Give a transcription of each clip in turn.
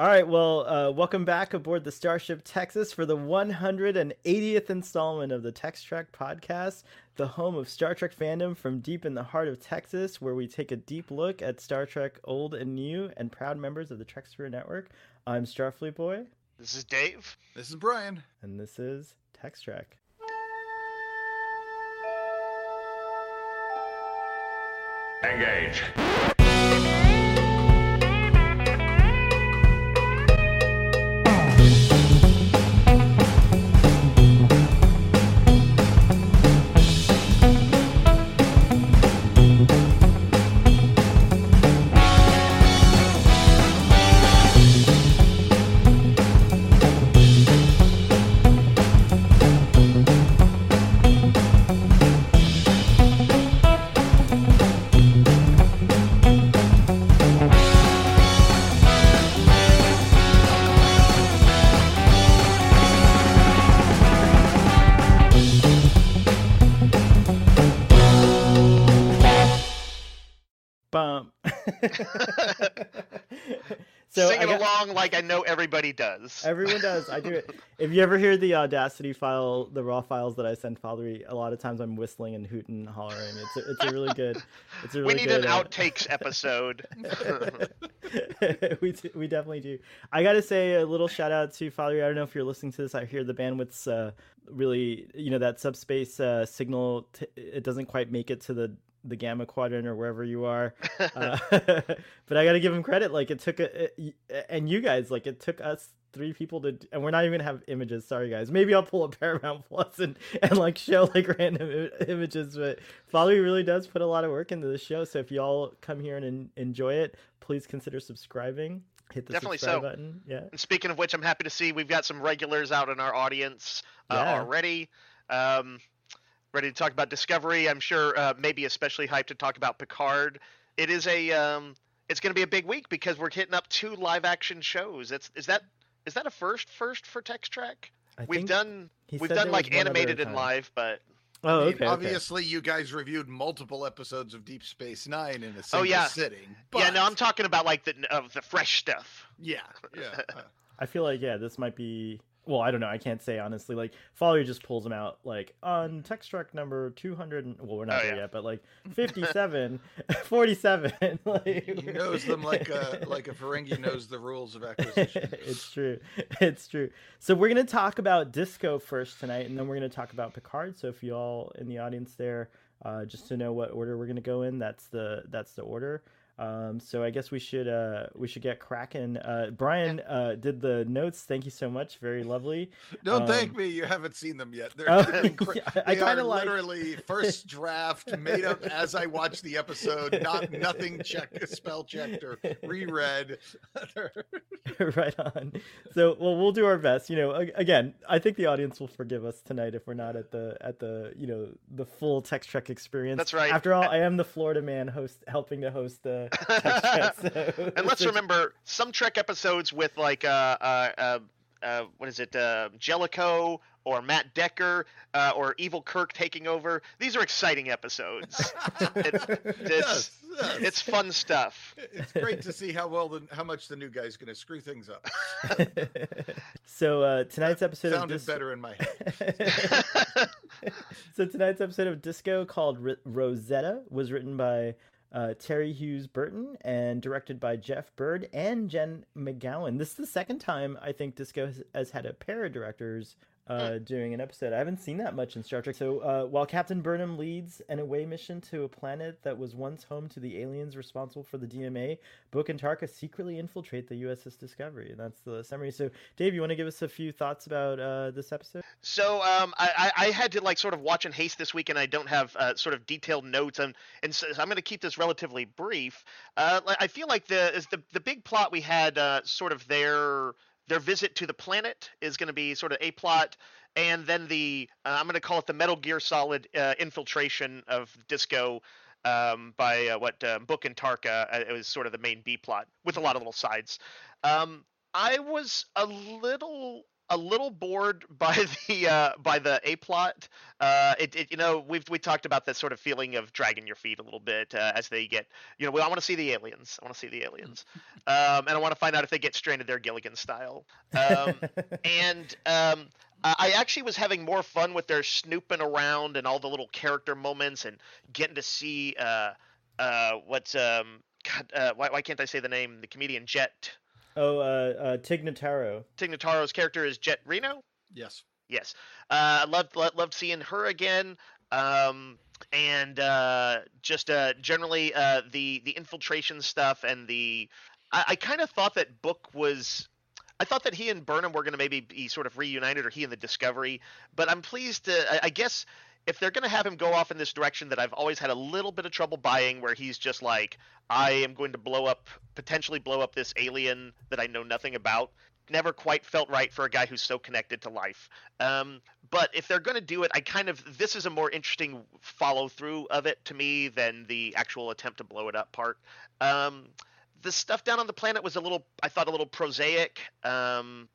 All right, well, uh, welcome back aboard the Starship Texas for the 180th installment of the Tex Trek podcast, the home of Star Trek fandom from deep in the heart of Texas, where we take a deep look at Star Trek old and new and proud members of the Trek Network. I'm Starfleet Boy. This is Dave. This is Brian. And this is Tex Trek. Engage. Along like I know everybody does. Everyone does. I do it. If you ever hear the Audacity file, the raw files that I send Valerie, a lot of times I'm whistling and hooting, and hollering. It's a, it's a really good. It's a really we need good, an uh, outtakes episode. we we definitely do. I got to say a little shout out to Valerie. I don't know if you're listening to this. I hear the bandwidth's uh, really, you know, that subspace uh, signal. T- it doesn't quite make it to the the gamma quadrant or wherever you are uh, but i gotta give him credit like it took a, and you guys like it took us three people to and we're not even gonna have images sorry guys. Maybe i'll pull a paramount plus and and like show like random images but Valerie really does put a lot of work into the show so if y'all come here and enjoy it please consider subscribing. Hit the Definitely subscribe so. button. Yeah. And speaking of which i'm happy to see we've got some regulars out in our audience uh, yeah. already. Um ready to talk about Discovery. I'm sure uh, maybe especially hyped to talk about Picard. It is a um, it's going to be a big week because we're hitting up two live action shows. It's is that is that a first first for Tex Trek? I we've done we've done like animated and live, but Oh, okay. I mean, obviously, okay. you guys reviewed multiple episodes of Deep Space Nine in a single oh, yeah. sitting. But... Yeah, no, I'm talking about like the of the fresh stuff. Yeah, yeah. I feel like yeah, this might be well, I don't know. I can't say honestly. Like Follower just pulls them out like on Tex Trek number 200. well, we're not oh, there yeah. yet, but like 57, 47. like, he knows them like a like a Ferengi knows the rules of acquisition. it's true. It's true. So we're gonna talk about Disco first tonight, and then we're gonna talk about Picard. So if you all in the audience there, uh, just to know what order we're gonna go in, that's the that's the order. Um, so I guess we should uh, we should get cracking. Uh, Brian uh, did the notes. Thank you so much. Very lovely. Don't um, thank me. You haven't seen them yet. They're, oh, incre- yeah, I kind of like literally first draft made up as I watched the episode. Not nothing checked, spell checked or reread. right on. So well, we'll do our best. You know, again, I think the audience will forgive us tonight if we're not at the at the you know the full Tex Trek experience. That's right. After all, I am the Florida man host helping to host the so, and let's remember some Trek episodes with like uh, uh, uh, uh what is it, uh, Jellicoe or Matt Decker uh, or Evil Kirk taking over. These are exciting episodes. it, it's, yes, yes. it's fun stuff. It's great to see how well the how much the new guy's going to screw things up. so uh, tonight's episode sounded of Dis- better in my head. so tonight's episode of Disco called R- Rosetta was written by uh, Terri Hughes Burton and directed by Jeff Byrd and Jen McGowan. This is the second time I think Disco has, has had a pair of directors uh, doing an episode. I haven't seen that much in Star Trek. So uh, while Captain Burnham leads an away mission to a planet that was once home to the aliens responsible for the DMA, Book and Tarka secretly infiltrate the USS Discovery. And that's the summary. So Dave, you want to give us a few thoughts about uh, this episode? So um, I, I, had to like sort of watch in haste this week, and I don't have uh, sort of detailed notes, and and so I'm going to keep this relatively brief. Uh, I feel like the is the the big plot we had uh, sort of there their visit to the planet is going to be sort of a plot and then the uh, i'm going to call it the metal gear solid uh, infiltration of disco um, by uh, what uh, book and tarka uh, it was sort of the main b plot with a lot of little sides. Um, i was a little a little bored by the uh, by the a plot. Uh, it, it, you know we've we talked about this sort of feeling of dragging your feet a little bit uh, as they get you know well, I want to see the aliens. I want to see the aliens, um, and I want to find out if they get stranded there Gilligan style. Um, and um, I actually was having more fun with their snooping around and all the little character moments and getting to see uh, uh, what's um God, uh, why, why can't I say the name? The comedian Jet. Oh, uh, uh, Tig Notaro. Tig Notaro's character is Jet Reno. Yes. Yes. Uh, loved loved seeing her again. Um, and uh, just uh, generally uh, the the infiltration stuff and the I, I kind of thought that Book was I thought that he and Burnham were going to maybe be sort of reunited, or he and the Discovery. But I'm pleased to. I, I guess if they're going to have him go off in this direction that I've always had a little bit of trouble buying, where he's just like, I am going to blow up, potentially blow up this alien that I know nothing about. Never quite felt right for a guy who's so connected to life. Um, but if they're going to do it, I kind of this is a more interesting follow through of it to me than the actual attempt to blow it up part. Um, the stuff down on the planet was a little, I thought, a little prosaic. Um,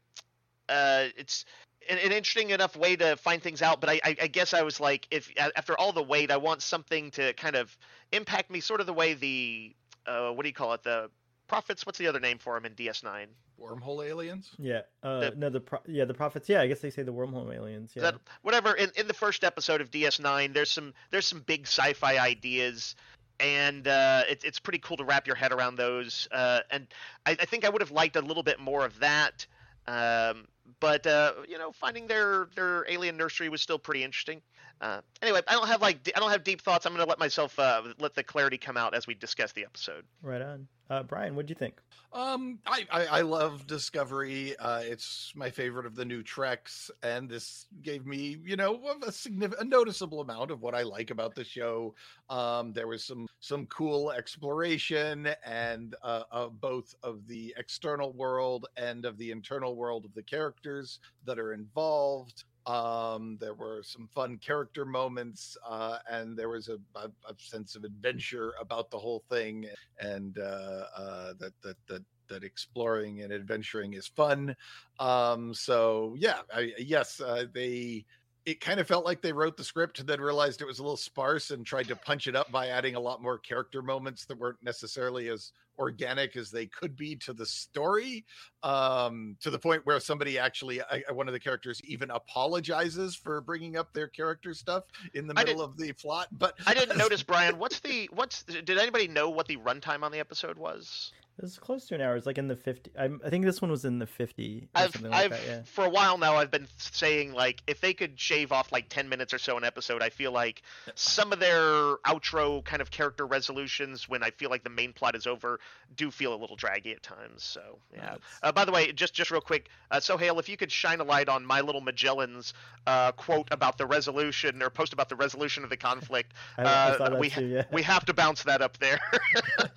uh, it's an, an, interesting enough way to find things out, but I, I, I, guess I was like, if after all the wait, I want something to kind of impact me, sort of the way the, uh, what do you call it, the prophets? What's the other name for them in DS9? Wormhole aliens. Yeah. Uh, the, no, the pro- yeah the prophets. Yeah, I guess they say the wormhole aliens. Yeah. That, whatever. In, in the first episode of DS9, there's some there's some big sci-fi ideas and uh, it, it's pretty cool to wrap your head around those. Uh, and I, I, think I would have liked a little bit more of that. Um, but uh, you know, finding their their alien nursery was still pretty interesting. Uh, anyway, I don't have like I don't have deep thoughts. I'm going to let myself uh, let the clarity come out as we discuss the episode. Right on, uh, Brian. What do you think? Um, I, I, I love Discovery. Uh, it's my favorite of the new Treks, and this gave me you know a significant, a noticeable amount of what I like about the show. Um, there was some some cool exploration and uh, of both of the external world and of the internal world of the characters that are involved. Um, there were some fun character moments, uh, and there was a, a, a, sense of adventure about the whole thing, and uh, uh, that that that that exploring and adventuring is fun. Um, so yeah, I, yes, uh, they it kind of felt like they wrote the script then realized it was a little sparse and tried to punch it up by adding a lot more character moments that weren't necessarily as organic as they could be to the story um, to the point where somebody actually I, one of the characters even apologizes for bringing up their character stuff in the middle of the plot but i didn't notice brian what's the what's did anybody know what the runtime on the episode was it was close to an hour. It's like in the fifty. I'm, i think this one was in the fifty. I've, like I've that, yeah. for a while now. I've been saying like if they could shave off like ten minutes or so an episode, I feel like some of their outro kind of character resolutions, when I feel like the main plot is over, do feel a little draggy at times. So yeah. Uh, by the way, just just real quick, uh, Hale, if you could shine a light on my little Magellan's uh, quote about the resolution or post about the resolution of the conflict, I, I uh, we too, yeah. we have to bounce that up there.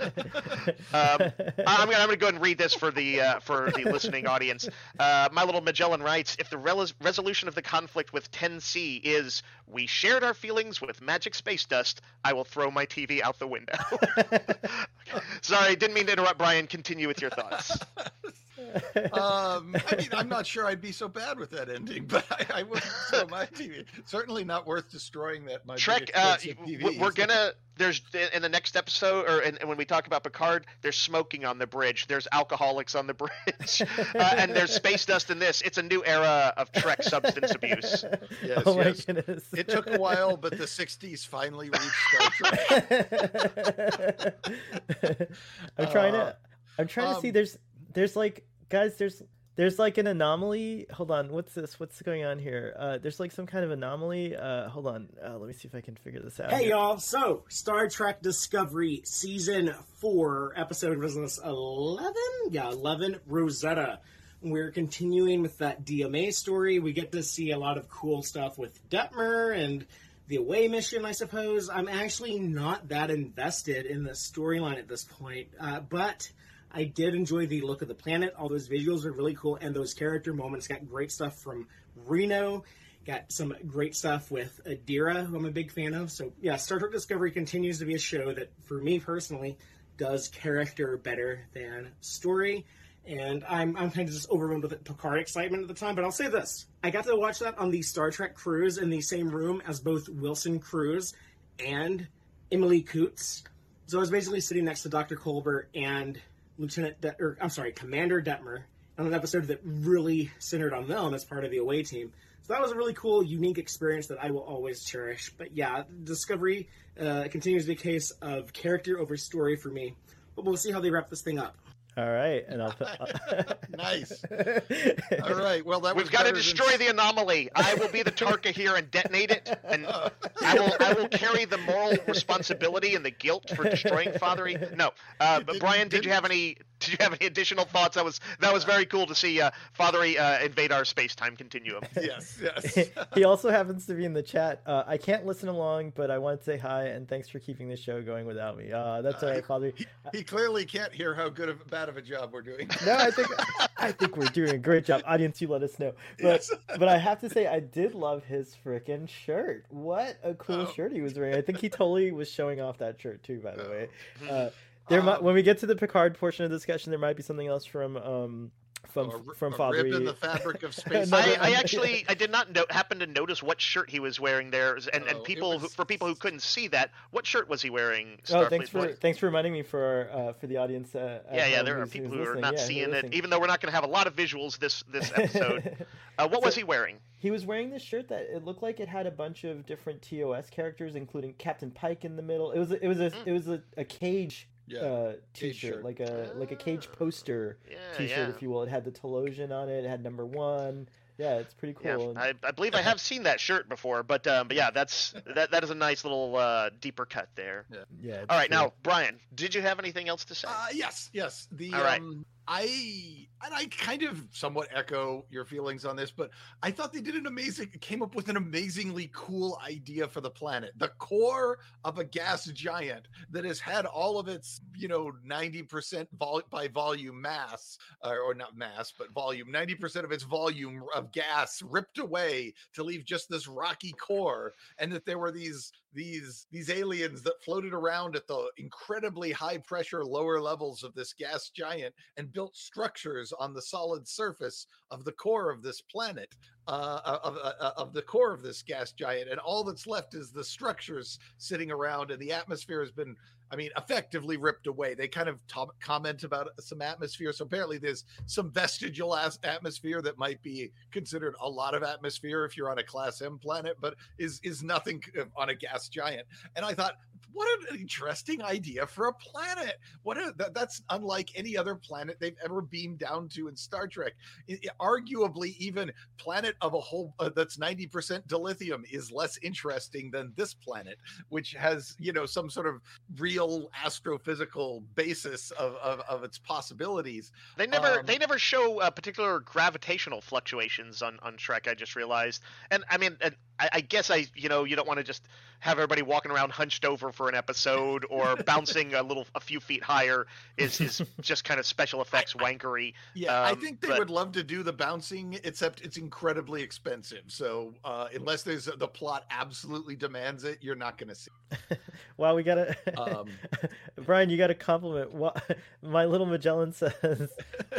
um, I'm gonna I'm gonna go ahead and read this for the uh, for the listening audience. Uh, my little Magellan writes: If the resolution of the conflict with 10C is we shared our feelings with magic space dust, I will throw my TV out the window. Sorry, didn't mean to interrupt. Brian, continue with your thoughts. um, I mean, I'm not sure I'd be so bad with that ending, but I, I wouldn't throw my TV. Certainly not worth destroying that. My Trek, uh, we're gonna. There's in the next episode, or in, when we talk about Picard, there's smoking on the bridge. There's alcoholics on the bridge, uh, and there's space dust in this. It's a new era of Trek substance abuse. Yes, oh yes. Goodness. It took a while, but the '60s finally reached Star Trek. I'm trying to. I'm trying to see. Um, there's there's like guys, there's there's like an anomaly. Hold on, what's this? What's going on here? Uh, there's like some kind of anomaly. Uh, hold on, uh, let me see if I can figure this out. Hey here. y'all! So Star Trek Discovery season four, episode this eleven? Yeah, eleven. Rosetta. We're continuing with that DMA story. We get to see a lot of cool stuff with Detmer and the away mission, I suppose. I'm actually not that invested in the storyline at this point, uh, but I did enjoy the look of the planet. All those visuals are really cool, and those character moments got great stuff from Reno. Got some great stuff with Adira, who I'm a big fan of. So yeah, Star Trek Discovery continues to be a show that, for me personally, does character better than story. and I'm I'm kind of just overwhelmed with Picard excitement at the time. But I'll say this: I got to watch that on the Star Trek cruise in the same room as both Wilson Cruz and Emily Coutts. So I was basically sitting next to Dr. Culber and Lieutenant, De- or I'm sorry, Commander Detmer on an episode that really centered on them as part of the away team. So that was a really cool, unique experience that I will always cherish. But yeah, Discovery uh, continues to be a case of character over story for me. But we'll see how they wrap this thing up. All right, and I'll put. nice. All right. Well, that We've got to better than- destroy the anomaly. I will be the Tarka here and detonate it, and I will I will carry the moral responsibility and the guilt for destroying Fathery. No, uh, but Did- Brian, did you have any did you have any additional thoughts? That was that was very cool to see uh, Fathery uh, invade our space time continuum. Yes. Yes. he also happens to be in the chat. Uh, I can't listen along, but I want to say hi and thanks for keeping the show going without me. Uh, that's all right, Father. he clearly can't hear how good of bad of a job we're doing. No, I think I think we're doing a great job. Audience, you let us know. But Yes. but I have to say, I did love his freaking shirt. What a cool Oh. shirt he was wearing. I think he totally was showing off that shirt too. By the Oh. way, there might Um, when we get to the Picard portion of the discussion, there might be something else from um from a, r- from a Father. rib in the fabric of space. No, I, I actually I did not no- happen to notice what shirt he was wearing there, and, Oh, and it people who, was- for people who couldn't see that, what shirt was he wearing? Oh, thanks for Boy? thanks for reminding me for uh, for the audience. Uh, Yeah, yeah, there are people who are listening. not Yeah, seeing it, even though we're not going to have a lot of visuals this this episode. uh, what was he wearing? He was wearing this shirt that it looked like it had a bunch of different TOS characters, including Captain Pike in the middle. It was it was a Mm. it was a, a cage Yeah. uh, Cage t-shirt, shirt. like a like a cage Ah. poster Yeah, t-shirt, yeah. if you will. It had the Talosian on it. It had number one. Yeah, it's pretty cool. and- I, I believe I have seen that shirt before, but um, but yeah, that's that that is a nice little uh, deeper cut there. yeah. it's All right, true. now Brian, did you have anything else to say? Uh, yes, yes. The All right. um, I and I kind of somewhat echo your feelings on this, but I thought they did an amazing, came up with an amazingly cool idea for the planet. The core of a gas giant that has had all of its, you know, ninety percent vol- by volume mass, or, or not mass, but volume, ninety percent of its volume of gas ripped away to leave just this rocky core, and that there were these these these aliens that floated around at the incredibly high pressure lower levels of this gas giant and built structures on the solid surface of the core of this planet uh, of, uh, of the core of this gas giant. And all that's left is the structures sitting around and the atmosphere has been I mean, effectively ripped away. They kind of to- comment about some atmosphere. So apparently, there's some vestigial as- atmosphere that might be considered a lot of atmosphere if you're on a Class M planet, but is is nothing uh, on a gas giant. And I thought, what an interesting idea for a planet. What a, that, that's unlike any other planet they've ever beamed down to in Star Trek. I- I- arguably, even planet of a whole uh, that's 90% dilithium is less interesting than this planet, which has you know some sort of real astrophysical basis of of, of its possibilities. They never Um, they never show uh, particular gravitational fluctuations on on Trek. I just realized, and I mean, and I, I guess I you know you don't want to just have everybody walking around hunched over for an episode or bouncing a little a few feet higher is is just kind of special effects wankery. Yeah, I Um, think they but- would love to do the bouncing, except it's incredibly expensive. So uh, unless there's the plot absolutely demands it, you're not going to see. Wow, we gotta. Um, Brian, you got a compliment. Wha- My little Magellan says,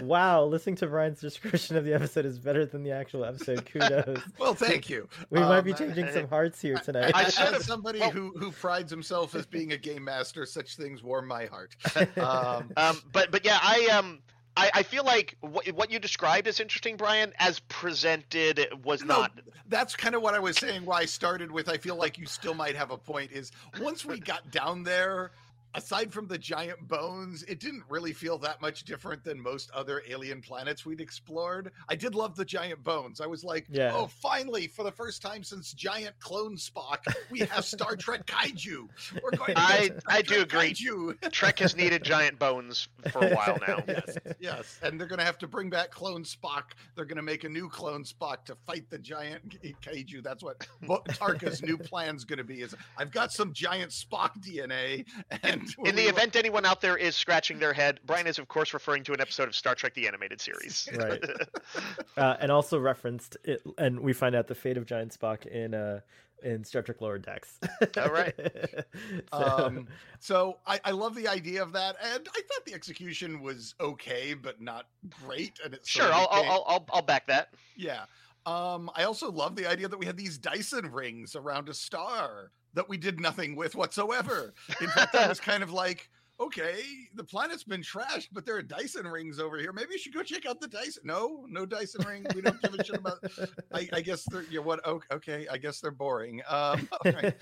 "Wow, listening to Brian's description of the episode is better than the actual episode." Kudos. Well, thank you. We might be Um, changing some hearts here tonight. I As should have- somebody well- who who prides himself as being a game master, such things warm my heart. Um, Um, but but yeah, I um. I, I feel like what, what you described is interesting, Brian. As presented, was No, not. that's kind of what I was saying. Why I started with, I feel like you still might have a point. Is once we got down there, aside from the giant bones, it didn't really feel that much different than most other alien planets we'd explored. I did love the giant bones. I was like, Yeah. oh, finally, for the first time since giant clone Spock, we have Star Trek kaiju. We're going. To I- Star I do agree. Kaiju. Trek has needed giant bones for a while now. yes, yes, and they're going to have to bring back clone Spock. They're going to make a new clone Spock to fight the giant k- kaiju. That's what Tarka's new plan's going to be. Is I've got some giant Spock DNA, and In the we- event anyone out there is scratching their head, Brian is of course referring to an episode of Star Trek: The Animated Series. Right. uh, and also referenced it, and we find out the fate of Giant Spock in uh, in Star Trek Lower Decks. All right. so, Um, so I, I love the idea of that, and I thought the execution was okay, but not great. And it Sure, I'll, I'll, became- I'll, I'll, I'll back that. yeah. Um, I also love the idea that we had these Dyson rings around a star that we did nothing with whatsoever. In fact, I was kind of like, okay, the planet's been trashed, but there are Dyson rings over here. Maybe you should go check out the Dyson. No, no Dyson ring. We don't give a shit about. I, I guess they're. You know what? Okay, I guess they're boring. Um, right.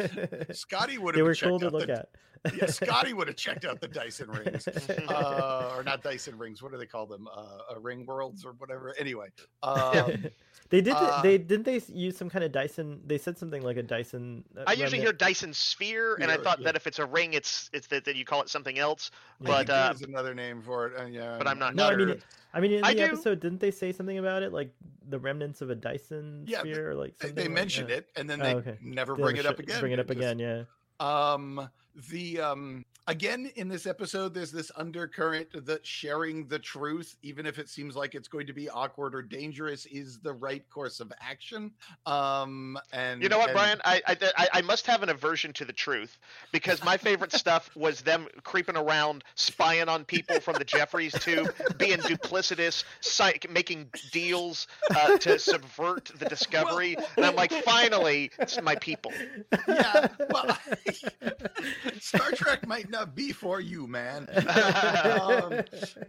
Scotty would have they were cool to look the, at. Yeah, Scotty would have checked out the Dyson rings. Uh, or not Dyson rings. What do they call them? Uh, uh, ring worlds or whatever. Anyway, um, they did. uh, they didn't they use some kind of Dyson. They said something like a Dyson. uh, I usually hear. Dyson sphere, and I thought yeah. that if it's a ring, it's it's that, that you call it something else. But think there uh, is another name for it. Uh, yeah, but I'm not No, I mean, I mean, in I the do- episode, didn't they say something about it, like the remnants of a Dyson Yeah, they- sphere, or like They, something? they like- mentioned yeah. it, and then Oh, they okay. never They bring never it up again. Bring it up just- again, yeah. Um, the um, again in this episode, there's this undercurrent that sharing the truth, even if it seems like it's going to be awkward or dangerous, is the right course of action. Um, and You know what, and- Brian? I, I I must have an aversion to the truth because my favorite stuff was them creeping around, spying on people from the Jefferies tube, being duplicitous, psych- making deals uh, to subvert the discovery, and I'm like, finally, it's my people. yeah, well, Star Trek might not be for you, man. um,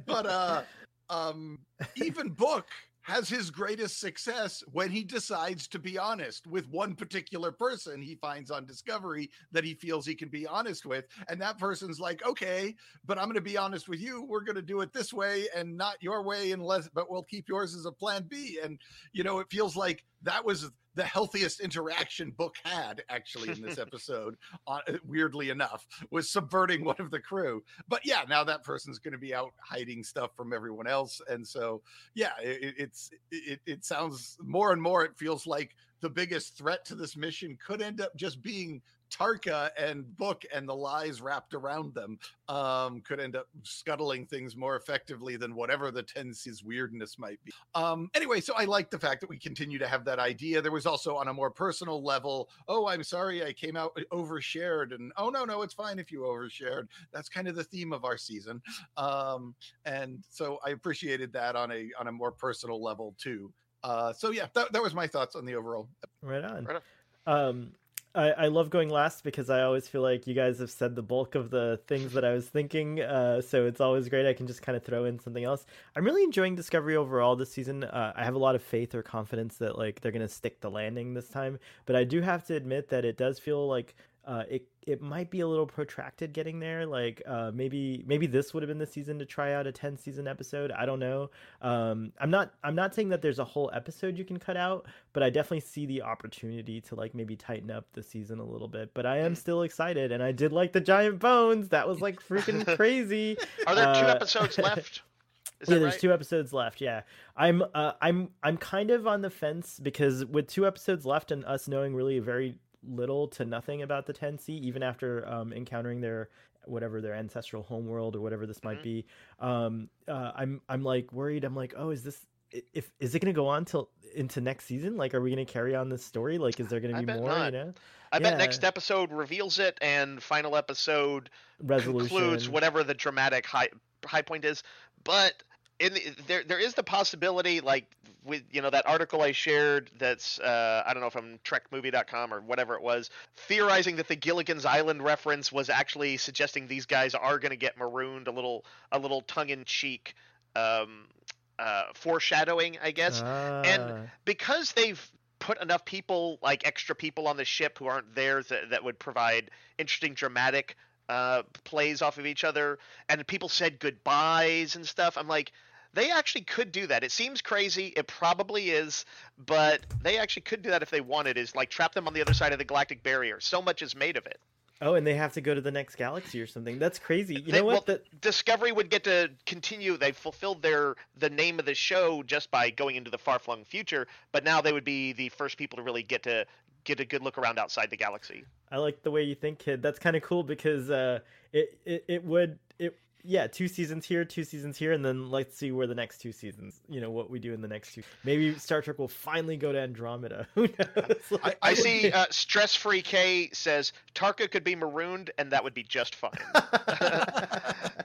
but uh, um, even Book has his greatest success when he decides to be honest with one particular person he finds on Discovery that he feels he can be honest with, and that person's like, okay, but I'm going to be honest with you. We're going to do it this way and not your way, unless, but we'll keep yours as a plan B. And you know, it feels like that was the healthiest interaction Book had actually in this episode. Uh, weirdly enough, was subverting one of the crew. But yeah, now that person's going to be out hiding stuff from everyone else, and so yeah, it, it's it, it sounds more and more. It feels like the biggest threat to this mission could end up just being Tarka and Book and the lies wrapped around them um, could end up scuttling things more effectively than whatever the 10C's weirdness might be. Um, anyway, so I like the fact that we continue to have that idea. There was also on a more personal level, oh, I'm sorry I came out overshared, and oh no, no, it's fine if you overshared. That's kind of the theme of our season. Um, and so I appreciated that on a on a more personal level too. Uh, so yeah, that, that was my thoughts on the overall. Right on. Right on. Um, I, I love going last because I always feel like you guys have said the bulk of the things that I was thinking. Uh, so it's always great. I can just kind of throw in something else. I'm really enjoying Discovery overall this season. Uh, I have a lot of faith or confidence that like they're gonna stick the landing this time. But I do have to admit that it does feel like uh, it it might be a little protracted getting there. Like uh, maybe maybe this would have been the season to try out a ten season episode. I don't know. Um, I'm not I'm not saying that there's a whole episode you can cut out, but I definitely see the opportunity to like maybe tighten up the season a little bit. But I am still excited, and I did like the giant bones. That was like freaking crazy. Are there two Uh, episodes left? Is yeah, there's right? two episodes left. Yeah, I'm uh, I'm I'm kind of on the fence because with two episodes left and us knowing really very little to nothing about the 10C, even after um, encountering their whatever their ancestral homeworld or whatever this might Mhm. be, um, uh, I'm I'm like worried. I'm like, oh, is this if is it going to go on till into next season? Like, are we going to carry on this story? Like, is there going to be more? not. You know, I bet next episode reveals it, and final episode resolution. concludes whatever the dramatic high high point is. But in the, there there is the possibility, like with you know that article I shared, that's uh, I don't know if I'm TrekMovie.com or whatever it was, theorizing that the Gilligan's Island reference was actually suggesting these guys are going to get marooned. A little a little tongue in cheek. Um, uh, foreshadowing, I guess Ah, because they've put enough people like extra people on the ship who aren't there that, that would provide interesting dramatic uh, plays off of each other and people said goodbyes and stuff i'm like they actually could do that it seems crazy it probably is but they actually could do that if they wanted is like trap them on the other side of the galactic barrier so much is made of it oh, and they have to go to the next galaxy or something. That's crazy. You They- know what? well, The- discovery would get to continue they fulfilled their the name of the show just by going into the far-flung future but now they would be the first people to really get to get a good look around outside the galaxy I like the way you think, kid. That's kind of cool because uh, it, it it would yeah, two seasons here, two seasons here, and then let's see where the next two seasons, you know, what we do in the next two. Maybe Star Trek will finally go to Andromeda. Who knows? Like, I see uh, Stress Free K says Tarka could be marooned and that would be just fine.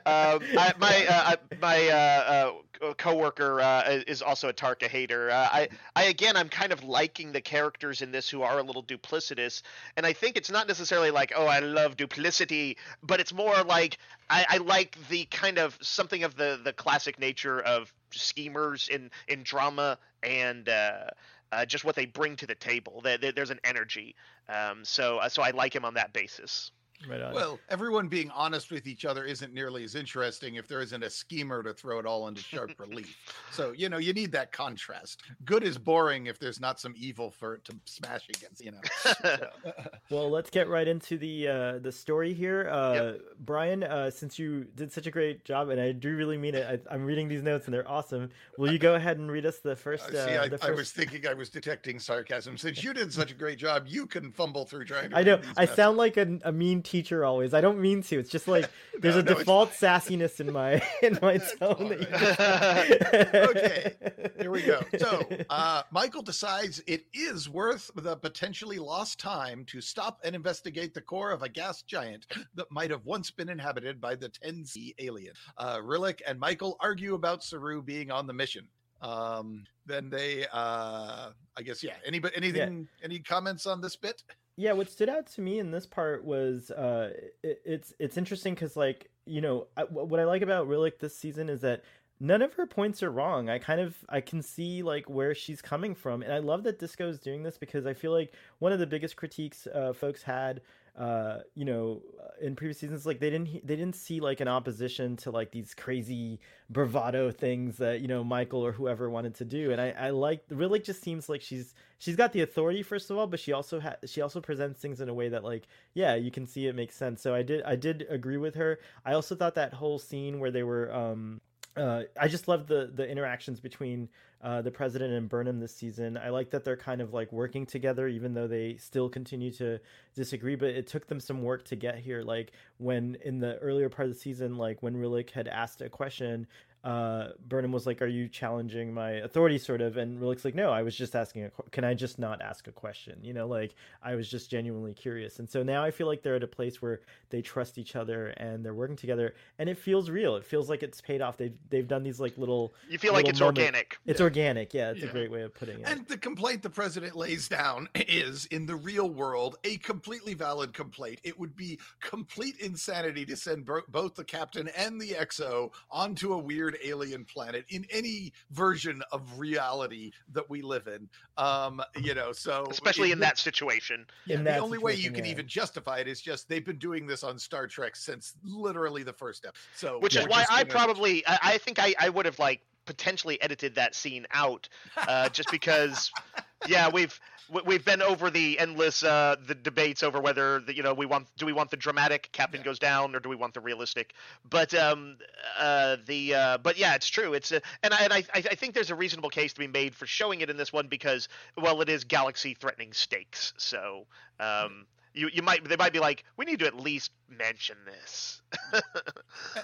um, I, my uh, I- my uh, uh, coworker uh, is also a Tarka hater. Uh, I I again I'm kind of liking the characters in this who are a little duplicitous, and I think it's not necessarily like oh I love duplicity, but it's more like I, I like the kind of something of the the classic nature of schemers in in drama and. Uh, uh, just what they bring to the table. There, there- there's an energy. Um, so, uh, so I like him on that basis. Right on. Well, everyone being honest with each other isn't nearly as interesting if there isn't a schemer to throw it all into sharp relief. So, you know, you need that contrast. Good is boring if there's not some evil for it to smash against, you know. So, Well, let's get right into the uh, the story here. Uh, Brian, uh, since you did such a great job, and I do really mean it, I, I'm reading these notes and they're awesome. Will you go ahead and read us the first? Uh, Uh, See, I, the I was thinking I was detecting sarcasm. Since you did such a great job, you can fumble through trying to. I know I messages. sound like a, a mean teacher always. I don't mean to. It's just like there's No, a no, it's default sassiness in my in my tone. that you just- Okay, Here we go. So, uh, Michael decides it is worth the potentially lost time to stop and investigate the core of a gas giant that might have once been inhabited by the 10C alien. Uh, Rillak and Michael argue about Saru being on the mission. Um, then they, uh, I guess, yeah. Anybody, anything, any comments on this bit? Yeah what stood out to me in this part was uh it, it's it's interesting because like you know I, what i like about Rillak this season is that none of her points are wrong. I kind of i can see like where she's coming from and i love that disco is doing this because i feel like one of the biggest critiques uh, folks had uh you know uh, in previous seasons like they didn't he- they didn't see like an opposition to like these crazy bravado things that you know michael or whoever wanted to do. And i i like really just seems like she's she's got the authority first of all but she also ha- she also presents things in a way that like yeah you can see it makes sense. So i did i did agree with her. I also thought that whole scene where they were um uh, I just love the the interactions between uh, the president and Burnham this season. I like that they're kind of like working together, even though they still continue to disagree. But it took them some work to get here. Like when in the earlier part of the season, like when Rillak had asked a question, uh, Burnham was like, "Are you challenging my authority?" Sort of, and Rillak's like, "No, I was just asking. A, qu- can I just not ask a question? You know, like I was just genuinely curious." And so now I feel like they're at a place where they trust each other and they're working together, and it feels real. It feels like it's paid off. They've they've done these like little. You feel like it's moment- organic. It's organic. Yeah, it's a great way of putting it. And the complaint the president lays down is, in the real world, a completely valid complaint. It would be complete insanity to send bro- both the captain and the XO onto a weird alien planet in any version of reality that we live in. Um, you know, so especially it in that situation. yeah, In the that only way you can yeah. even justify it is just they've been doing this on Star Trek since literally the first step. So, Which is why I gonna- probably, I, I think I, I would have like potentially edited that scene out, uh, just because, yeah, we've we- we've been over the endless uh, the debates over whether the, you know we want do we want the dramatic captain Yeah. goes down or do we want the realistic, but um uh the uh but yeah it's true it's a, and I and I I I think there's a reasonable case to be made for showing it in this one because well it is galaxy threatening stakes so um. You, you might they might be like we need to at least mention this A-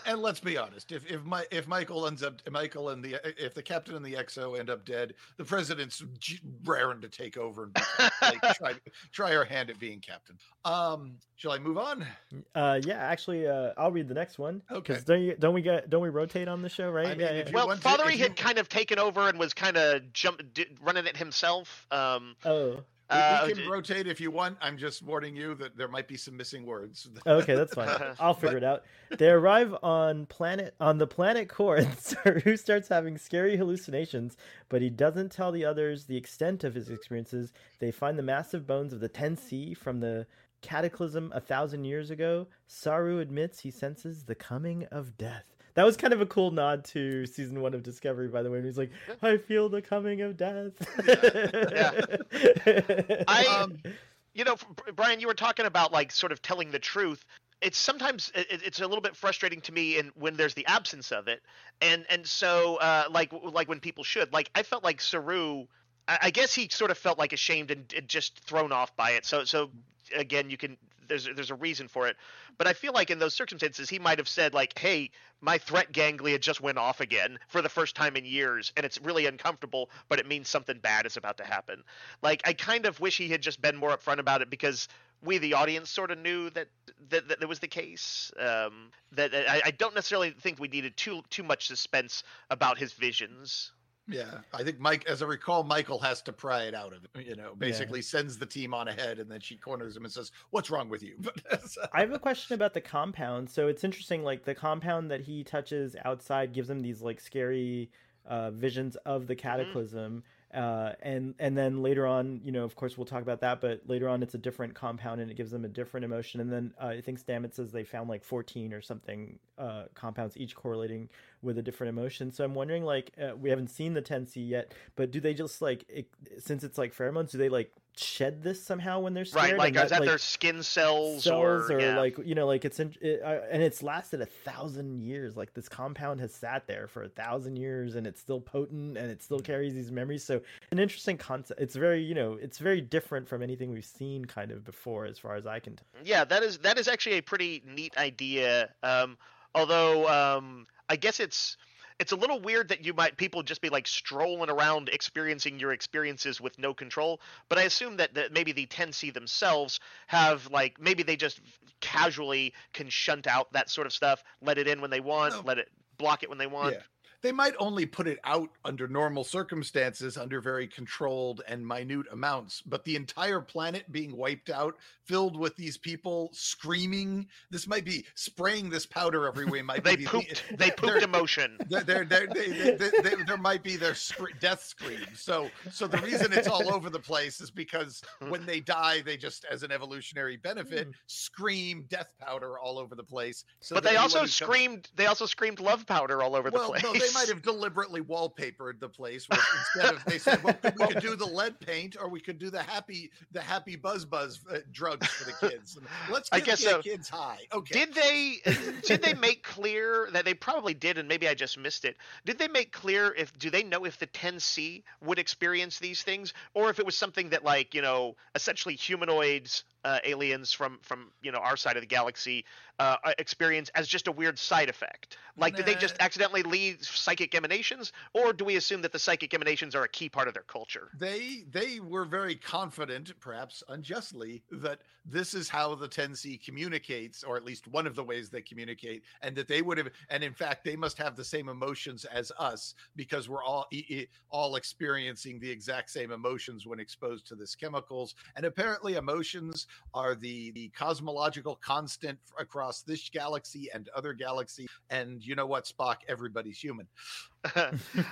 And let's be honest: if if my if Michael ends up Michael and the if the captain and the XO end up dead, the president's j- raring to take over and like, try try our hand at being captain. Um, shall I move on? Uh, yeah, actually, uh, I'll read the next one. Okay. Because don't you don't we get don't we rotate on the show, right? I mean, yeah, if yeah. you Well, want to- Fathery had you- kind of taken over and was kind of jump d- running it himself. Um, Oh, We, we uh, can d- rotate if you want. I'm just warning you that there might be some missing words. okay, that's fine. I'll figure it out. They arrive on planet on the planet Corinth, who starts having scary hallucinations, but he doesn't tell the others the extent of his experiences. They find the massive bones of the 10C from the cataclysm a thousand years ago. Saru admits he senses the coming of death. That was kind of a cool nod to season one of Discovery, by the way. He's like, "I feel the coming of death." I- Um, you know, Brian, you were talking about like sort of telling the truth. It's sometimes it, it's a little bit frustrating to me, and when there's the absence of it, and and so uh, like like when people should like I felt like Saru. I I guess he sort of felt like ashamed and, and just thrown off by it. So so again, you can there's there's a reason for it. But I feel like in those circumstances, he might have said like, "Hey, my threat ganglia just went off again for the first time in years, and it's really uncomfortable, but it means something bad is about to happen." Like, I kind of wish he had just been more upfront about it because we the audience sort of knew that that, that, that was the case. Um, that I, I don't necessarily think we needed too too much suspense about his visions. Yeah, I think Mike, as I recall, Michael has to pry it out of it. You know, basically sends the team on ahead, and then she corners him and says, "What's wrong with you?" But I have a question about the compound. So it's interesting, like the compound that he touches outside gives him these like scary uh, visions of the cataclysm. Uh, and and then later on, you know, of course, we'll talk about that. But later on, it's a different compound, and it gives them a different emotion. And then uh, I think Stamets says they found like fourteen or something uh, compounds, each correlating with a different emotion. So I'm wondering, like, uh, we haven't seen the 10C yet, but do they just like, it, since it's like pheromones, do they like shed this somehow when they're scared? Right, like is that like, their skin cells, cells or, yeah. like you know like it's in, it, uh, and it's lasted a thousand years. Like this compound has sat there for a thousand years and it's still potent and it still carries these memories. So an interesting concept. It's very you know it's very different from anything we've seen kind of before as far as i can tell. Yeah that is that is actually a pretty neat idea. Um although um i guess it's it's a little weird that you might people just be like strolling around experiencing your experiences with no control but i assume that, that maybe the 10c themselves have like maybe they just casually can shunt out that sort of stuff let it in when they want No. let it block it when they want Yeah. They might only put it out under normal circumstances, under very controlled and minute amounts. But the entire planet being wiped out, filled with these people screaming, this might be spraying this powder everywhere. Might they be the- pooped they they're- pooped emotion there, there, there, they, they, they, they- there might be their scre- death scream. So, so the reason it's all over the place is because when they die, they just, as an evolutionary benefit, hmm. scream death powder all over the place. So but they also anyone who comes- screamed they also screamed love powder all over well, the place no, they might have deliberately wallpapered the place with, instead of they said, well, we could do the lead paint or we could do the happy the happy buzz buzz uh, drugs for the kids. And let's I get guess the so. kids high. Okay. Did they did they make clear that they probably did and maybe I just missed it. Did they make clear if do they know if the 10C would experience these things or if it was something that like, you know, essentially humanoids uh, aliens from from you know our side of the galaxy uh, experience as just a weird side effect. Like, did they just accidentally leave psychic emanations, or do we assume that the psychic emanations are a key part of their culture? they they were very confident, perhaps unjustly, that this is how the 10C communicates, or at least one of the ways they communicate, and that they would have, and in fact, they must have the same emotions as us because we're all all experiencing the exact same emotions when exposed to this chemicals. And apparently, emotions are the the cosmological constant across this galaxy and other galaxy. And you know what, Spock? Everybody's human. I,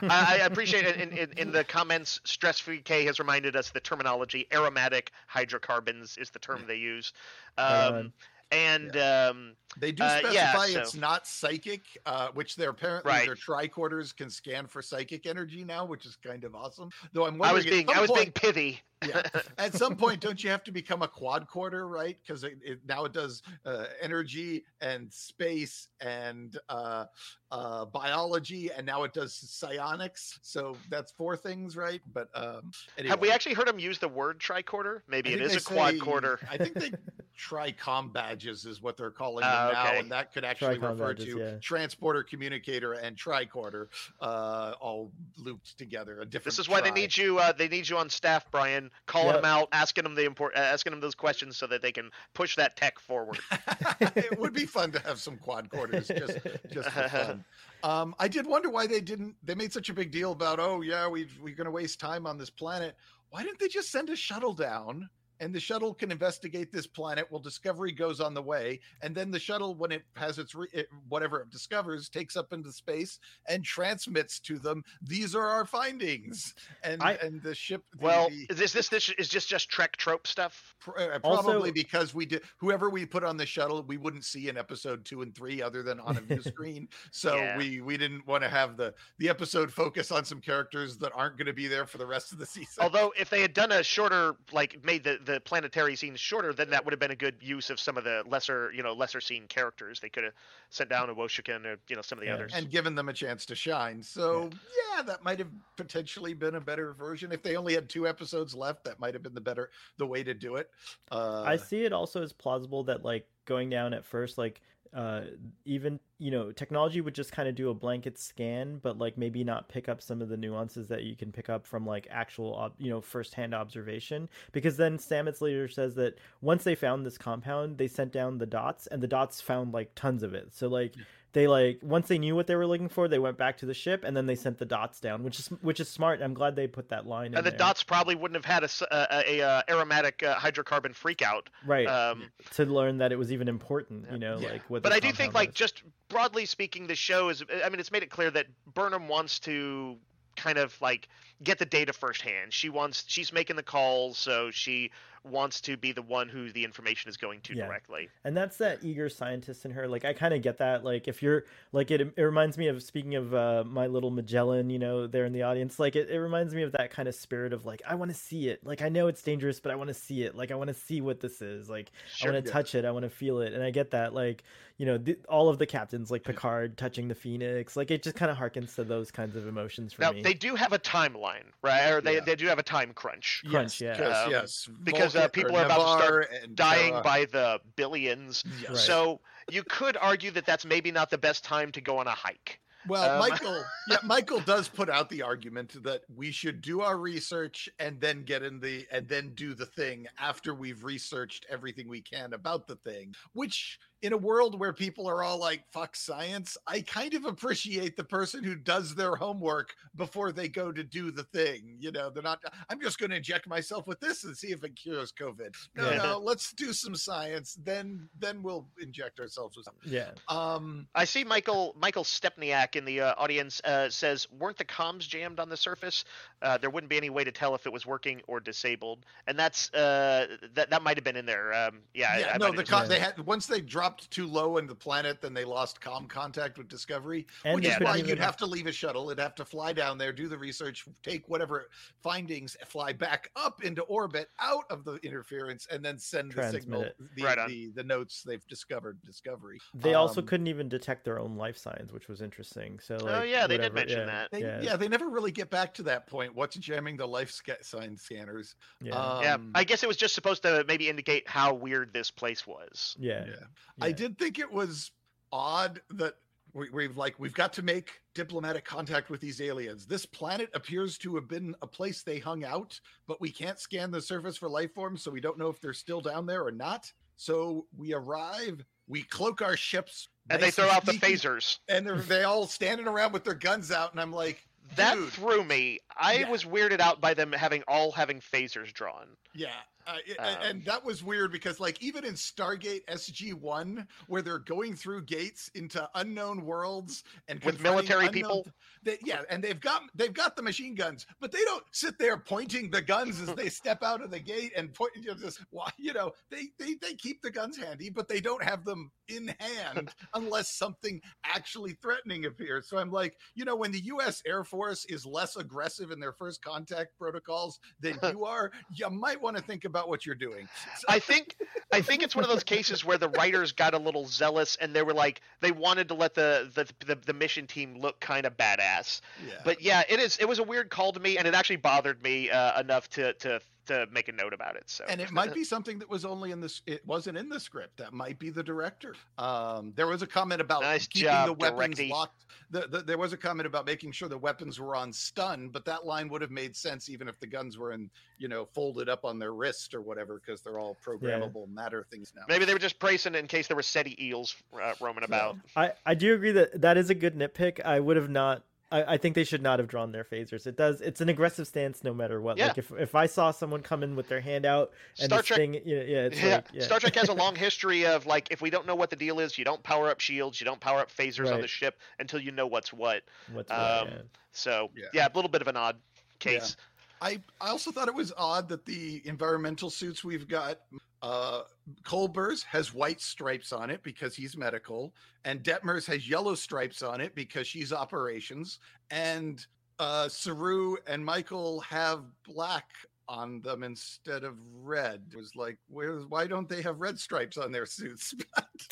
I appreciate it. In, in, in the comments, Stress Free K has reminded us the terminology aromatic hydrocarbons is the term they use. Um, on. and um, They do Uh, specify yeah, it's so- not psychic, uh, which they're apparently Right. their tricorders can scan for psychic energy now, which is kind of awesome. Though I'm I was being I was being point- pithy. yeah, at some point, don't you have to become a quadcorder, right? Because it, it now it does uh, energy and space and uh, uh, biology, and now it does psionics. So that's four things, right? But um, anyway. Have we actually heard them use the word tricorder? Maybe it is a say- quarter. I think they tricom badges is what they're calling them Ah, now, and that could actually Tricom refer badges, to yeah. transporter, communicator, and tricorder, uh, all looped together. A different. This is why they need you. Uh, they need you on staff, Brian, calling Yep. them out, asking them the import, uh, asking them those questions so that they can push that tech forward. it would be fun to have some quadcorders just just for fun. Um, I did wonder why they didn't. They made such a big deal about, oh yeah, we we're going to waste time on this planet. Why didn't they just send a shuttle down? And the shuttle can investigate this planet while Discovery goes on the way, and then the shuttle, when it has its re- it, whatever it discovers, takes up into space and transmits to them. These are our findings, and I- and the ship. the- well, the- is this this this is just just Trek trope stuff? Pr- uh, Also- probably because we did whoever we put on the shuttle, we wouldn't see in episode two and three other than on a view screen. So Yeah. we we didn't want to have the the episode focus on some characters that aren't going to be there for the rest of the season. Although if they had done a shorter, like made the the planetary scenes shorter, then that would have been a good use of some of the lesser, you know, lesser seen characters. They could have sent down a Owosekun or you know some of the Yeah. others. and given them a chance to shine. So yeah. that might have potentially been a better version. If they only had two episodes left, that might have been the better the way to do it. Uh, I see it also as plausible that like going down at first, like uh even you know technology would just kind of do a blanket scan but like maybe not pick up some of the nuances that you can pick up from like actual you know firsthand observation. Because then stamets later says that once they found this compound they sent down the dots and the dots found like tons of it. So like they like once they knew what they were looking for they went back to the ship and then they sent the dots down which is which is smart i'm glad they put that line in there. and the there. dots probably wouldn't have had a uh, aromatic uh, hydrocarbon freakout. right Um, to learn that it was even important you know Yeah. like what but I do think, compound like, just broadly speaking, the show is. I mean, it's made it clear that Burnham wants to kind of like get the data firsthand. She wants. She's making the calls, so she wants to be the one who the information is going to Yeah. directly. and that's that eager scientist in her like i kind of get that like if you're like it, it reminds me of speaking of uh, my little magellan you know there in the audience like it, it reminds me of that kind of spirit of like i want to see it like i know it's dangerous but i want to see it like i want to see what this is like Sure. i want to yeah. touch it i want to feel it and i get that like you know th- all of the captains like picard touching the phoenix like it just kind of harkens to those kinds of emotions for Now me they do have a timeline, right? Or they, Yeah. they do have a time crunch. crunch yeah Yes, Um, yes. because, Vulcan- people or are about to start and dying Terra. by the billions. Yes. Right. So you could argue that that's maybe not the best time to go on a hike. Well, Um, Michael, yeah, Michael does put out the argument that we should do our research and then get in the and then do the thing after we've researched everything we can about the thing. Which, in a world where people are all like "fuck science," I kind of appreciate the person who does their homework before they go to do the thing. You know, they're not. I'm just going to inject myself with this and see if it cures COVID. No, Yeah. no, let's do some science. Then, then we'll inject ourselves with something. yeah Um, I see Michael Michael Stepniak in the uh, audience uh, says, "Weren't the comms jammed on the surface? Uh, there wouldn't be any way to tell if it was working or disabled." And that's uh, that that might have been in there. Um, yeah, yeah, I no, the have con- just- they had once they dropped too low in the planet, then they lost com contact with Discovery, And which is why you'd have to leave a shuttle. It'd have to fly down there, do the research, take whatever findings, fly back up into orbit, out of the interference, and then send the signal, it. the, Right the the notes they've discovered. Discovery. they also Um, couldn't even detect their own life signs which was interesting so like oh yeah, they did mention yeah, that. They, yeah yeah. they never really get back to that point. What's jamming the life sca- sign scanners? yeah yeah, Um, I guess it was just supposed to maybe indicate how weird this place was. yeah, yeah. I did think it was odd that we, we've like we've got to make diplomatic contact with these aliens. This planet appears to have been a place they hung out, but we can't scan the surface for life forms, so we don't know if they're still down there or not. So we arrive, we cloak our ships, And they nice throw out the sneaky, phasers. and they're they all standing around with their guns out, and I'm like, That dude, threw me. I Yeah. was weirded out by them having all having phasers drawn. Yeah, uh, it- Um, and that was weird because, like, even in Stargate SG One, where they're going through gates into unknown worlds and With military unknown- people? they, yeah, and they've got they've got the machine guns, but they don't sit there pointing the guns as they step out of the gate and point. You know, just why you know they they they keep the guns handy, but they don't have them in hand unless something actually threatening appears. So I'm like, you know, when the U.S. Air Force is less aggressive in their first contact protocols than you are, you might want to think about what you're doing. So- I think I think it's one of those cases where the writers got a little zealous and they were like they wanted to let the the, the, the mission team look kind of badass. yeah. But yeah, it is it was a weird call to me and it actually bothered me uh, enough to to to make a note about it. So and it might be something that was only in this it wasn't in the script that might be the director um there was a comment about Nice keeping job, the weapons directy. locked the, the, there was a comment about making sure the weapons were on stun but that line would have made sense even if the guns were in you know folded up on their wrist or whatever because they're all programmable matter things now maybe they were just bracing in case there were Ceti eels uh, roaming about. I, I do agree that that is a good nitpick. I would have not. I, I think they should not have drawn their phasers. It does. It's an aggressive stance, no matter what. Yeah. Like if, if I saw someone come in with their hand out and Star this Trek- thing, yeah, yeah, it's yeah. like yeah. Star Trek has a long history of like if we don't know what the deal is, you don't power up shields, you don't power up phasers on the ship until you know what's what. What's what, Um, yeah. So Yeah. yeah, a little bit of an odd case. I, I also thought it was odd that the environmental suits we've got, uh, Culber's has white stripes on it because he's medical, and Detmer's has yellow stripes on it because she's operations, and uh, Saru and Michael have black on them instead of red. It was like, where? Why don't they have red stripes on their suits?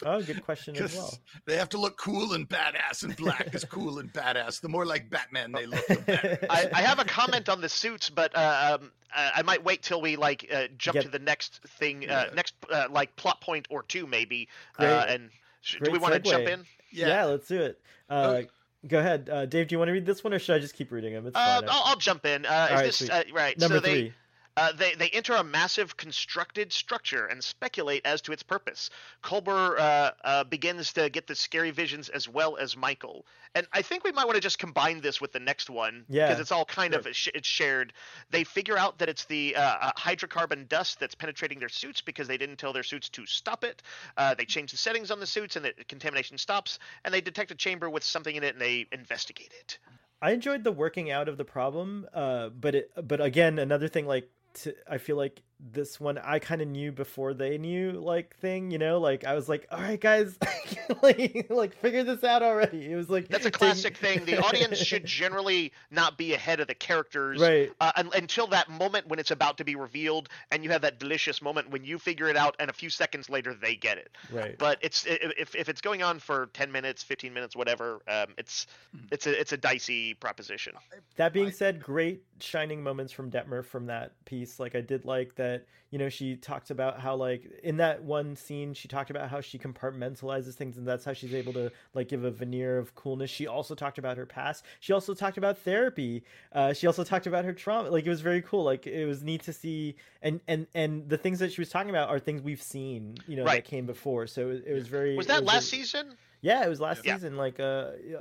Oh, good question as 'Cause well. they have to look cool and badass, and black is cool and badass. The more like Batman they look, the better. I, I have a comment on the suits, but uh, um, I might wait till we like uh, jump Get- to the next thing, uh, Yeah. next uh, like plot point or two, maybe. Uh, and sh- do we want to jump in? Yeah, let's do it. Uh, Okay. Go ahead, uh, Dave. Do you want to read this one, or should I just keep reading them? It's Uh, fine. I'll, I'll jump in. Uh, is All right, this sweet. uh, right? Number so they, three. Uh, they they enter a massive constructed structure and speculate as to its purpose. Culber uh, uh, begins to get the scary visions as well as Michael, and I think we might want to just combine this with the next one Yeah, because it's all kind of sh- it's shared. They figure out that it's the uh, uh, hydrocarbon dust that's penetrating their suits because they didn't tell their suits to stop it. Uh, they change the settings on the suits and the contamination stops, and they detect a chamber with something in it and they investigate it. I enjoyed the working out of the problem, uh, but it, but again, another thing like I feel like this one I kind of knew before they knew like thing, you know, like I was like, all right, guys, like, like figure this out already. It was like That's a taking- classic thing. The audience should generally not be ahead of the characters right. uh, un- until that moment when it's about to be revealed, and you have that delicious moment when you figure it out, and a few seconds later they get it. Right. But it's if if it's going on for ten minutes, fifteen minutes, whatever, um, it's it's a it's a dicey proposition. That being said, great shining moments from Detmer from that piece. Like I did like that, you know, she talked about how like in that one scene she talked about how she compartmentalizes things and that's how she's able to like give a veneer of coolness. She also talked about her past. She also talked about therapy. Uh she also talked about her trauma. Like it was very cool. Like it was neat to see and and and the things that she was talking about are things we've seen, you know, Right. that came before. So it, it was very Was that a- last season? Yeah, it was last Yeah. season. Like, uh,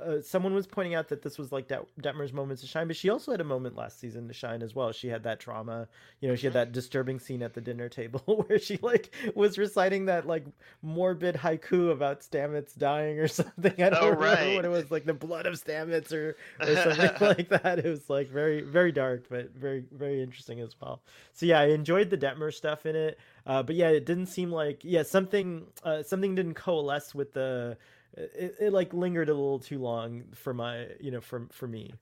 uh, someone was pointing out that this was like Det- Detmer's moments to shine, but she also had a moment last season to shine as well. She had that trauma. You know, she had that disturbing scene at the dinner table where she like was reciting that like morbid haiku about Stamets dying or something. I don't Oh, remember right. what it was, like the blood of Stamets or, or something like that. It was like very, very dark, but very, very interesting as well. So yeah, I enjoyed the Detmer stuff in it. Uh, but yeah, it didn't seem like yeah something uh, something didn't coalesce with the it, it like lingered a little too long for my you know for for me.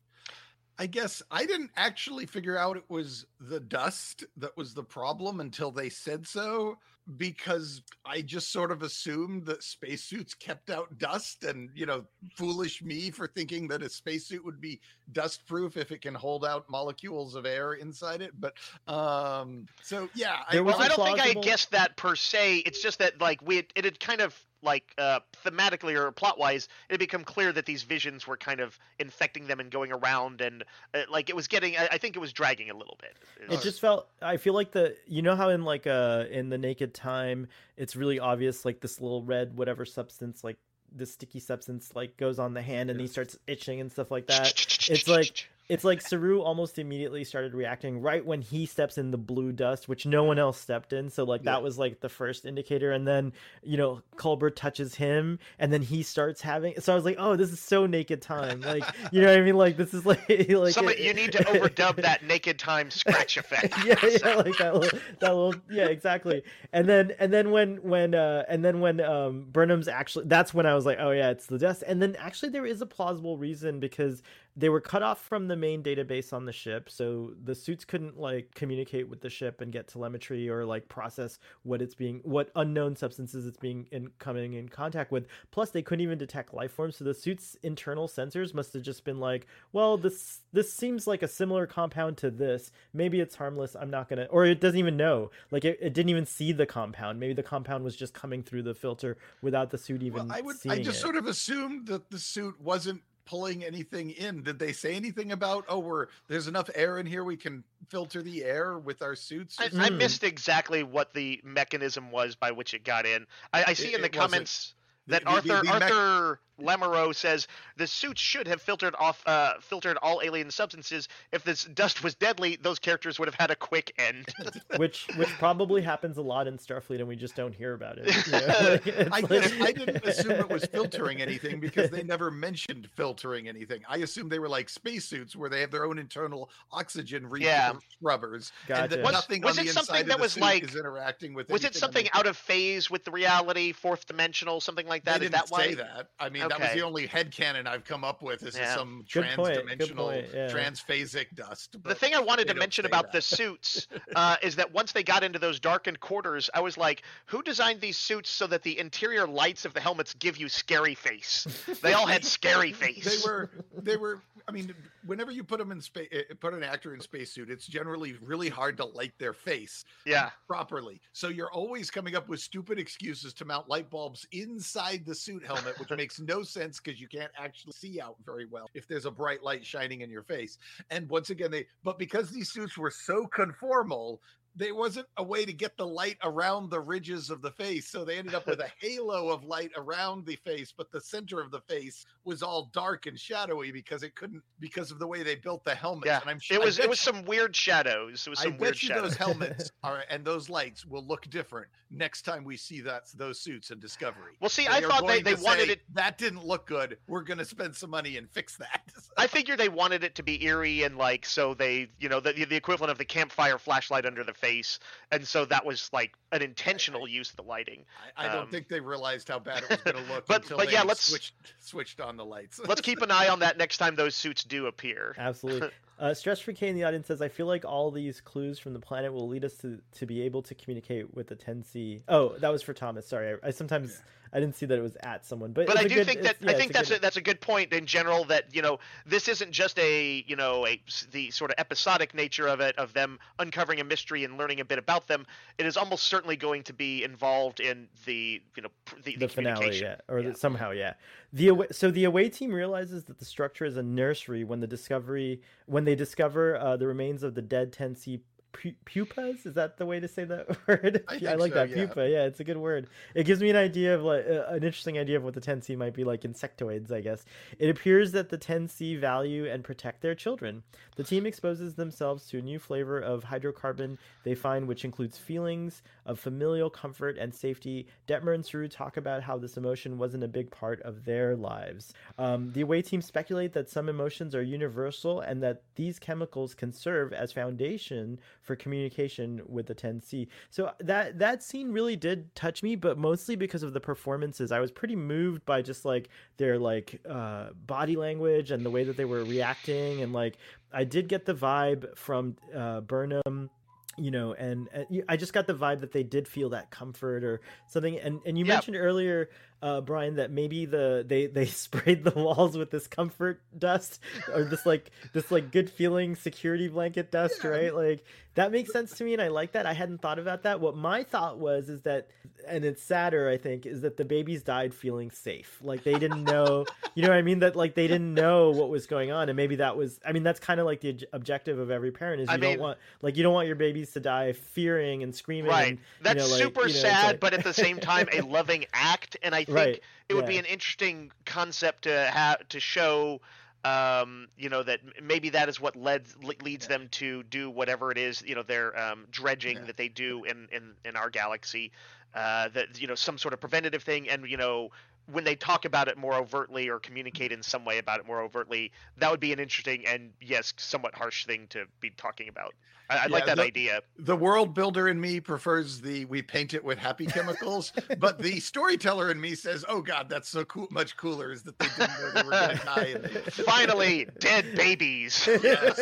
I guess I didn't actually figure out it was the dust that was the problem until they said so because I just sort of assumed that spacesuits kept out dust and you know foolish me for thinking that a spacesuit would be dust proof if it can hold out molecules of air inside it but um so yeah I, Well, I don't think I guessed that per se. It's just that like we it had kind of like uh, thematically or plot wise, it had become clear that these visions were kind of infecting them and going around, and uh, like it was getting. I, I think it was dragging a little bit. it just felt i feel like the you know how in like uh in the naked time it's really obvious like this little red whatever substance like the sticky substance like goes on the hand and he starts itching and stuff like that it's like it's like Saru almost immediately started reacting right when he steps in the blue dust, which no one else stepped in. So like Yeah. that was like the first indicator, and then you know Culber touches him, and then he starts having. So I was like, oh, this is so naked time, like you know what I mean? Like this is like like Some, it- you need to overdub that naked time scratch effect. yeah, yeah, like that little, that little, yeah, exactly. And then, and then when, when, uh, and then when, um, Burnham's actually, that's when I was like, oh yeah, it's the dust. And then actually, there is a plausible reason because they were cut off from the main database on the ship, so the suits couldn't like communicate with the ship and get telemetry or like process what it's being, what unknown substances it's being in coming in contact with. Plus, they couldn't even detect life forms, so the suit's internal sensors must have just been like, well, this this seems like a similar compound to this. Maybe it's harmless. I'm not gonna, or it doesn't even know. Like it, it didn't even see the compound. Maybe the compound was just coming through the filter without the suit even well, I would I just it. sort of assumed that the suit wasn't pulling anything in. Did they say anything about oh we're there's enough air in here we can filter the air with our suits I, I missed exactly what the mechanism was by which it got in. I, I see It- in the comments that the- Arthur the- the Arthur Lamoureux says the suits should have filtered off uh, filtered all alien substances. If this dust was deadly, those characters would have had a quick end. which which probably happens a lot in Starfleet, and we just don't hear about it. you know? Like, I, like- I didn't assume it was filtering anything because they never mentioned filtering anything. I assumed they were like spacesuits where they have their own internal oxygen reach Yeah. scrubbers. And Gotcha. that Was- nothing was on it the something that was like- is interacting with was it something the- out of phase with the reality, fourth dimensional, something like They that? Is didn't that why? say that. I mean, Okay. That was the only head headcanon I've come up with. This is Yeah. some Good trans-dimensional, point, yeah. transphasic dust. The thing I wanted to mention about that. the suits uh, is that once they got into those darkened quarters, I was like, who designed these suits so that the interior lights of the helmets give you scary face? They all had scary face. they were they were i mean whenever you put them in space put an actor in spacesuit it's generally really hard to light their face Yeah. properly so you're always coming up with stupid excuses to mount light bulbs inside the suit helmet which makes no sense because you can't actually see out very well if there's a bright light shining in your face. And once again they but because these suits were so conformal there wasn't a way to get the light around the ridges of the face so they ended up with a halo of light around the face but the center of the face was all dark and shadowy because it couldn't because of the way they built the helmets Yeah. and i'm sure It was it was you- some weird shadows. It was I some weird bet you shadows. those helmets are and those lights will look different next time we see that those suits in Discovery. Well, see, They I thought they, they wanted say, it. That didn't look good. We're going to spend some money and fix that. I figured they wanted it to be eerie and like so they you know the the equivalent of the campfire flashlight under the face, and so that was like an intentional use of the lighting. I, I don't Um, think they realized how bad it was going to look But- until but they yeah, let's- switched switched on the lights. Let's keep an eye on that next time those suits do appear. Absolutely. Uh, Stress for K in the audience says, I feel like all these clues from the planet will lead us to, to be able to communicate with the 10C. Oh, that was for Thomas. Sorry. I, I sometimes I didn't see that it was at someone, but But I do good- think that yeah, I it's think a that's good- a, that's a good point in general. That you know this isn't just a you know a the sort of episodic nature of it of them uncovering a mystery and learning a bit about them. It is almost certainly going to be involved in the you know pr- the, the the, finale, yeah, or Yeah. The, somehow, yeah. The away, so the away team realizes that the structure is a nursery when the discovery when they discover uh, the remains of the dead 10C pu- pupas. Is that the way to say that word? I I, like so, that yeah. pupa. Yeah, it's a good word. It gives me an idea of like uh, an interesting idea of what the 10C might be like insectoids. I guess it appears that the 10C value and protect their children. The team exposes themselves to a new flavor of hydrocarbon they find, which includes feelings of familial comfort and safety. Detmer and Saru talk about how this emotion wasn't a big part of their lives. Um, the away team speculate that some emotions are universal and that these chemicals can serve as foundation for communication with the 10C. So that that scene really did touch me, but mostly because of the performances. I was pretty moved by just like their like uh, body language and the way that they were reacting, and like I did get the vibe from uh, Burnham you know and, and i just got the vibe that they did feel that comfort or something and and you Yeah. mentioned earlier uh brian that maybe the they they sprayed the walls with this comfort dust or this like this like good feeling security blanket dust Yeah. right like that makes sense to me and i like that i hadn't thought about that what my thought was is that and it's sadder i think is that the babies died feeling safe like they didn't know you know what i mean that like they didn't know what was going on and maybe that was i mean that's kind of like the obj- objective of every parent is you I don't want like you don't want your babies to die fearing and screaming Right. and, That's know, like, super you know, sad, like- but at the same time a loving act. And I think Right, it would be an interesting concept to have to show. Um, you know that maybe that is what led le- leads them to do whatever it is. You know, their um, dredging Yeah. that they do in in in our galaxy. Uh, that you know some sort of preventative thing, and you know when they talk about it more overtly or communicate in some way about it more overtly, that would be an interesting and yes, somewhat harsh thing to be talking about. I, I like that the- idea. the world builder in me prefers the we paint it with happy chemicals, but the storyteller in me says, "Oh God, that's so cool, much cooler." Is that they didn't know they were going to die? And they, Finally, dead babies. Yes.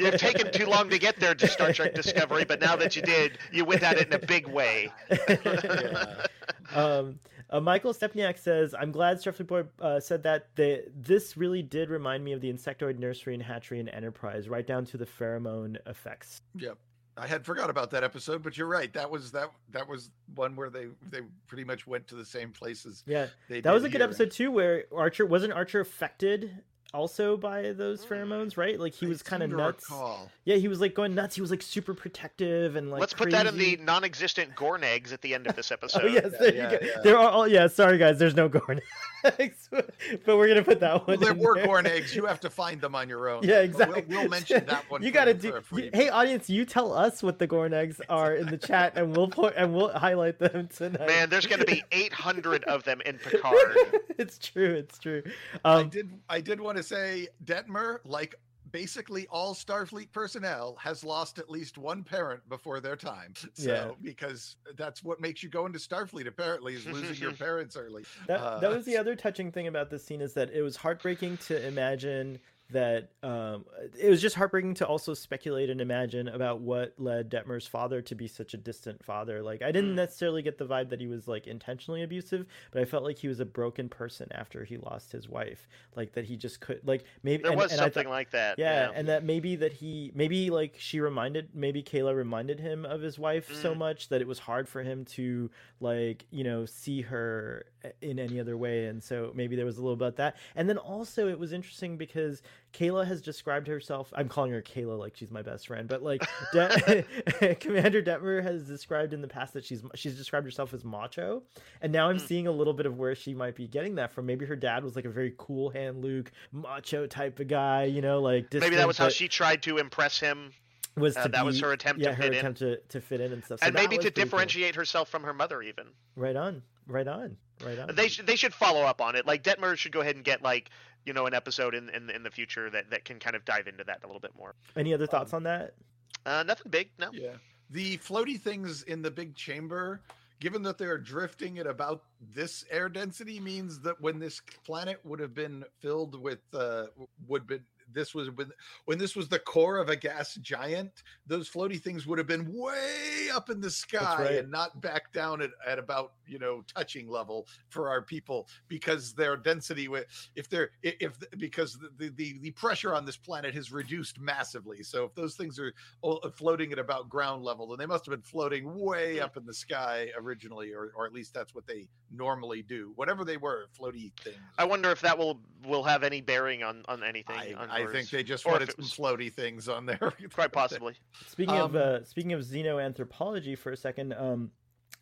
You've taken too long to get there to Star Trek Discovery, but now that you did, you went at it in a big way. Yeah. um, uh, Michael Stepniak says, "I'm glad Starfleet Boy uh, said that. The, this really did remind me of the insectoid nursery and hatchery in Enterprise, right down to the pheromone effects." Yep. I had forgot about that episode, but you're right. That was that that was one where they they pretty much went to the same places. Yeah, that was a good episode too, where Archer wasn't Archer affected also by those pheromones, right? Like he was kind of nuts. recall. Yeah, he was like going nuts. He was like super protective and like. Let's put that in the non-existent Gorn eggs at the end of this episode. Oh yes, there yeah, you go. yeah. There are all yeah. Sorry guys, there's no Gorn eggs, but we're gonna put that Well, one. there in were there. corn eggs. You have to find them on your own. Yeah, But we'll- exactly. We'll, mention that one. You got to do. you- hey, audience, you tell us what the Gorn eggs are in the chat, and we'll put and we'll highlight them tonight. Man, there's going to be 800 of them in Picard. it's true. It's true. I Um, did. I did want to say Detmer, like basically all Starfleet personnel has lost at least one parent before their time. So Yeah. because that's what makes you go into Starfleet apparently is losing your parents early. That, Uh, that was the other touching thing about this scene is that it was heartbreaking to imagine that um, it was just heartbreaking to also speculate and imagine about what led Detmer's father to be such a distant father. Like I didn't Mm. necessarily get the vibe that he was like intentionally abusive, but I felt like he was a broken person after he lost his wife. Like that he just could like maybe There and- was and something thought- like that. yeah, and that maybe that he maybe like she reminded maybe Keyla reminded him of his wife so Mm. much that it was hard for him to like you know see her in any other way, and so maybe there was a little about that. And then also it was interesting because Keyla has described herself. I'm calling her Keyla like she's my best friend, but like De- Commander Detmer has described in the past that she's she's described herself as macho, and now I'm Mm. seeing a little bit of where she might be getting that from. Maybe her dad was like a very cool hand Luke, macho type of guy, you know, like maybe that was how she tried to impress him, was uh, that was her attempt yeah, to her fit in. attempt to, to fit in and stuff. So and maybe to pretty cool. differentiate herself from her mother. Even Right on, right on, right on. they should they should follow up on it. Like Detmer should go ahead and get like you know an episode in in, in the future that that can kind of dive into that a little bit more. Any other thoughts um, on that? Uh, nothing big, no. Yeah. The floaty things in the big chamber, given that they're drifting at about this air density, means that when this planet would have been filled with uh would been this was when when this was the core of a gas giant, those floaty things would have been way up in the sky right. and not back down at, at about you know touching level for our people because their density if they're if because the, the the pressure on this planet has reduced massively so if those things are floating at about ground level, then they must have been floating way Hmm. up in the sky originally, or, or at least that's what they normally do. Whatever they were, floaty things. I wonder if that will will have any bearing on on anything. I, on I think they just or wanted some floaty things on there. quite possibly. Speaking of Um, uh, speaking of xenoanthropology for a second, um,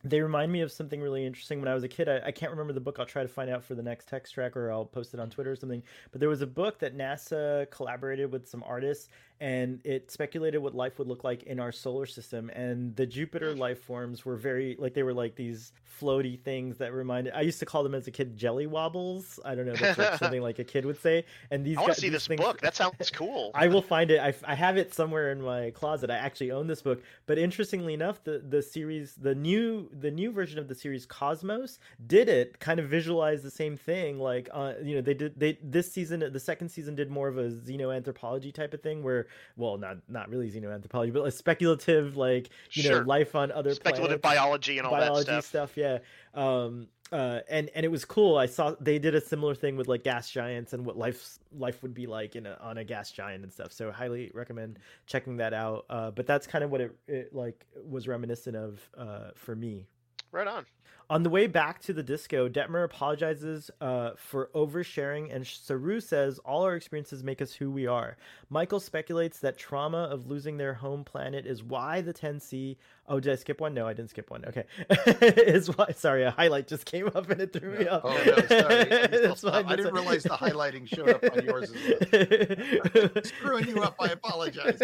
they remind me of something really interesting. When I was a kid, I, I can't remember the book. I'll try to find out for the next Tex Trek, or I'll post it on Twitter or something. But there was a book that NASA collaborated with some artists, and it speculated what life would look like in our solar system. And the Jupiter life forms were very like they were like these floaty things that reminded. I used to call them as a kid jelly wobbles. I don't know, that's like something like a kid would say. And these I want to see this things- book. That sounds cool. I will find it. I, I have it somewhere in my closet. I actually own this book. But interestingly enough, the the series, the new the new version of the series Cosmos did it. Kind of visualize the same thing. Like uh, you know, they did they this season, the second season did more of a xenoanthropology type of thing, where well, not not really xenoanthropology, but a speculative like you know life on other Speculative planets biology and all biology that stuff. yeah. Um uh and and it was cool. I saw they did a similar thing with like gas giants and what life life would be like in a, on a gas giant and stuff. So highly recommend checking that out. Uh but that's kind of what it, it like was reminiscent of uh for me Right on. on the way back to the disco, Detmer apologizes uh, for oversharing, and Saru says all our experiences make us who we are. Michael speculates that trauma of losing their home planet is why the 10C. Oh, did I skip one? No, I didn't skip one. Okay, is why. Sorry, a highlight just came up and it threw me off. Oh no, sorry. That's I didn't fine. realize the highlighting showed up on yours as well. Screwing you up, I apologize.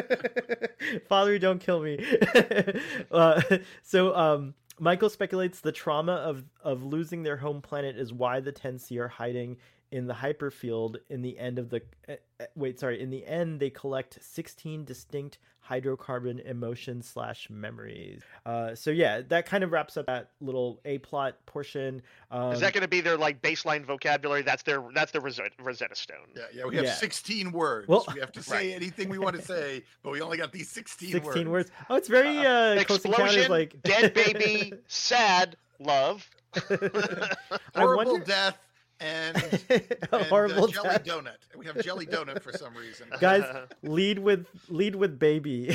Father, don't kill me. uh, so, um, Michael speculates the trauma of of losing their home planet is why the 10C are hiding in the hyperfield. In the end of the uh, uh, wait, sorry, in the end they collect 16 distinct hydrocarbon emotions slash memories. Uh, so yeah, that kind of wraps up that little a plot portion. Um, Is that going to be their like baseline vocabulary? That's their that's their Rosetta, Rosetta Stone. Yeah, yeah, we have Yeah. 16 words. Well- we have to say Right. anything we want to say, but we only got these 16, 16 words. words. Oh, it's very uh, close encounters. Explosion, Like dead baby, sad, love. Horrible wonder- death and, a and horrible uh, jelly death. donut. We have jelly donut for some reason. guys lead with lead with baby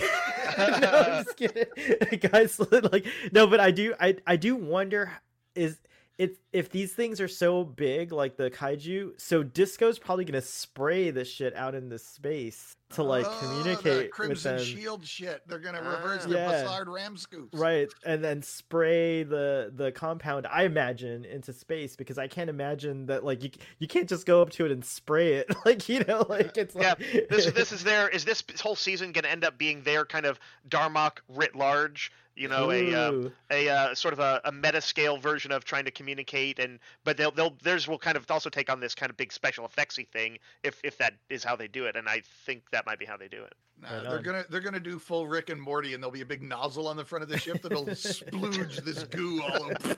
no i'm just kidding guys like no but i do i i do wonder is if if these things are so big like the kaiju so disco's probably gonna spray this shit out into space to like Oh, the communicate with Crimson them Shield shit. They're gonna Ah. reverse the Yeah. Bussard ram scoops. right and then spray the the compound i imagine into space because i can't imagine that like you you can't just go up to it and spray it like you know like it's Yeah, like this this is their is this whole season going to end up being their kind of Darmok writ large? You know, a uh, a uh, sort of a, a meta scale version of trying to communicate, and but they'll they'll theirs will kind of also take on this kind of big special effectsy thing if if that is how they do it, and I think that might be how they do it. Nah, Right they're on. gonna they're gonna do full Rick and Morty, and there'll be a big nozzle on the front of the ship that'll splooge this goo all over,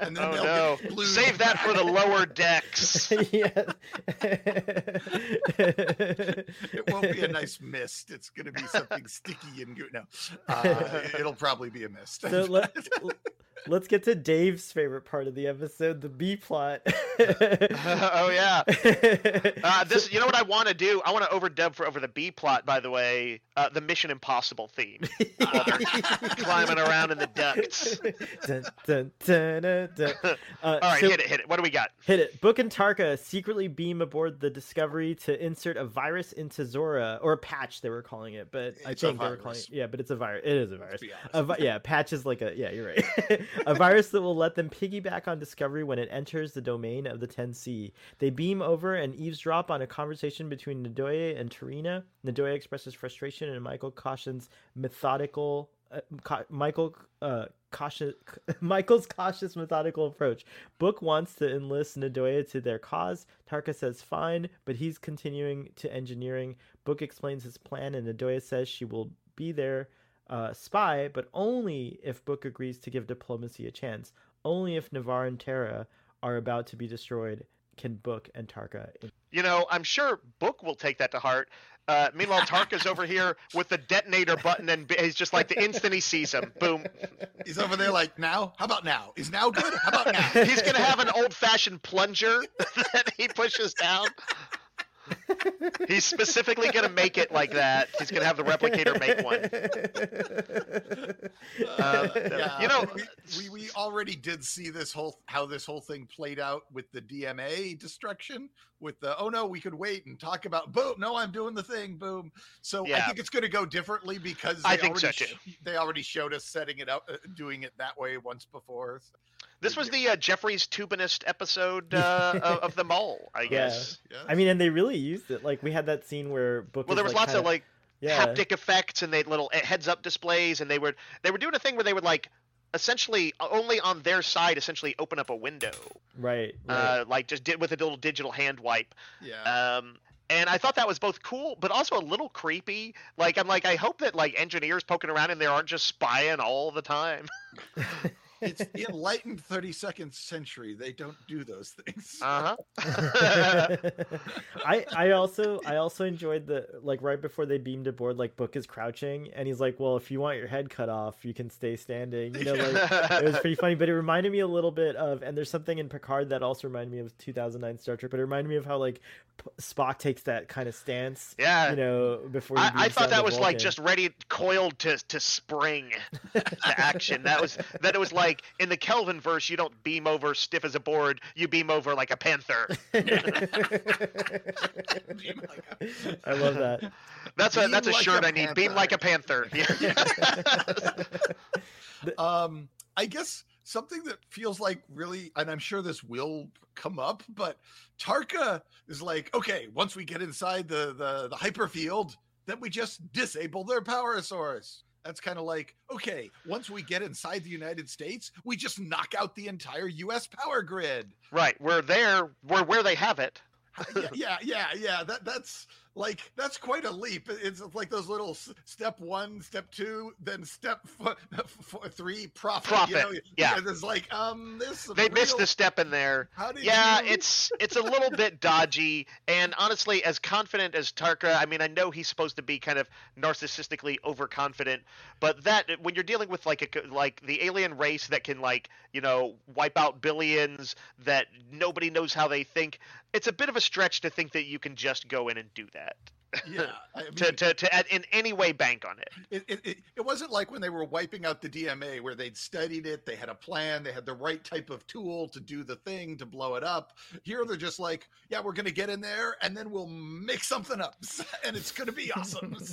and then Oh they'll no! get splooged Save that for the lower decks. It won't be a nice mist. It's gonna be something sticky and goo. No, uh, it'll probably be a mist. so let, let's get to Dave's favorite part of the episode, the B plot. oh yeah. Uh, this, you know what I want to do? I want to overdub for over the B plot. By the way, uh, the Mission Impossible theme while they're climbing around in the ducts. Dun, dun, dun, dun, dun. Uh, All right, so- hit it, hit it. What do we got? Hit it. Book and Tarka secretly beam aboard the Discovery to insert a virus into Zora, or a patch they were calling it, but I It's a think they were calling it. Yeah, but it's a virus. It is a virus. be. A vi- yeah, patch is like a yeah. You're right. A virus that will let them piggyback on Discovery when it enters the domain of the 10C. They beam over and eavesdrop on a conversation between Ndoye and T'Rina. Ndoye expresses frustration, and Michael cautions methodical. Uh, ca- Michael uh, cautious Michael's cautious methodical approach. Book wants to enlist Ndoye to their cause. Tarka says fine, but he's continuing to engineering. Book explains his plan, and Ndoye says she will be their uh, spy, but only if Book agrees to give diplomacy a chance. Only if Ni'Var and Terra are about to be destroyed can Book and Tarka. You know, I'm sure Book will take that to heart. Uh, meanwhile, Tarka's over here with the detonator button, and he's just like the instant he sees him, boom. He's over there like now. How about now? Is now good? How about now? He's gonna have an old-fashioned plunger that he pushes down. He's specifically gonna make it like that. He's gonna have the replicator make one. Uh, yeah, you know, we, we we already did see this whole how this whole thing played out with the DMA destruction. With the oh no, we could wait and talk about boom. No, I'm doing the thing. Boom. So I think it's going to go differently because I they think so, already too. they already showed us setting it up, uh, doing it that way once before. So, This was the uh, Jefferies Tubinist episode uh, of, of the mole, I Yeah. guess. I mean, and they really used it. Like we had that scene where Book. Well, there was like, lots kinda- of like yeah. haptic effects and they little uh, heads up displays and they were they were doing a thing where they would like essentially only on their side essentially open up a window Right. right. uh, like just did with a little digital hand wipe yeah. um and I thought that was both cool, but also a little creepy. Like I'm like, I hope that like engineers poking around in there aren't just spying all the time. it's the enlightened 32nd century. They don't do those things. Uh huh. I I also I also enjoyed the like right before they beamed aboard, like Book is crouching and he's like, Well, if you want your head cut off, you can stay standing. You know, like it was pretty funny, but it reminded me a little bit of and there's something in Picard that also reminded me of 2009 Star Trek, but it reminded me of how like P- Spock takes that kind of stance. Yeah. You know, before I, I thought that to was like just ready, coiled to to spring to action. That was that it was like in the Kelvin verse, you don't beam over stiff as a board, you beam over like a panther. I love that. That's a that's a like shirt a I need. Beam like a panther. Yeah. um i guess something that feels like really and i'm sure this will come up but tarka is like okay once we get inside the the, the hyperfield then we just disable their power source that's kind of like okay once we get inside the united states we just knock out the entire us power grid right. We're there. We're where they have it. Uh, yeah, yeah, yeah, yeah. That that's like that's quite a leap. It's like those little step one, step two, then step f- f- three, profit. You know? Profit, yeah. It's like um, this They missed real- a step in there. How did Yeah, you... it's it's a little bit dodgy, and honestly, as confident as Tarka, I mean, I know he's supposed to be kind of narcissistically overconfident, but that when you're dealing with like a like the alien race that can like you know wipe out billions, that nobody knows how they think, it's a bit of a stretch to think that you can just go in and do that. Yeah. I mean, To, to, to in any way bank on it. it, it, it, it wasn't like when they were wiping out the DMA where they'd studied it, they had a plan, they had the right type of tool to do the thing to blow it up. Here they're just like, yeah, we're gonna get in there and then we'll make something up, and it's gonna be awesome.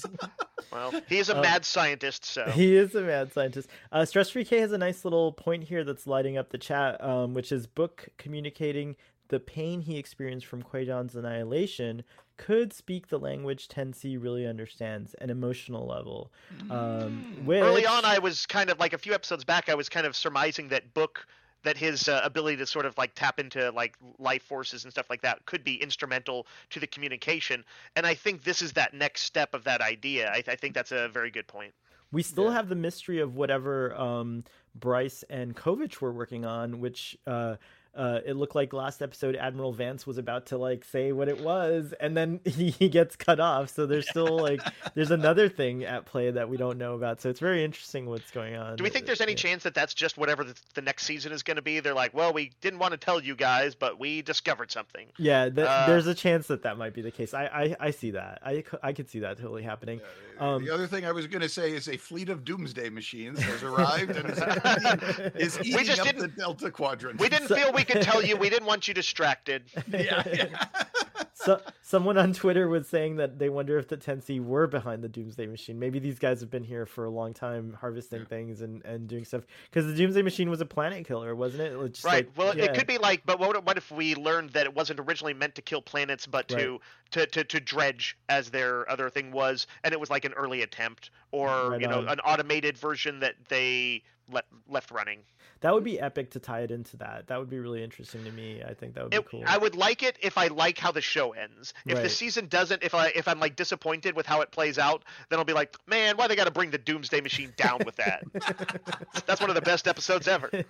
Well, he's a Um, mad scientist, so He is a mad scientist. Uh, Stress Free K has a nice little point here that's lighting up the chat, um, which is book communicating the pain he experienced from Kwejian's annihilation could speak the language 10C really understands, an emotional level. Um, which, early on i was kind of like a few episodes back i was kind of surmising that book that his uh, ability to sort of like tap into like life forces and stuff like that could be instrumental to the communication. And I think this is that next step of that idea. I, I think that's a very good point. We still have the mystery of whatever um, Bryce and Kovich were working on, which uh, uh, it looked like last episode Admiral Vance was about to like say what it was, and then he, he gets cut off. So there's still like there's another thing at play that we don't know about. So it's very interesting what's going on. Do we think there's any Yeah. chance that that's just whatever the, the next season is going to be? They're like, well, we didn't want to tell you guys, but we discovered something. Yeah, th- Uh, there's a chance that that might be the case. I I, I see that. I I could see that totally happening. Um, the other thing I was going to say is a fleet of doomsday machines has arrived and is eating, is eating just up didn't- the Delta Quadrant. We didn't So- feel we could tell you. We didn't want you distracted. yeah, yeah. so someone on Twitter was saying that they wonder if the 10C were behind the Doomsday Machine. Maybe these guys have been here for a long time, harvesting things and, and doing stuff. Because the Doomsday Machine was a planet killer, wasn't it? It's just Right. like- well, yeah. it could be like, but what, what if we learned that it wasn't originally meant to kill planets, but to, to, to, to dredge as their other thing was, and it was like an early attempt, or Right you know, on. an automated version that they let, left running. That would be epic to tie it into that. That would be really interesting to me. I think that would be It, cool. I would like it if I like how the show ends. If the season doesn't, if I if I'm like disappointed with how it plays out, then I'll be like, man, why they got to bring the Doomsday Machine down with that? That's one of the best episodes ever.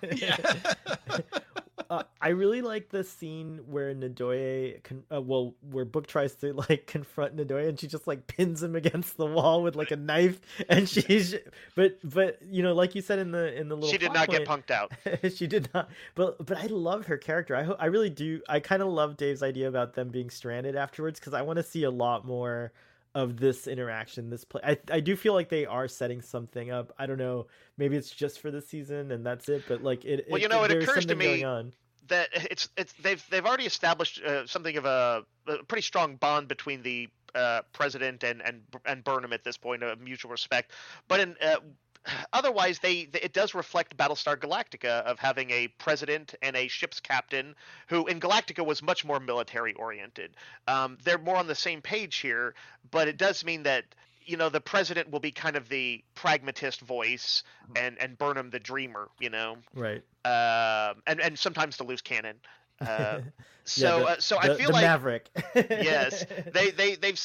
uh, I really like the scene where Ndoye, con- uh, well, where Book tries to like confront Ndoye, and she just like pins him against the wall with like a knife, and she's, but but you know, like you said in the in the little, She did not get punked out. she did not, but but I love her character. I ho- I really do. I kind of love Dave's idea about them being stranded afterwards because I want to see a lot more of this interaction. This play, I I do feel like they are setting something up. I don't know. Maybe it's just for the season and that's it. But like it, Well, you know, it there's occurs to me- that it's it's they've they've already established uh, something of a, a pretty strong bond between the uh, president and and and Burnham at this point of mutual respect. But in uh, otherwise, they, it does reflect Battlestar Galactica of having a president and a ship's captain who in Galactica was much more military oriented. Um, they're more on the same page here, but it does mean that. You know, the president will be kind of the pragmatist voice, and and Burnham the dreamer. You know, Right. um, and and sometimes the loose cannon. Uh, so the- uh, so the, I feel the like Maverick. yes, they they they've.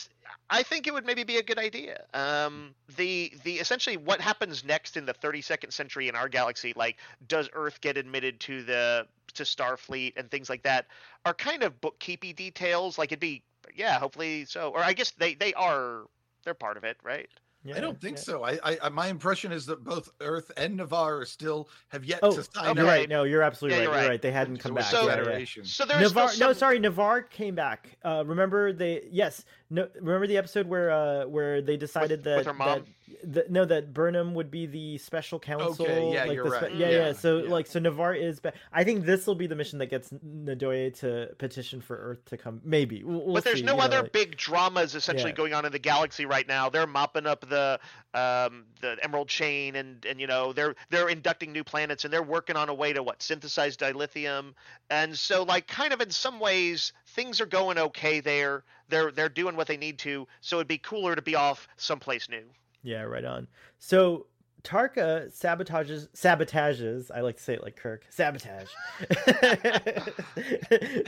I think it would maybe be a good idea. Um, the the essentially what happens next in the 32nd century in our galaxy, like does Earth get admitted to the to Starfleet and things like that, are kind of bookkeepy details. Like it'd be yeah, hopefully so. Or I guess they they are they're part of it, right? I don't think yeah. so. I, I, I my impression is that both Earth and Ni'Var still have yet Oh, to sign you're right. No, you're absolutely Yeah, right. you're You're right. right. They hadn't come to back. So- Yeah, yeah. So there's Ni'Var, still no, sorry, Ni'Var came back. Uh, remember they? Yes, no. Remember the episode where uh, where they decided that, with her mom? that that no, that Burnham would be the special counsel. yeah, like you're the spe- right. Yeah, yeah, Yeah, So yeah. like, so Ni'Var is. Ba- I think this will be the mission that gets Ndoye to petition for Earth to come. Maybe, we'll, we'll but there's see, no you know, other like- big dramas essentially going on in the galaxy right now. They're mopping up the um, the Emerald Chain, and and you know they're they're inducting new planets, and they're working on a way to what synthesize dilithium, and so like kind of in some ways things are going okay there. They're they're doing what they need to, so it'd be cooler to be off someplace new. Yeah, right on. So Tarka sabotages sabotages. I like to say it like Kirk. Sabotage.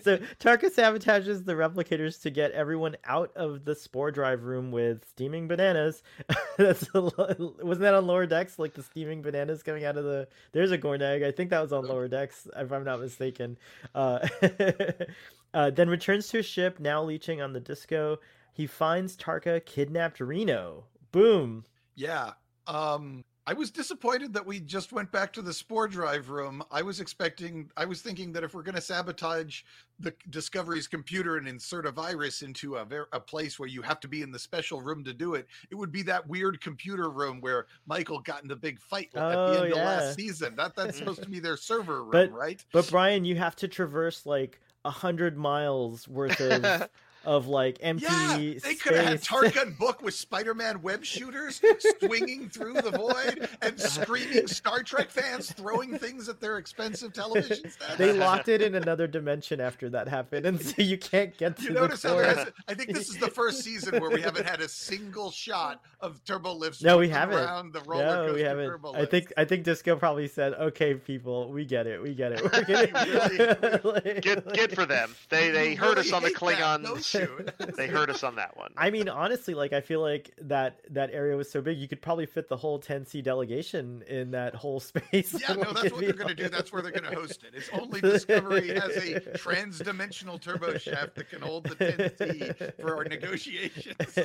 so Tarka sabotages the replicators to get everyone out of the spore drive room with steaming bananas. That's a, wasn't that on lower decks? Like the steaming bananas coming out of the. There's a Gorn Gornag. I think that was on lower decks, if I'm not mistaken. Uh, uh, then returns to his ship, now leeching on the disco. He finds Tarka kidnapped Reno. Boom. Yeah. Um I was disappointed that we just went back to the spore drive room. I was expecting I was thinking that if we're going to sabotage the Discovery's computer and insert a virus into a ver- a place where you have to be in the special room to do it, it would be that weird computer room where Michael got in the big fight at Oh, the end of yeah. last season. That that's supposed to be their server room, But- right? But Brian, you have to traverse like a hundred miles worth of of like empty Yeah, they could have had space. Book with Spider-Man web shooters swinging through the void and screaming Star Trek fans throwing things at their expensive television sets. they locked it in another dimension after that happened, and so you can't get to You the notice how has, I think this is the first season where we haven't had a single shot of Turbo Lift. No, we haven't. Around the roller No, we haven't. I think I think Disco probably said, "Okay, people, we get it, we get it. We're gonna Really, Good, good for them. They they You heard really us on the hate Klingon. No shoot. They heard us on that one. I mean, honestly, like I feel like that that area was so big, you could probably fit the whole 10C delegation in that whole space. Yeah, no, that's what they're going to do. That's where they're going to host it. It's only Discovery has a trans-dimensional turbo shaft that can hold the 10C for our negotiations.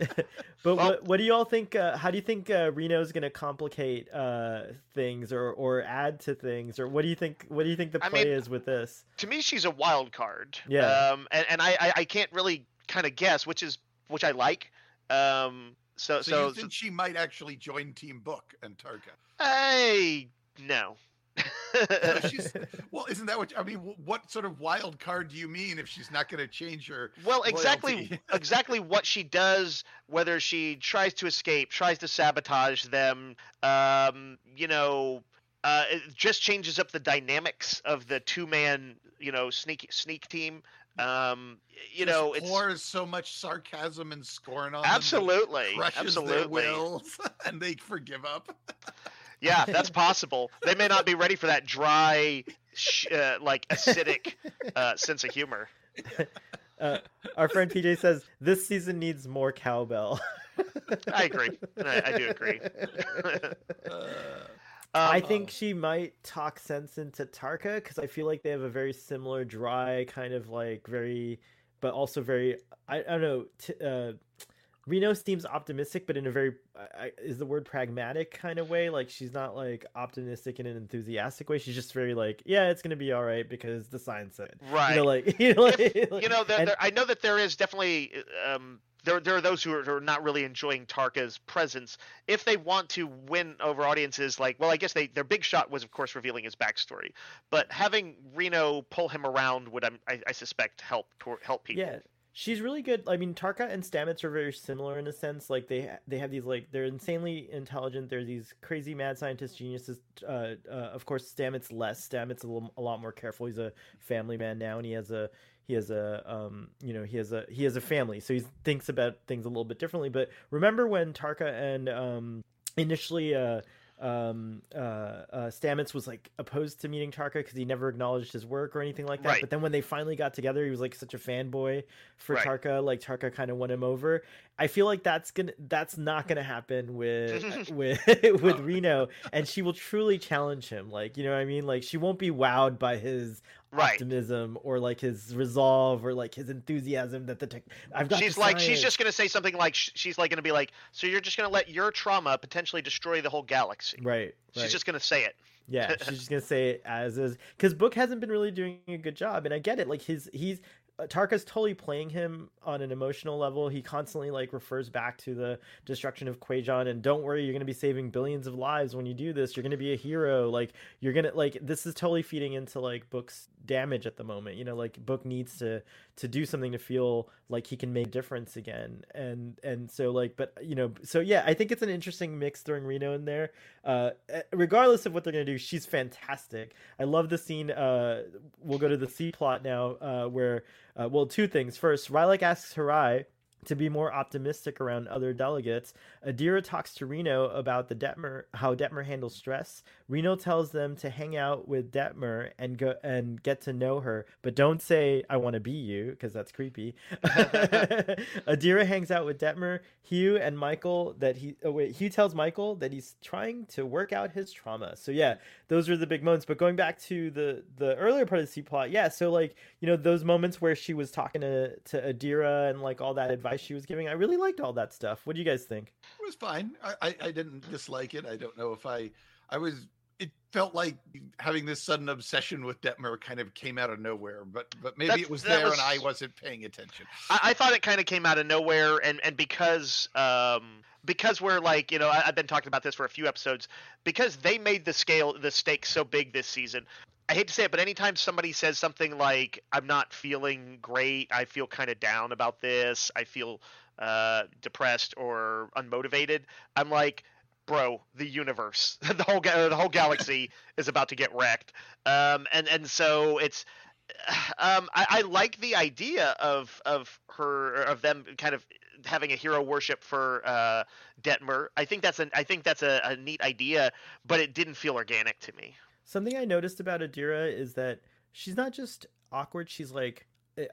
but Well- what what do you all think? Uh, how do you think uh, is going to complicate uh, things or or add to things, or what do you think? What do you think the I play mean, is with this? to me, she's a wild card. Yeah. Um, and, and I, I, can't really kind of guess, which is which I like. Um, so So, so, you think she might actually join Team Book and Tarka? I no. Well. Isn't that what I mean? What sort of wild card do you mean if she's not going to change her? well, exactly, exactly what she does, whether she tries to escape, tries to sabotage them, um, you know, uh, it just changes up the dynamics of the two-man, you know, sneak sneak team. Um, you Just know, it's pours so much sarcasm and scorn on them absolutely, crushes their absolutely. wills, and they forgive up. Yeah, that's possible. they may not be ready for that dry, sh- uh, like acidic uh, sense of humor. Uh, our friend PJ says this season needs more cowbell. I agree. I, I do agree. Uh, I Um, think she might talk sense into Tarka because I feel like they have a very similar, dry kind of like very, but also very. I, I don't know. T- uh, Reno seems optimistic, but in a very I, is the word pragmatic kind of way. Like she's not like optimistic in an enthusiastic way. She's just very like, yeah, it's gonna be all right because the sign said. right. You know, like you know, like, you know, there, and- there, I know that there is definitely um, there there are those who are, who are not really enjoying Tarka's presence. If they want to win over audiences, like well, I guess they their big shot was of course revealing his backstory, but having Reno pull him around would I, I suspect help help people. Yeah, she's really good. I mean, Tarka and Stamets are very similar in a sense. Like they they have these like they're insanely intelligent. They're these crazy mad scientist geniuses. Uh, uh, of course, Stamets less. Stamets a, little, a lot more careful. He's a family man now, and he has a he has a um you know he has a he has a family, so he thinks about things a little bit differently. But remember when Tarka and um initially uh um uh, uh Stamets was like opposed to meeting Tarka because he never acknowledged his work or anything like that. Right. But then when they finally got together, he was like such a fanboy for Right. Tarka. Like Tarka kind of won him over. I feel like that's gonna that's not gonna happen with with with Reno, and she will truly challenge him. Like you know what I mean? Like she won't be wowed by his Right. optimism or like his resolve or like his enthusiasm that the tech. I've got. she's like she's just gonna say something like she's like gonna be like so you're just gonna let your trauma potentially destroy the whole galaxy. right. She's right. just gonna say it. Yeah, she's just gonna say it as is because Book hasn't been really doing a good job, and I get it. Like his he's Tarka's totally playing him on an emotional level. He constantly like refers back to the destruction of Kwejian, and don't worry, you're gonna be saving billions of lives when you do this. You're gonna be a hero. Like you're gonna like this is totally feeding into like Book's damage at the moment. You know, like Book needs to to do something to feel like he can make a difference again, and and so like, but you know, so yeah, I think it's an interesting mix throwing Reno in there. Uh eh, regardless of what they're gonna do she's fantastic. I love the scene uh we'll go to the c plot now uh where uh, well two things. First Rillak asks harai to be more optimistic around other delegates. Adira talks to reno about the detmer how detmer handles stress reno tells them to hang out with detmer and go and get to know her but don't say i want to be you because that's creepy. Adira hangs out with detmer hugh and michael that he oh wait hugh tells michael that he's trying to work out his trauma. So yeah those are the big moments. But going back to the the earlier part of the c plot yeah so like you know those moments where she was talking to to adira and like all that advice she was giving i really liked all that stuff. What do you guys think? It was fine. I, I, I didn't dislike it. I don't know if I I was it felt like having this sudden obsession with Detmer kind of came out of nowhere, but but maybe That's- it was there was- and I wasn't paying attention. I, I thought it kind of came out of nowhere, and and because um because we're like you know I, I've been talking about this for a few episodes because they made the scale the stakes so big this season. I hate to say it, but anytime somebody says something like "I'm not feeling great," I feel kind of down about this, I feel uh, depressed or unmotivated, I'm like, bro, the universe, the whole ga- the whole galaxy is about to get wrecked. Um, and and so it's. Um, I, I like the idea of of her of them kind of having a hero worship for uh, Detmer. I think that's an I think that's a, a neat idea, but it didn't feel organic to me. Something I noticed about Adira is that she's not just awkward. She's like,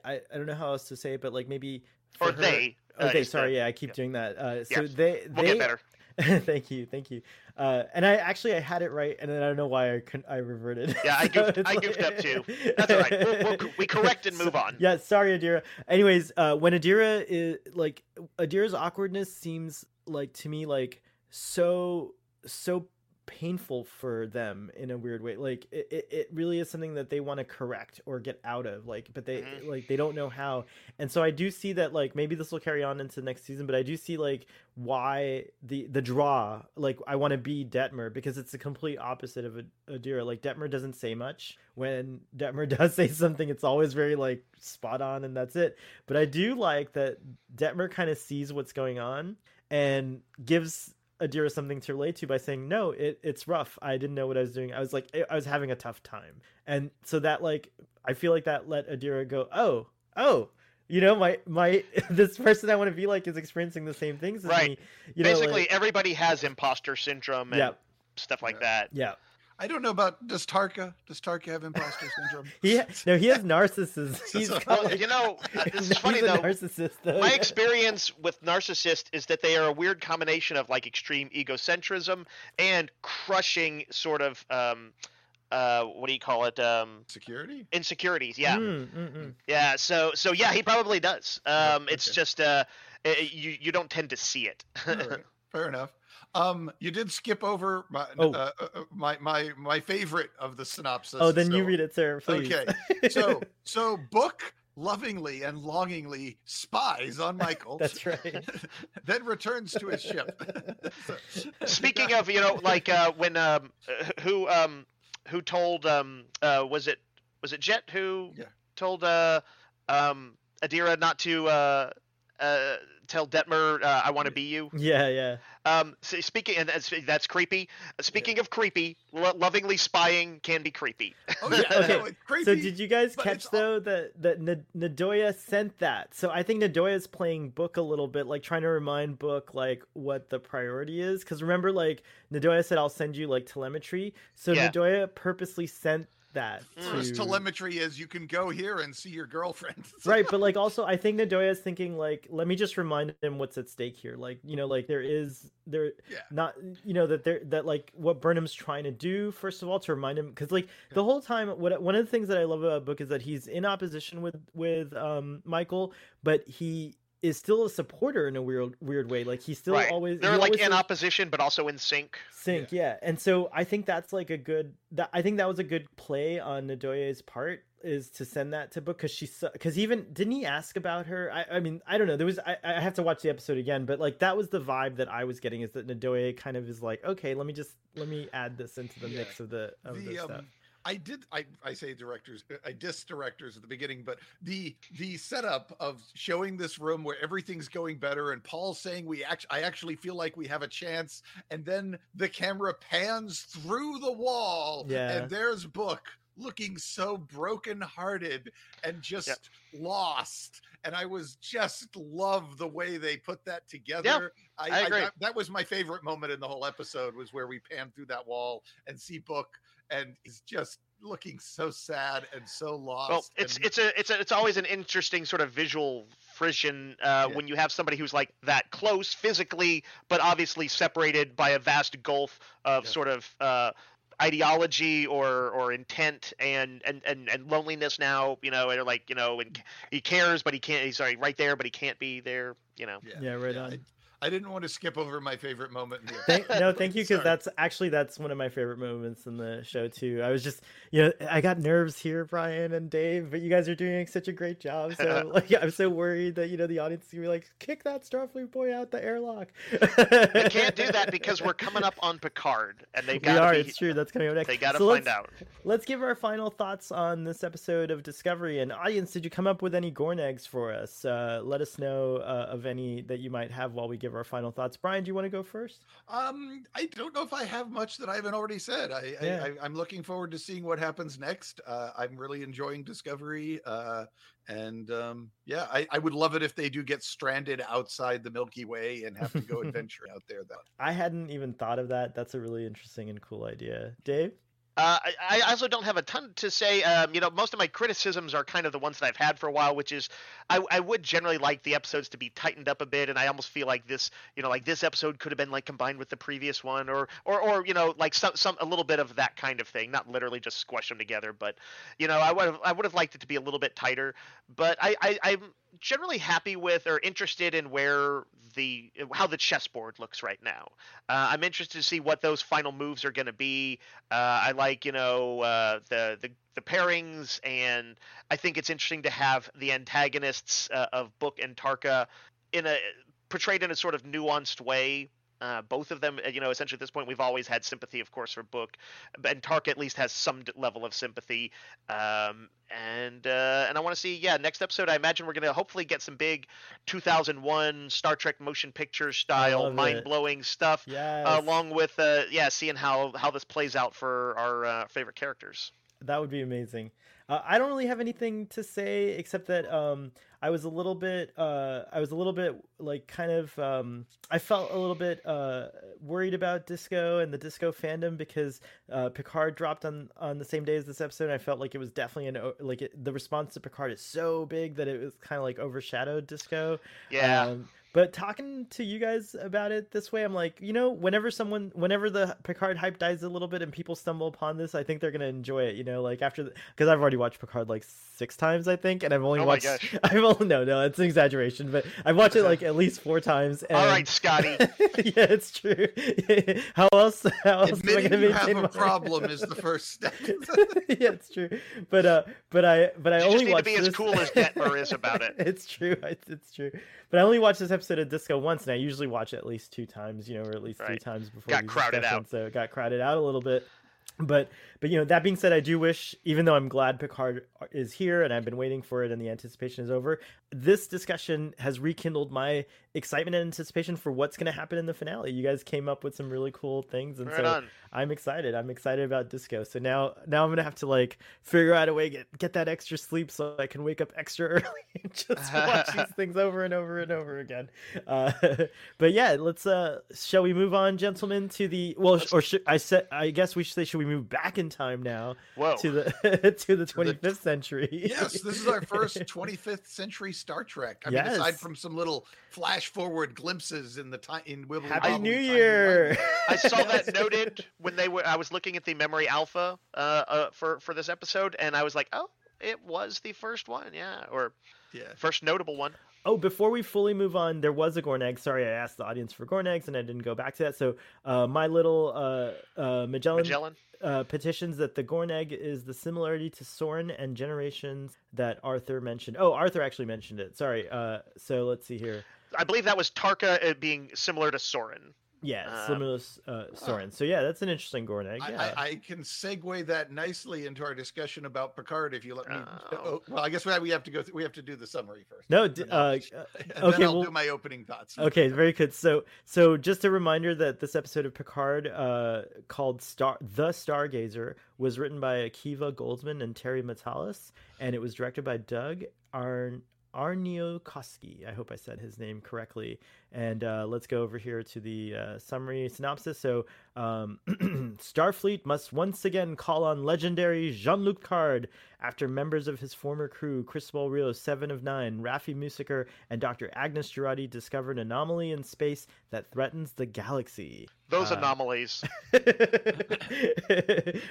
I, I don't know how else to say it, but like maybe Or for her- they. uh, Okay, the- sorry. Yeah, I keep yeah. doing that. Uh, so Yeah, they We'll they get better. thank you, thank you. Uh, and I actually I had it right, and then I don't know why I couldn't, I reverted. Yeah, I goofed- it's I goofed up too. That's all right. We'll- we'll- we correct and move on. Yeah, sorry, Adira. Anyways, uh, when Adira is like Adira's awkwardness seems like to me like so so painful for them in a weird way. Like it, it, it really is something that they want to correct or get out of like but they Mhm. like they don't know how. And so i do see that like maybe this will carry on into the next season but i do see like why the the draw like i want to be detmer because it's the complete opposite of Ad- adira. Like detmer doesn't say much. When detmer does say something it's always very like spot on and that's it. But i do like that detmer kind of sees what's going on and gives Adira something to relate to by saying, "No, it, it's rough. I didn't know what I was doing. I was like, I was having a tough time." And so that like, I feel like that let Adira go, "Oh, oh, you know, my my this person I want to be like is experiencing the same things as Right. me." You know, Basically, like- everybody has imposter syndrome and yeah, stuff like Yeah. that. yeah. I don't know about does Tarka does Tarka have imposter syndrome? He no, he has narcissism. He's Well, got, you know, uh, this is funny though. Narcissist though. My experience with narcissist is that they are a weird combination of like extreme egocentrism and crushing sort of um, uh, what do you call it? Um, Security? insecurities. Yeah, Mm, mm, mm. yeah. So, so yeah, he probably does. Yeah, Um, it's just uh, uh, you you don't tend to see it. All right, Fair enough. Um, you did skip over my Oh. uh, uh, uh, my my my favorite of the synopsis. Oh, then you read it, sir, please. Okay, So so book lovingly and longingly spies on Michael. That's right. then returns to his ship. So- Speaking of, you know, like uh, when um, uh, who um, who told um, uh, was it was it Jet who Yeah. told uh, um, Adira not to uh, uh, tell Detmer uh, I want to be you. yeah, yeah. Um, so speaking and that's, that's creepy. Speaking of creepy, lo- lovingly spying can be creepy. oh yeah, Okay, no, creepy. So did you guys catch though that that N- Ndoye sent that? So I think Ndoye's playing Book a little bit, like trying to remind Book like what the priority is. Because remember, like Ndoye said, "I'll send you like telemetry." So Yeah. Ndoye purposely sent that. First to- telemetry is you can go here and see your girlfriend. right but like also i think ndoye is thinking like let me just remind him what's at stake here like you know like there is there Yeah. not you know that there that like what burnham's trying to do first of all to remind him because like the whole time what one of the things that i love about book is that he's in opposition with with um michael but he is still a supporter in a weird weird way like he's still right. always They're like always in says- opposition, but also in sync. sync yeah. and so i think that's like a good that i think that was a good play on ndoye's part is to send that to book because she's because even didn't he ask about her I, I mean i don't know there was I, I have to watch the episode again but like that was the vibe that i was getting is that ndoye kind of is like okay let me just let me add this into the Yeah. mix of the of the, the stuff um I did I I say directors uh, I diss directors at the beginning, but the the setup of showing this room where everything's going better and Paul saying we actually I actually feel like we have a chance, and then the camera pans through the wall, Yeah. and there's Book looking so brokenhearted and just lost. And I was just love the way they put that together. I, I agree. that, that was my favorite moment in the whole episode was where we pan through that wall and see Book and he's just looking so sad and so lost. Well, it's and- it's a it's a, it's always an interesting sort of visual frisson uh, Yeah. when you have somebody who's like that close physically, but obviously separated by a vast gulf of Yeah. sort of uh, ideology or or intent and and and, and loneliness. Now, you know, and like you know, and he cares, but he can't. He's sorry, right there, but he can't be there. You know. yeah right yeah, on I, I didn't want to skip over my favorite moment. In the Thank, no, thank you, because that's actually that's one of my favorite moments in the show too. I was just, you know, I got nerves here, Brian and Dave, but you guys are doing such a great job. So like, I'm so worried that you know the audience is gonna be like, kick that Starfleet boy out the airlock. They can't do that because we're coming up on Picard, and they've we got are. to It's true. That's coming up next. They got to So find let's- out. Let's give our final thoughts on this episode of Discovery. And audience, did you come up with any Gorn eggs for us? Uh, let us know uh, of any that you might have while we give our final thoughts. Brian, do you want to go first? Um, I don't know if I have much that I haven't already said. I, Yeah. I, I'm looking forward to seeing what happens next. Uh, I'm really enjoying Discovery. Uh, and um, yeah, I, I would love it if they do get stranded outside the Milky Way and have to go adventure out there. Though. I hadn't even thought of that. That's a really interesting and cool idea. Dave? Uh, I, I also don't have a ton to say. Um, you know, most of my criticisms are kind of the ones that I've had for a while, which is I, I would generally like the episodes to be tightened up a bit, and I almost feel like this, you know, like this episode could have been like combined with the previous one, or or or you know, like some some a little bit of that kind of thing, not literally just squash them together, but you know, I would have I would have liked it to be a little bit tighter. But I, I I'm generally happy with or interested in where the how the chessboard looks right now. Uh, I'm interested to see what those final moves are going to be. Uh, I like you know uh, the the the pairings, and I think it's interesting to have the antagonists uh, of Book and Tarka in a portrayed in a sort of nuanced way. Uh, both of them, uh, you know, essentially at this point, we've always had sympathy, of course, for Book, and Tark at least has some level of sympathy. Um, and uh, and I want to see, yeah, next episode. I imagine we're gonna hopefully get some big 2001 Star Trek motion picture style, mind blowing stuff Yes. along with uh, yeah, seeing how how this plays out for our uh, favorite characters. That would be amazing. Uh, I don't really have anything to say except that um, I was a little bit, uh, I was a little bit like kind of, um, I felt a little bit uh, worried about disco and the disco fandom because uh, Picard dropped on on the same day as this episode. And I felt like it was definitely an like it, the response to Picard is so big that it was kind of like overshadowed disco. Yeah, Um, but talking to you guys about it this way, I'm like, you know, whenever someone, whenever the Picard hype dies a little bit and people stumble upon this, I think they're gonna enjoy it. You know, like after because I've already watched Picard like six times, I think, and I've only Oh watched. I've only no, no, it's an exaggeration, but I've watched it like at least four times. And... all right, Scotty. yeah, it's true. how else? How else am I Admitting gonna you have a my- problem is the first step. yeah, it's true. But uh, but I but I You only just need to be as cool as Detmer is about it. it's true. It's, it's true. But I only watched this episode of Disco once, and I usually watch it at least two times, you know, or at least three times before. Got crowded out. So it got crowded out a little bit. But but you know that being said, I do wish, even though I'm glad Picard is here and I've been waiting for it and the anticipation is over, this discussion has rekindled my excitement and anticipation for what's going to happen in the finale. You guys came up with some really cool things, and Right so on. I'm excited. I'm excited about Disco. So now now I'm gonna have to like figure out a way get get that extra sleep so I can wake up extra early and just watch these things over and over and over again. Uh, but yeah, let's uh shall we move on, gentlemen, to the well or should I said I guess we should say should we move back in time now Whoa. to the to the 25th century? yes, this is our first 25th century Star Trek. I mean, aside from some little flash forward glimpses in the time in Wibbly Happy New Year! I saw that noted when they were. I was looking at the memory alpha uh, uh, for for this episode, and I was like, oh, it was the first one, yeah, or Yeah. first notable one. Oh, before we fully move on, there was a Gorn egg. Sorry, I asked the audience for Gorn eggs and I didn't go back to that. So, uh, my little uh, uh, Magellan, Magellan. uh, petitions that the Gorn egg is the similarity to Soran and generations that Arthur mentioned. Oh, Arthur actually mentioned it. Sorry. Uh, so let's see here. I believe that was Tarka uh, being similar to Soran. Yeah, Um, similar to uh, Soran. So yeah, that's an interesting Gorn egg. I, Yeah. I, I can segue that nicely into our discussion about Picard if you let me. Oh. Oh, well, I guess we we have to go. Th- we have to do the summary first. no, d- uh, I'll- uh, and then okay, I'll well- do my opening thoughts. Okay, very good. So, so just a reminder that this episode of Picard, uh, called "Star," the Stargazer, was written by Akiva Goldsman and Terry Matalas, and it was directed by Doug Arn Aarniokoski. I hope I said his name correctly. And uh, let's go over here to the uh, summary synopsis. So, um, Starfleet must once again call on legendary Jean-Luc Picard after members of his former crew, Cristóbal Rio, Seven of Nine, Raffi Musiker, and Dr. Agnes Jurati discover an anomaly in space that threatens the galaxy. Those Uh, anomalies.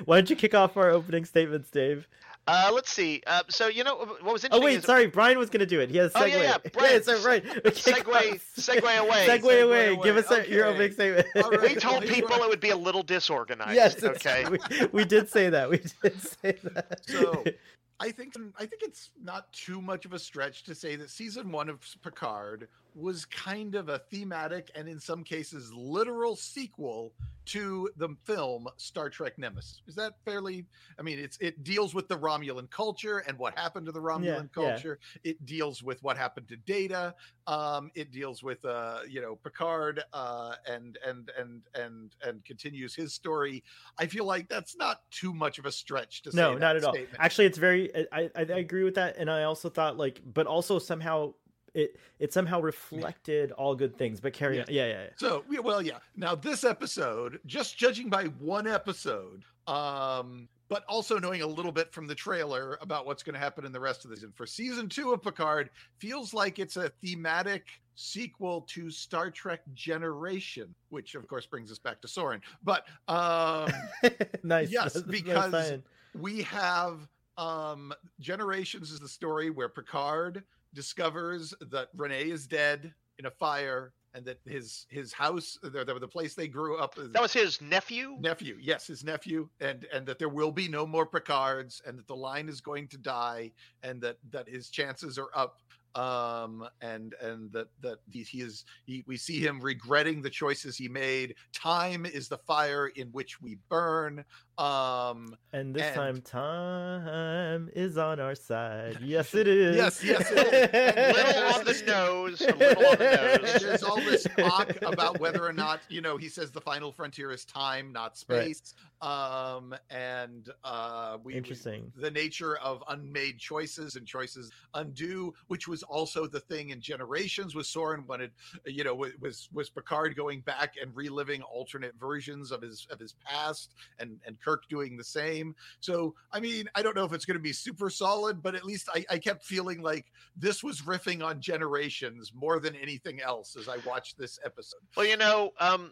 Why don't you kick off our opening statements, Dave? Uh, let's see. Uh, so you know what was interesting? Oh wait, is, sorry, Brian was going to do it. He has segue. Oh, yeah, yeah, Brian, right. Okay, segue segue segue away. Segue Segue away. away. Give us a, your Okay. opening statement. All right. We told people it would be a little disorganized. yes. Okay. We, we did say that. We did say that. So I think I think it's not too much of a stretch to say that season one of Picard was kind of a thematic and in some cases literal sequel to the film Star Trek Nemesis. Is that fairly? I mean, it's it deals with the Romulan culture and what happened to the Romulan yeah. culture. It deals with what happened to Data. Um, it deals with uh, you know Picard uh, and and and and and continues his story. I feel like that's not too much of a stretch to say. no, not at all. Actually, it's very. I, I I agree with that, and I also thought like, but also somehow it it somehow reflected all good things. But carry Yeah. on. Yeah, yeah. yeah. So yeah, well, yeah. Now this episode, just judging by one episode, um, but also knowing a little bit from the trailer about what's going to happen in the rest of the season for season two of Picard, feels like it's a thematic sequel to Star Trek Generation, which of course brings us back to Soran. But um, nice. Yes, That's- that's because- fine. we have um generations is the story where picard discovers that rené is dead in a fire and that his his house the, the, the place they grew up That was his nephew. nephew yes his nephew and and that there will be no more picards and that the line is going to die and that that his chances are up um and and that that he, he is he, we see him regretting the choices he made time is the fire in which we burn um And this and- time, time is on our side. Yes, it is. Yes, yes, it is. And little on the nose. A little on the nose. there's all this talk about whether or not you know he says the final frontier is time not Right. Space um and uh we we- Interesting. the nature of unmade choices and choices undo which was also the thing in generations with soran wanted you know was was picard going back and reliving alternate versions of his of his past and and kirk doing the same so i mean i don't know if it's going to be super solid but at least I, I kept feeling like this was riffing on generations more than anything else as i watched this episode Well, you know, um,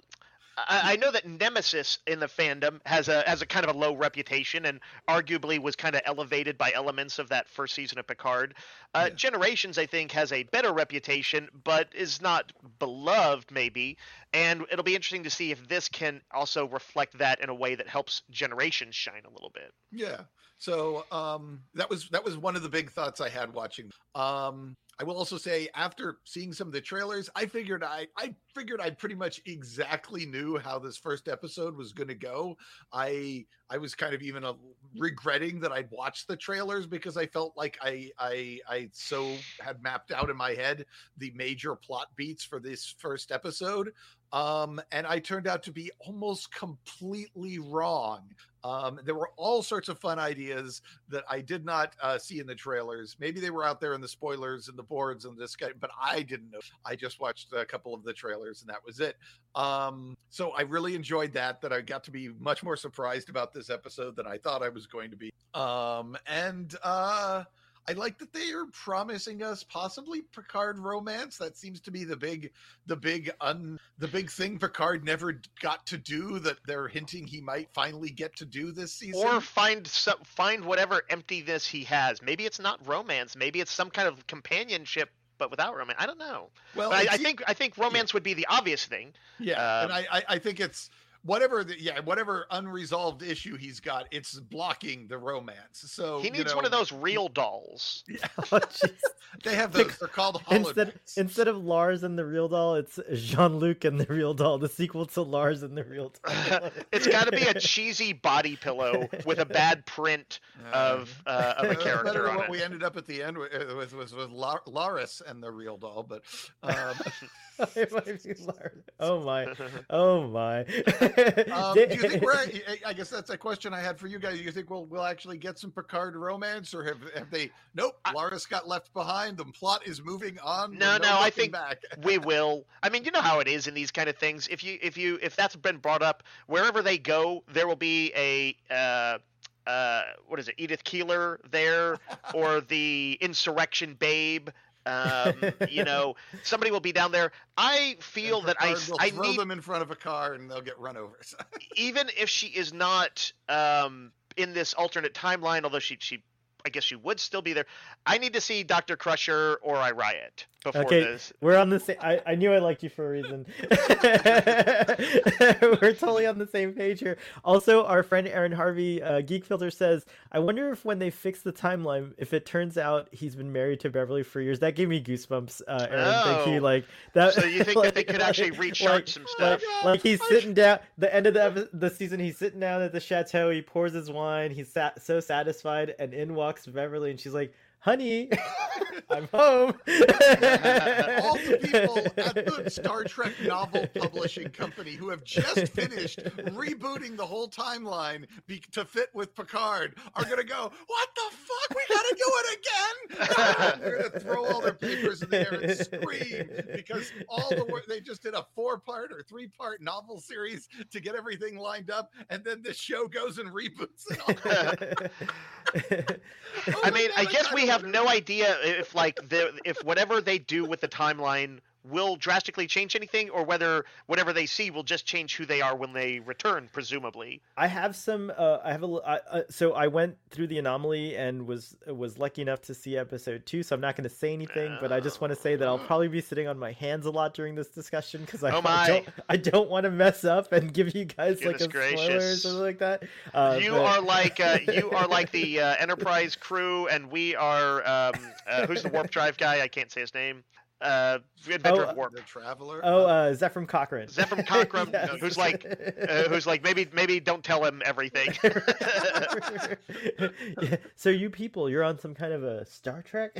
I, I know that Nemesis in the fandom has a has a kind of a low reputation, and arguably was kind of elevated by elements of that first season of Picard. Uh, Yeah. Generations, I think, has a better reputation, but is not beloved, maybe. And it'll be interesting to see if this can also reflect that in a way that helps Generations shine a little bit. Yeah. So um that was that was one of the big thoughts I had watching. Um I will also say after seeing some of the trailers, I figured I I figured I pretty much exactly knew how this first episode was going to go. I I was kind of even a, regretting that I'd watched the trailers because I felt like I I I so had mapped out in my head the major plot beats for this first episode. Um, and I turned out to be almost completely wrong. Um, there were all sorts of fun ideas that I did not uh, see in the trailers. Maybe they were out there in the spoilers and the boards and this guy, but I didn't know. I just watched a couple of the trailers and that was it. Um, so I really enjoyed that. That I got to be much more surprised about this episode than I thought I was going to be. Um, and uh, I like that they are promising us possibly Picard romance. That seems to be the big, the big un, the big thing Picard never got to do. That they're hinting he might finally get to do this season. Or find find whatever emptiness he has. Maybe it's not romance. Maybe it's some kind of companionship, but without romance. I don't know. well, I, I think I think romance would be the obvious thing. yeah, and um, I, I, I think it's whatever the yeah whatever unresolved issue he's got, it's blocking the romance. So he you needs know, one of those real dolls. Oh. They have those. They're called instead instead of Lars and the real doll, it's Jean Luc and the real doll, the sequel to Lars and the real doll. it's got to be a cheesy body pillow with a bad print of uh, of Uh, a it's better character on what it. we ended up at the end with uh, with, with, with Lar- Laris and the real doll, but um, It might be Lars. Oh my! Oh my! Um, do you think we're? I- I guess that's a question I had for you guys. Do you think we'll we'll actually get some Picard romance, or have have they? Nope, I- Laris got left behind. The plot is moving on. with No, no, I think back. we will. I mean, you know how it is in these kind of things. If you if you if that's been brought up, wherever they go, there will be a uh, uh, what is it, Edith Keeler there, or the insurrection babe. Um, you know, somebody will be down there. I feel that I, I throw need them in front of a car and they'll get run over. even if she is not um, in this alternate timeline, although she she I guess she would still be there. I need to see Doctor Crusher or I Riot. Before Okay, this. we're on the same. I, I knew I liked you for a reason. we're totally on the same page here. Also, our friend Aaron Harvey, uh, Geek Filter says, "I wonder if when they fix the timeline, if it turns out he's been married to Beverly for years." That gave me goosebumps, uh, Aaron. Thank you. Oh. Like that. So you think that they like- could actually like- rechart like- some like- stuff? Like, he's sitting down. The end of the the season, he's sitting down at the chateau. He pours his wine. He's sat, so satisfied, and in walks Beverly, and she's like, "Honey, I'm home." all the people at the Star Trek novel publishing company who have just finished rebooting the whole timeline be- to fit with Picard are going to go, What the fuck? We got to do it again. They're going to throw all their papers in the air and scream because all the work they just did a four part or three part novel series to get everything lined up. And then the show goes and reboots it all. Oh I mean, God, I I guess kinda we have wonder- no idea if like the if whatever they do with the timeline will drastically change anything, or whether whatever they see will just change who they are when they return, presumably. I have some. Uh, I have a. I- uh, so I went through the anomaly and was was lucky enough to see episode two. So I'm not going to say anything, but I just want to say that I'll probably be sitting on my hands a lot during this discussion because I, Oh I don't. I don't want to mess up and give you guys like a Goodness spoiler or something like that. Uh, you but- are like uh, you are like the uh, Enterprise crew, and we are um, uh, who's the warp drive guy? I can't say his name. Uh, inventor Oh, of warp. The Traveler. Oh, uh, Zefram Cochrane. Zefram Cochrane, Yes. who's like, Uh, who's like maybe maybe don't tell him everything. yeah. So you people, you're on some kind of a Star Trek.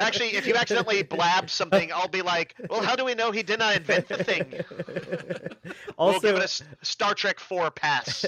Actually, if you accidentally blab something, I'll be like, well, how do we know he did not invent the thing? also, we'll give it a S- Star Trek 4 pass.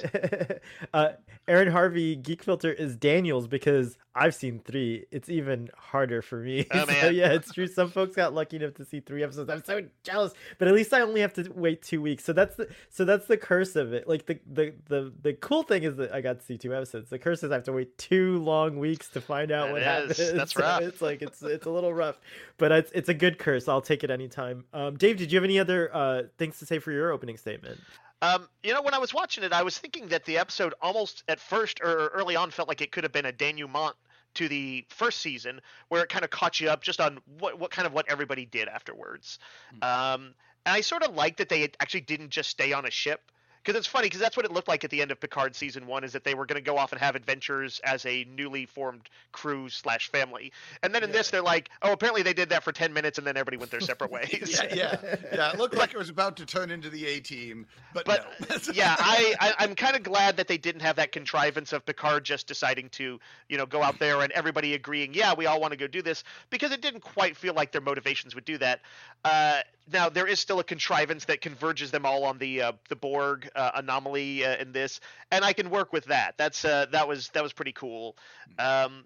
uh, Aaron Harvey Geek Filter is Daniels because I've seen three. It's even harder for me. Oh, so man. Yeah, it's true. Some folks got lucky enough to see three episodes. I'm so jealous, but at least I only have to wait two weeks. So that's the so that's the curse of it. Like the the the, the cool thing is that I got to see two episodes. The curse is I have to wait two long weeks to find out That what is- happens. that's So rough. It's like it's it's a little rough, but it's it's a good curse. I'll take it anytime. Um, Dave, did you have any other uh things to say for your opening statement? Um, you know, when I was watching it, I was thinking that the episode almost at first or early on felt like it could have been a denouement to the first season, where it kind of caught you up just on what what kind of what everybody did afterwards. Um, and I sort of liked that they actually didn't just stay on a ship. Because it's funny, because that's what it looked like at the end of Picard season one, is that they were going to go off and have adventures as a newly formed crew slash family. And then in this, they're like, oh, apparently they did that for ten minutes, and then everybody went their separate ways. yeah, yeah, yeah. It looked like it was about to turn into the A team, but, but no. yeah, I, I I'm kind of glad that they didn't have that contrivance of Picard just deciding to you know go out there and everybody agreeing, yeah, we all want to go do this because it didn't quite feel like their motivations would do that. Uh, now there is still a contrivance that converges them all on the uh, the Borg uh, anomaly uh, in this, and I can work with that. That's uh, that was that was pretty cool. Um,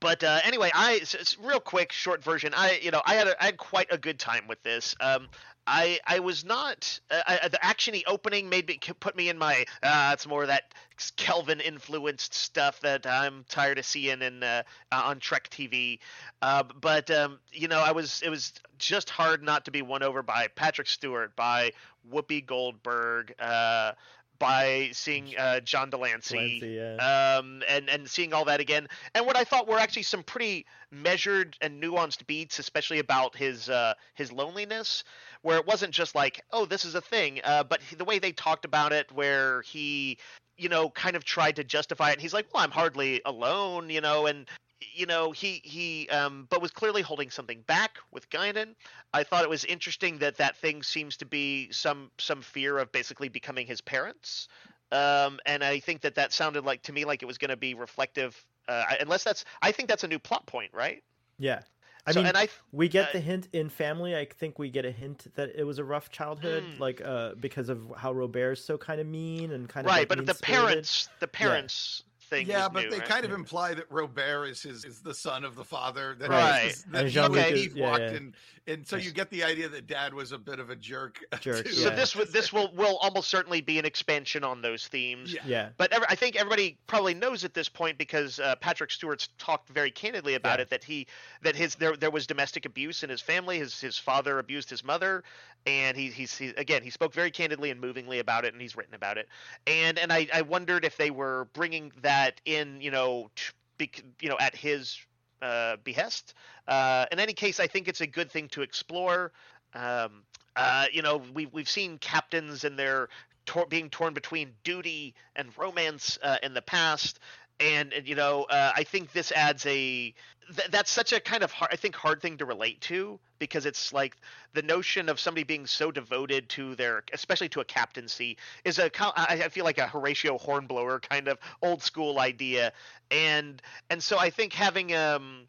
but uh, anyway, I real quick, short version. I you know I had a, I had quite a good time with this. Um, I I was not uh, I, the actiony opening made me put me in my uh, it's more of that Kelvin influenced stuff that I'm tired of seeing in uh, uh, on Trek TV. Uh, but um, you know I was it was just hard not to be won over by Patrick Stewart, by Whoopi Goldberg. Uh, by seeing uh, John de Lancie, Delancey, yeah. um, and and seeing all that again, and what I thought were actually some pretty measured and nuanced beats, especially about his uh, his loneliness, where it wasn't just like, oh, this is a thing, uh, but the way they talked about it, where he, you know, kind of tried to justify it. And he's like, well, I'm hardly alone, you know, and you know he he um but was clearly holding something back with Guinan. I thought it was interesting that that thing seems to be some some fear of basically becoming his parents. Um, and I think that that sounded like to me like it was going to be reflective. Uh, unless that's, I think that's a new plot point, right? Yeah. I so, mean, and I, we get uh, the hint in family. I think we get a hint that it was a rough childhood, Mm. like uh, because of how Robert's so kind of mean and kind of right, like, but the parents, the parents thing. yeah, was but new, they right? kind of imply that Robert is his is the son of the father. That Right. is- that And he, Jean-Luc he is- yeah, walked yeah. in, and so you get the idea that Dad was a bit of a jerk. Jerk, too. So yeah. this would this will will almost certainly be an expansion on those themes. Yeah. Yeah. But ever, I think everybody probably knows at this point because uh, Patrick Stewart's talked very candidly about Yeah. it that he that his there there was domestic abuse in his family. His his father abused his mother, and he he's he, again he spoke very candidly and movingly about it, and he's written about it. And and I I wondered if they were bringing that in, you know, you know, at his uh, behest. Uh, in any case, I think it's a good thing to explore. Um, uh, you know, we've we've seen captains and their tor- being torn between duty and romance uh, in the past, and, and you know, uh, I think this adds a th- that's such a kind of hard, I think hard thing to relate to because it's like the notion of somebody being so devoted to their, especially to a captaincy, is a I feel like a Horatio Hornblower kind of old school idea, and and so I think having um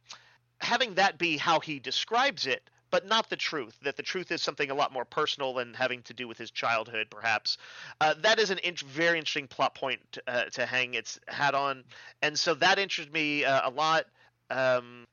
having that be how he describes it but not the truth that the truth is something a lot more personal and having to do with his childhood perhaps uh, that is an int- very interesting plot point uh, to hang its hat on. And so that interested me uh, a lot um,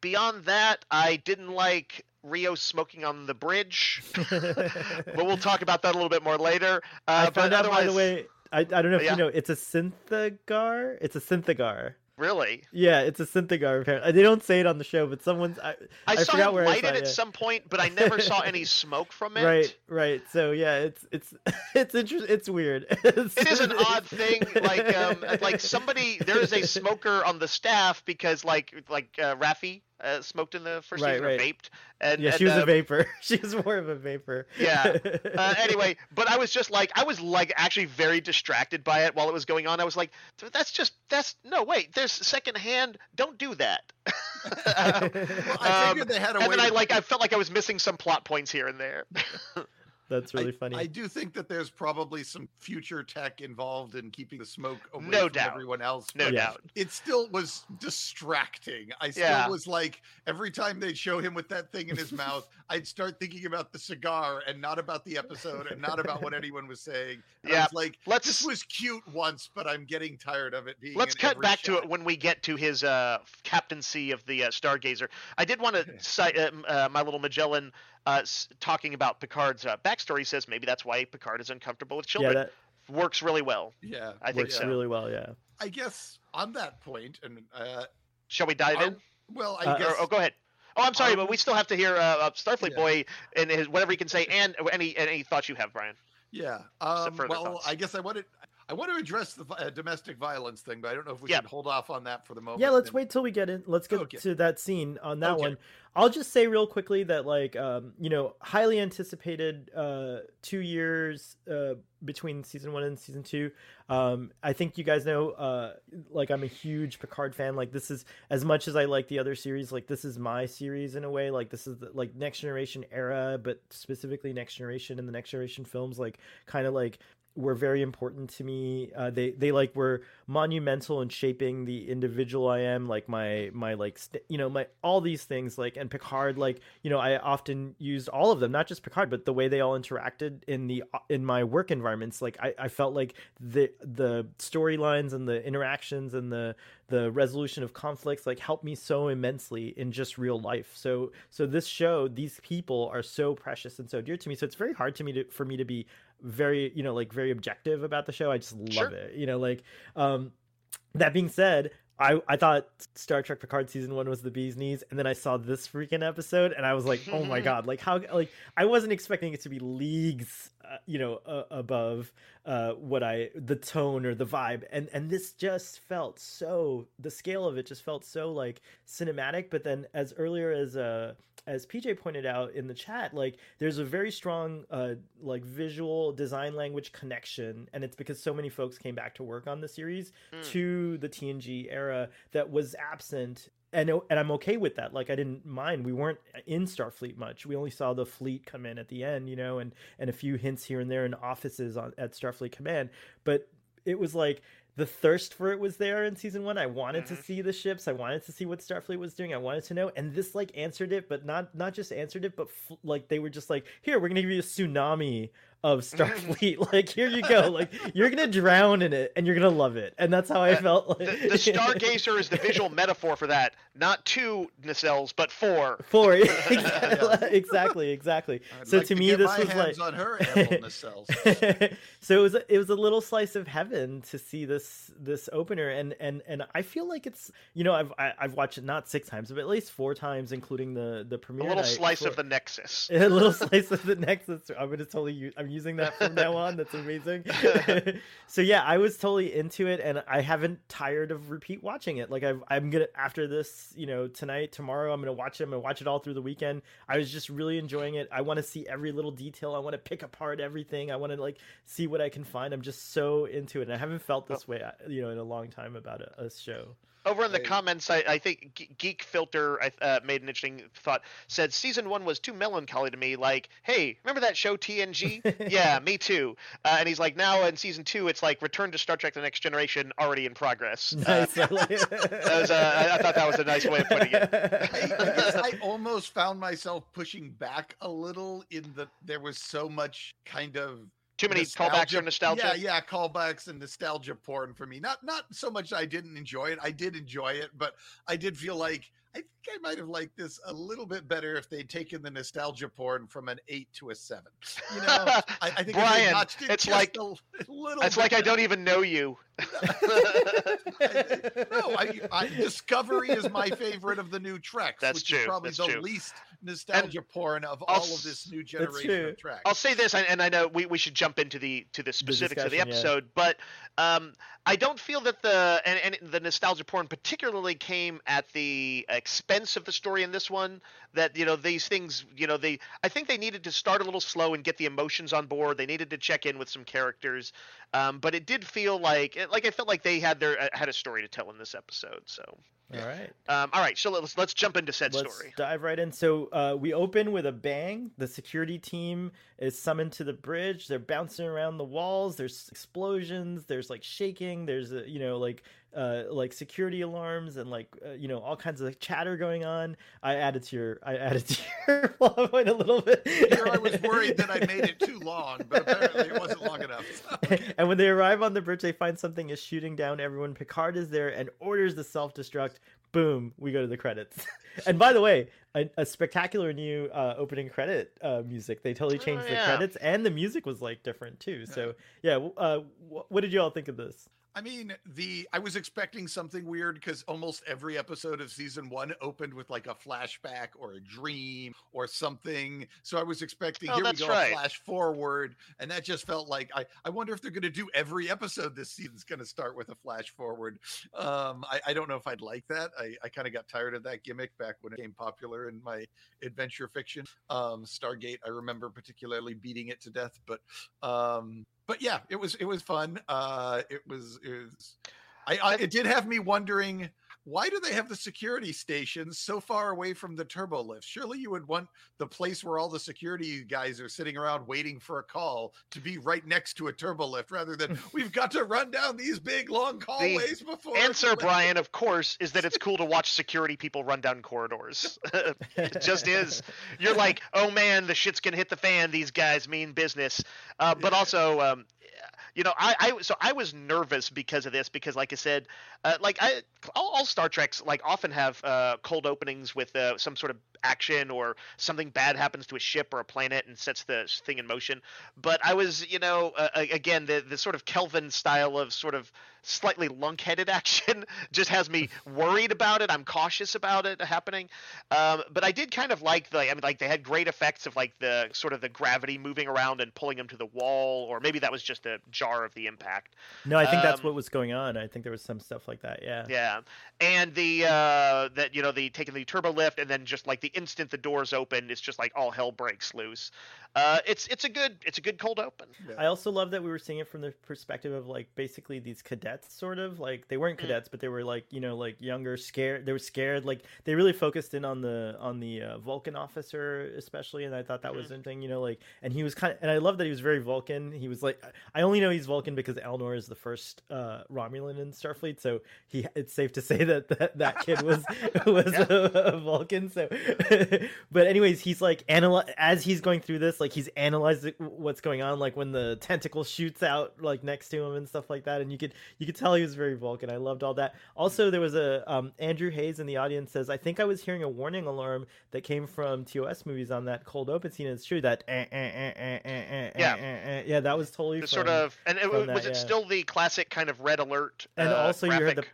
beyond that i didn't like rio smoking on the bridge but we'll talk about that a little bit more later uh, I but found out by the way. I, I don't know if Yeah. you know. It's a synthagar. It's a synthagar. Really Yeah, it's a synthagar. Apparently, they don't say it on the show, but someone's. I, i, I saw forgot where I saw it at some point but i never saw any smoke from it Right, right. So yeah, it's it's it's interesting. It's weird. It's, it is an odd thing like um like somebody there is a smoker on the staff because like like uh, Raffi uh, smoked in the first Right, season right. or vaped and Yeah, and, she was a um, vapor. She was more of a vapor. Yeah. uh, anyway but i was just like i was like actually very distracted by it while it was going on i was like that's just that's no wait there's second hand don't do that Well, I Um, figured they had a and way. then i like i felt like i was missing some plot points here and there That's really I, funny. I do think that there's probably some future tech involved in keeping the smoke away No from doubt. everyone else. no doubt It still was distracting. I still Yeah. was like, every time they'd show him with that thing in his mouth, I'd start thinking about the cigar and not about the episode and not about what anyone was saying. And I Yeah. was like, let's this was cute once, but I'm getting tired of it being. Let's cut every back to it when we get to his uh, captaincy of the uh, Stargazer. I did want to cite uh, uh, my little Magellan uh, talking about Picard's uh, backstory. Says maybe that's why Picard is uncomfortable with children. yeah, children. that Works really well. Yeah, I think works so. really well. Yeah. I guess on that point, and uh, Shall we dive Are- in? well, I Uh, Or- guess oh, go ahead. Oh, I'm sorry, are but we we- still have to hear uh, uh, Starfleet Yeah. Boy and his whatever he can say, and any any thoughts you have, Brian. Yeah. Um, well, thoughts. I guess I wanted I want to address the uh, domestic violence thing, but I don't know if we Yeah. should hold off on that for the moment. Yeah, let's and- wait till we get in. Let's get Okay. to that scene on that Okay. one. I'll just say real quickly that like um, you know, highly anticipated uh 2 years uh between season 1 and season 2. Um I think you guys know uh like I'm a huge Picard fan. Like this is as much as I like the other series, like this is my series in a way. Like this is the, like next generation era, but specifically next generation and the next generation films like kind of like were very important to me. Uh, they they like were monumental in shaping the individual I am. Like my my like st- you know my all these things like and Picard like you know I often used all of them, not just Picard, but the way they all interacted in the in my work environments. Like I, I felt like the the storylines and the interactions and the the resolution of conflicts like helped me so immensely in just real life. So so this show, these people are so precious and so dear to me. So it's very hard to me to for me to be very you know like very objective about the show. I just love Sure. it. You know like um that being said, I, I thought Star Trek Picard season one was the bee's knees, and then I saw this freaking episode, and I was like, oh my god, like how like I wasn't expecting it to be leagues, uh, you know, uh, above uh, what I the tone or the vibe, and and this just felt so the scale of it just felt so like cinematic. But then as earlier as uh as PJ pointed out in the chat, like there's a very strong uh like visual design language connection, and it's because so many folks came back to work on the series Mm. to the TNG era that was absent. And, and I'm okay with that. Like I didn't mind. We weren't in Starfleet much. We only saw the fleet come in at the end, you know, and and a few hints here and there in offices on at Starfleet Command. But it was like the thirst for it was there in season one. I wanted to Mhm. see the ships. I wanted to see what Starfleet was doing. I wanted to know, and this like answered it, but not not just answered it, but f- like they were just like, here we're gonna give you a tsunami of Starfleet. like here you go. Like you're gonna drown in it, and you're gonna love it. And that's how I Uh, felt. Like, The, the Stargazer is the visual metaphor for that. Not two nacelles, but four. Four. exactly, exactly. I'd so like to me, get this my was hands like on her nacelles. so it was a, it was a little slice of heaven to see this this opener and and and I feel like it's you know I've I, have i have watched it not six times but at least four times including the the premiere. A little slice for- of the Nexus. a little slice of the Nexus. I'm gonna totally use, I'm using that from now on. That's amazing. so yeah, I was totally into it, and I haven't tired of repeat watching it. Like I've, I'm gonna after this, you know, tonight, tomorrow, I'm gonna watch it. I'm gonna watch it all through the weekend. I was just really enjoying it. I want to see every little detail. I want to pick apart everything. I want to like see what I can find. I'm just so into it, and I haven't felt this way, uh, you know, in a long time about a, a show. Over in the I- comments, I, I think Geek Filter I- uh, made an interesting thought. Said season one was too melancholy to me. Like, hey, remember that show TNG? yeah, me too. Uh, and he's like, now in season two, it's like Return to Star Trek: The Next Generation, already in progress. Uh, Nice. I that was, uh, I, I thought that was a nice way of putting it. I, I I almost found myself pushing back a little in that there was so much kind of Too many callbacks or nostalgia. Yeah, yeah, callbacks and nostalgia porn for me. Not not so much I didn't enjoy it. I did enjoy it, but I did feel like I I might have liked this a little bit better if they'd taken the nostalgia porn from an eight to a seven. You know, I, I think if they Brian, it it's just like- a, little. It's bit like I don't even know you. no, I, I, Discovery is my favorite of the new Treks. That's which true, Is probably that's the true. least nostalgia porn of I'll all of this new generation true. of Treks. I'll say this, and and I know we, we should jump into the to the specifics of the discussion, yeah. episode, but um, I don't feel that the and, and the nostalgia porn particularly came at the expense of the story in this one. That you know these things, you know they I think they needed to start a little slow and get the emotions on board. They needed to check in with some characters, um, but it did feel like like I felt like they had their had a story to tell in this episode. So All right. um, all right, so let's let's jump into said Let's story. dive right in. So uh, we open with a bang. The security team is summoned to the bridge. They're bouncing around the walls. There's explosions. There's like shaking. There's uh, you know like uh, like security alarms and like uh, you know all kinds of chatter going on. I added to your I added to your plot point a little bit. Here I was worried that I made it too long, but apparently it wasn't long enough. So, and when they arrive on the bridge, they find something is shooting down everyone. Picard is there and orders the self destruct. Boom, we go to the credits. and by the way, a, a spectacular new uh, opening credit uh, music. They totally Oh, changed the credits, and the music was like different too. So yeah, uh, wh- what did you all think of this? I mean, the I was expecting something weird because almost every episode of season one opened with like a flashback or a dream or something. So I was expecting Oh, here we go right. a flash forward, and that just felt like I I wonder if they're going to do every episode this season's going to start with a flash forward. Um, I I don't know if I'd like that. I I kind of got tired of that gimmick back when it became popular in my adventure fiction. Um, Stargate, I remember particularly beating it to death, but um but yeah it was it was fun uh it was it was I, I it did have me wondering why do they have the security stations so far away from the turbo lift surely you would want the place where all the security guys are sitting around waiting for a call to be right next to a turbo lift rather than we've got to run down these big long hallways before Answer, Brian, of course, is that it's cool to watch security people run down corridors. it just is. You're like, oh man, the shit's gonna hit the fan. These guys mean business. Uh, but also, um, you know, I, I so I was nervous because of this because, like I said, uh, like I all, all Star Treks like often have uh, cold openings with uh, some sort of action or something bad happens to a ship or a planet and sets the thing in motion. But I was, you know, uh, again the the sort of Kelvin style of sort of slightly lunk-headed action just has me worried about it. I'm cautious about it happening. Um, but I did kind of like the. I mean, like they had great effects of like the sort of the gravity moving around and pulling them to the wall, or maybe that was just a jar of the impact. No, I think that's Um, what was going on. I think there was some stuff like that. Yeah. Yeah, and the uh, that you know the taking the turbo lift and then just like the instant the doors open, it's just like all hell breaks loose. Uh, it's it's a good it's a good cold open. I also love that we were seeing it from the perspective of like basically these cadets, sort of like they weren't Mm. cadets, but they were like you know like younger, scared. They were scared. Like they really focused in on the on the uh, Vulcan officer especially, and I thought that was Mm-hmm. something you know like, and he was kind of, and I love that he was very Vulcan. He was like, I only know he's Vulcan because Elnor is the first uh, Romulan in Starfleet, so he it's safe to say that that, that kid was was a, a Vulcan. So, but anyways, he's like analyze as he's going through this, like he's analyzing what's going on, like when the tentacle shoots out like next to him and stuff like that, and you could you could tell he was very Vulcan. I loved all that. Also, there was a um, Andrew Hayes in the audience says, I think I was hearing a warning alarm that came from TOS movies on that cold open scene. And it's true that eh, eh, eh, eh, eh, eh, Yeah. eh, eh, eh. yeah, that was totally The from, sort of and it, was that, it yeah. still the classic kind of red alert. and uh, also you heard the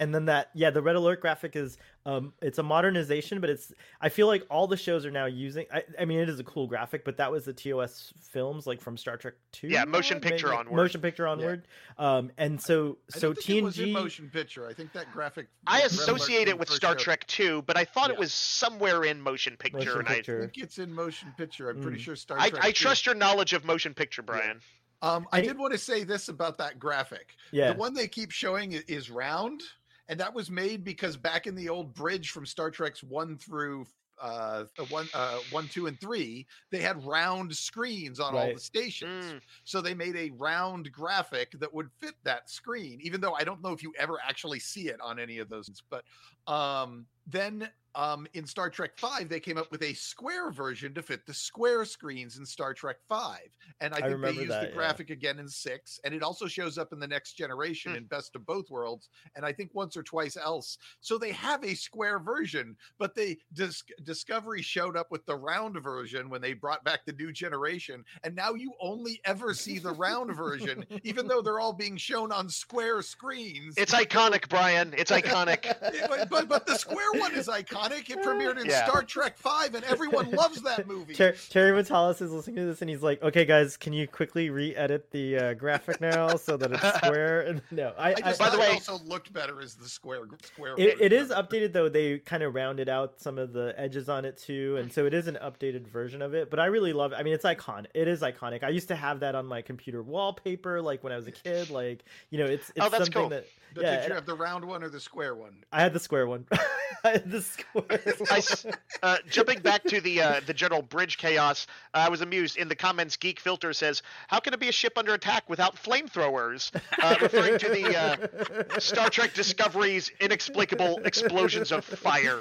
and then that yeah the red alert graphic is um it's a modernization but it's i feel like all the shows are now using i, I mean it is a cool graphic but that was the tos films like from star trek 2 Yeah, motion on? Maybe, picture onward. motion picture onward um and so I so don't think it was tng motion picture. I think that graphic. I associate it with Star show. Trek 2, but I thought it was somewhere in motion picture. motion and I picture think it's in motion picture. I'm pretty Mm. sure Star I, Trek. I, I 2. trust your knowledge of motion picture, Brian. Um, I And- did want to say this about that graphic. yeah The one they keep showing is round, and that was made because back in the old bridge from Star Trek's one through uh uh, one uh one two and three they had round screens on all the stations Mm. so they made a round graphic that would fit that screen even though i don't know if you ever actually see it on any of those but um then um in star trek 5 they came up with a square version to fit the square screens in star trek 5 and i I think they used that, the yeah. graphic again in 6 and it also shows up in the next generation Hmm. in best of both worlds and i think once or twice else so they have a square version but they dis- discovery showed up with the round version when they brought back the new generation and now you only ever see the round version even though they're all being shown on square screens It's iconic, Brian. It's iconic. Yeah, but, but but the square one is iconic it premiered in Yeah. star trek 5 and everyone loves that movie Ter- Terry Matalas is listening to this and he's like, "Okay, guys, can you quickly re-edit the uh, graphic now so that it's square?" And no, I, I I, By the thought it way- also looked better as the square square it, it version is of updated though. They kind of rounded out some of the edges on it too, and so it is an updated version of it. But I really love it. I mean, it's iconic. It is iconic. I used to have that on my computer wallpaper, like when I was a kid. Like you know, it's it's Oh, that's something cool. that But yeah. did you have the round one or the square one I had the square one. The square. I s- uh, jumping back to the uh, the general bridge chaos, I was amused. In the comments, Geek Filter says, "How can it be a ship under attack without flamethrowers?" Uh, referring to the uh, Star Trek Discovery's inexplicable explosions of fire.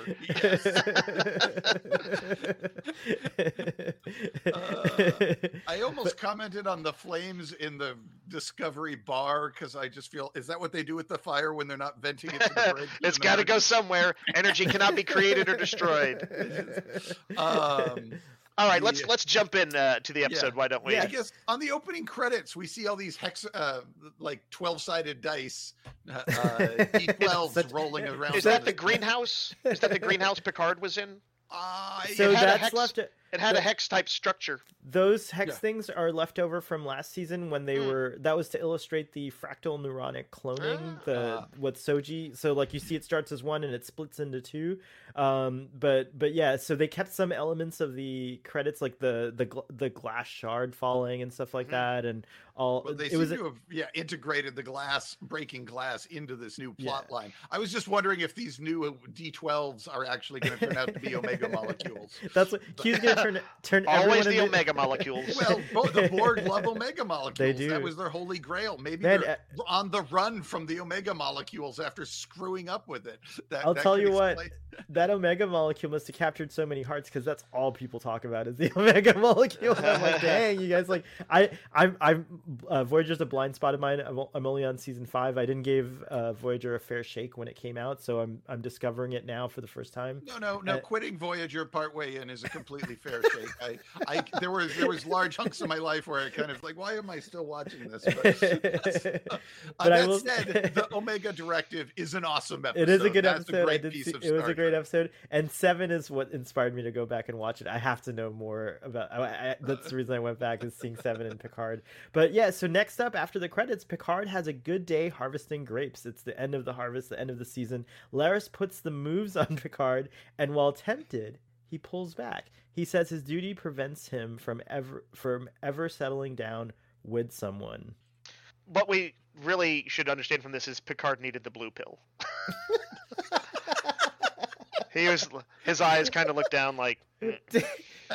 I almost commented on the flames in the Discovery bar because I just feel is that what they do with the fire when they're not venting it to the bridge? it's in got to go somewhere. Energy cannot be created or destroyed. Um, All right, let's let's jump in uh, to the episode. Yeah. Why don't we? I guess on the opening credits we see all these hex, uh, like twelve-sided dice, uh, uh, d12s Such- rolling around. Is that the it. greenhouse? Is that the greenhouse Picard was in? I so It had a that's hex- left. It had a hex type structure. Those hex Yeah. things are left over from last season when they Mm. were that was to illustrate the fractal neuronic cloning the Ah. what Soji so like you see it starts as one and it splits into two um but but yeah so they kept some elements of the credits like the the gl- the glass shard falling and stuff like Mhm. that and all Well, they it seem was to have yeah integrated the glass breaking glass into this new Yeah. plot line. I was just wondering if these new uh, D12s are actually going to turn out to be omega molecules. that's what Q's gonna turn turn Always the into- omega molecules. Well, bo- the Borg love omega molecules. They do. That was their holy grail. Maybe Man, they're on the run from the omega molecules after screwing up with it. That, I'll that tell could you what, that omega molecule must have captured so many hearts because that's all people talk about is the omega molecule. And I'm like, dang, you guys like I I'm I'm uh, Voyager's a blind spot of mine. I'm, o- I'm only on season five. I didn't give uh, Voyager a fair shake when it came out, so I'm I'm discovering it now for the first time. No, no, no. Uh, quitting Voyager partway in is a completely fair shake. I, I, there was there was large hunks of my life where I kind of like, why am I still watching this? But, uh, But I that will- said, the Omega Directive is an awesome episode. It is a good That's episode. A great piece see, it was a great Trek. episode, and seven is what inspired me to go back and watch it. I have to know more about. I, I, that's the reason I went back is seeing seven and Picard. But yeah, so next up after the credits, Picard has a good day harvesting grapes. It's the end of the harvest, the end of the season. Laris puts the moves on Picard, and while tempted, he pulls back. He says his duty prevents him from ever from ever settling down with someone. What we really should understand from this is Picard needed the blue pill. he was his eyes kind of looked down like "Mm."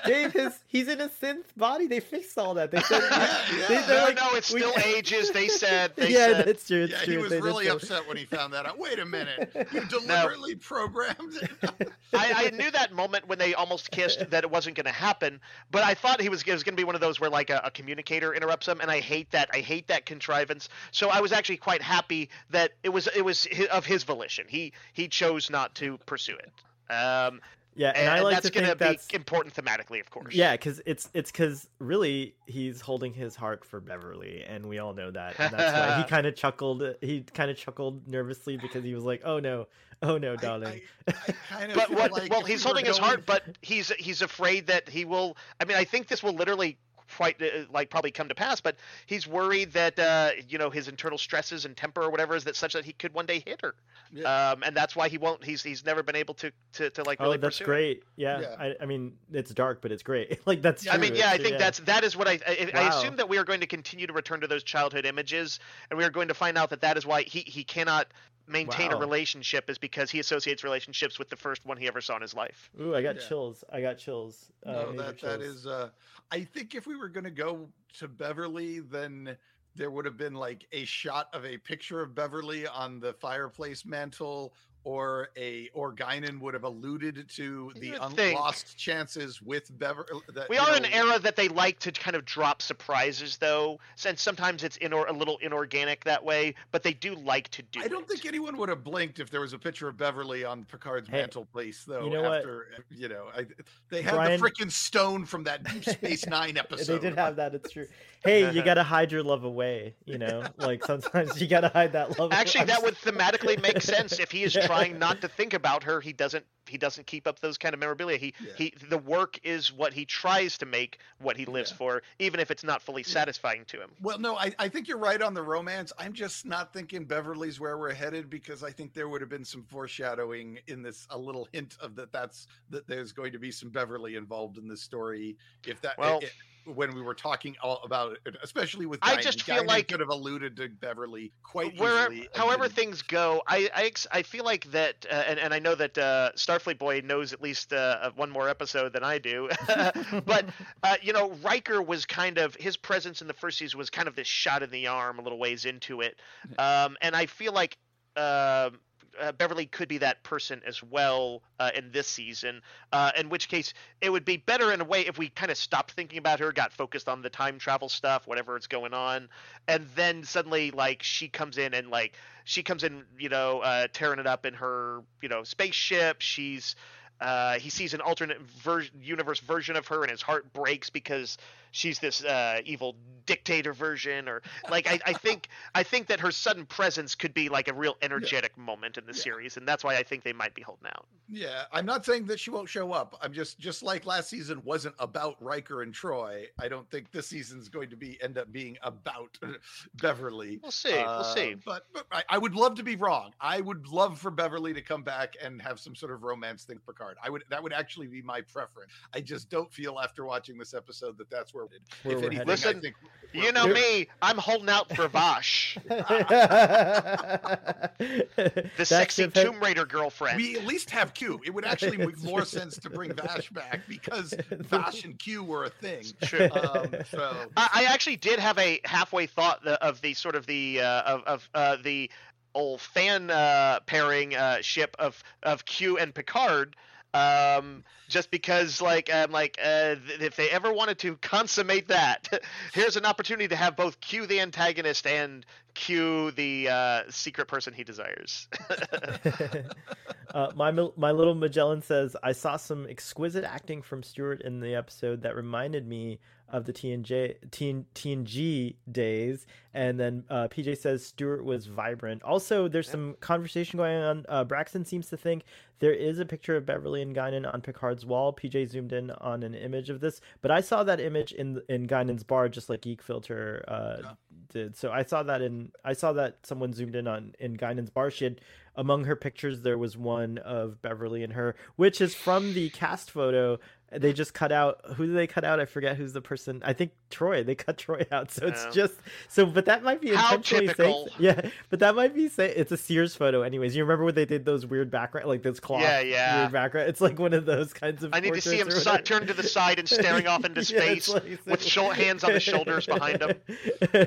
Dave, his he's in a synth body. They fixed all that. They said, Yeah, they- yeah. they're no, like, no, it we- still ages. They said they yeah, said that's true. It's Yeah, true. he was They really upset when he found that out. Wait a minute, you deliberately programmed it. I, I knew that moment when they almost kissed that it wasn't going to happen, but I thought he was it was going to be one of those where like a, a communicator interrupts him, and I hate that. I hate that contrivance. So I was actually quite happy that it was it was hi of his volition. He he chose not to pursue it. Um, Yeah, and, and, I like that's to going to think be that's important thematically, of course. yeah, because it's it's because really he's holding his heart for Beverly, and we all know that. And that's why he kind of chuckled. He kind of chuckled nervously because he was like, "Oh no, oh no, darling." I, I kind of But what? like well, he's we were holding his heart, but he's he's afraid that he will. I mean, I think this will literally quite uh, like probably come to pass. But he's worried that uh, you know his internal stresses and temper or whatever is that such that he could one day hit her. Yeah. Um, and that's why he won't. He's he's never been able to to, to like oh, really that's pursue it. great. Yeah, Yeah. I, I mean, it's dark, but it's great. like that's. I mean, yeah, I It's- think that's that is what I I, I assume that we are going to continue to return to those childhood images, and we are going to find out that that is why he he cannot maintain a relationship is because he associates relationships with the first one he ever saw in his life. Ooh, I got Yeah. chills. I got chills. Uh, no, major that that chills. is. Uh, I think if we were going to go to Beverly, then there would have been like a shot of a picture of Beverly on the fireplace mantle, or a or Guinan would have alluded to the would lost chances with Beverly. Uh, that, We you are in an era that they like to kind of drop surprises, though, since sometimes it's inor- a little inorganic that way, but they do like to do. I don't it. think anyone would have blinked if there was a picture of Beverly on Picard's Hey, mantelpiece, though. you know what? after you know, I, they had Brian- the freaking stone from that Deep Space Nine episode. They did have that. It's true. Hey, you gotta hide your love away. You know, like sometimes you gotta hide that love. Actually, I'm that would thematically make sense if he is Yeah. Trying not to think about her. He doesn't. He doesn't keep up those kind of memorabilia. He Yeah. he. The work is what he tries to make what he lives Yeah. for, even if it's not fully satisfying to him. Well, no, I, I think you're right on the romance. I'm just not thinking Beverly's where we're headed because I think there would have been some foreshadowing in this, a little hint of that. That's that there's going to be some Beverly involved in this story. If that, Well- i- when we were talking all about it, especially with, I just feel Guinan like- could have alluded to Beverly quite Where, easily. however didn't. things go, I I, I feel like that, uh, and and I know that uh, Starfleet Boy knows at least uh, one more episode than I do, but uh, you know, Riker was kind of his presence in the first season was kind of this shot in the arm a little ways into it, um, and I feel like. um uh, Beverly could be that person as well uh, in this season. Uh, in which case, it would be better in a way if we kind of stopped thinking about her, got focused on the time travel stuff, whatever is going on, and then suddenly like she comes in and like she comes in, you know, uh, tearing it up in her, you know, spaceship. She's uh, he sees an alternate ver- universe version of her, and his heart breaks because she's this uh, evil dictator version. Or like, I, I think I think that her sudden presence could be like a real energetic moment in the Yeah. series, and that's why I think they might be holding out. Yeah, I'm not saying that she won't show up. I'm just just like last season wasn't about Riker and Troi. I don't think this season's going to be end up being about Beverly. We'll see. we'll see. Uh, But, but I, I would love to be wrong. I would love for Beverly to come back and have some sort of romance thing for Picard. I would that would actually be my preference. I just don't feel after watching this episode that that's where, Where if we're anything, headed. Listen, I think You know me. I'm holding out for Vash, the sexy Tomb Raider girlfriend. we at least have Q. It would actually make more sense to bring Vash back because Vash and Q were a thing. True. Um, so I, I actually did have a halfway thought of the sort of the uh, of of uh, the old fan uh, pairing uh, ship of of Q and Picard. Um, just because, like, I'm like, uh, th- if they ever wanted to consummate that, here's an opportunity to have both Q the antagonist and Q the uh, secret person he desires. uh, my my little Magellan says I saw some exquisite acting from Stewart in the episode that reminded me of the TNJ TN, TNG days, and then uh, PJ says Stewart was vibrant. Also, there's some conversation going on. Uh, Braxton seems to think there is a picture of Beverly and Guinan on Picard's wall. PJ zoomed in on an image of this, but I saw that image in in Guinan's bar, just like Geek Filter uh, Yeah. did. So I saw that in I saw that someone zoomed in on in Guinan's bar. She had among her pictures there was one of Beverly and her, which is from the cast photo. They just cut out who did they cut out? I forget who's the person. I think Troi. They cut Troi out, so it's Yeah. just so. But that might be How intentionally typical. saying, yeah. But that might be say it's a Sears photo. Anyways, you remember when they did those weird background, like those cloth Yeah, yeah. weird background? It's like one of those kinds of. I need to see him si- turn to the side and staring off into Yeah, it's space like- with shou- hands on his shoulders behind him.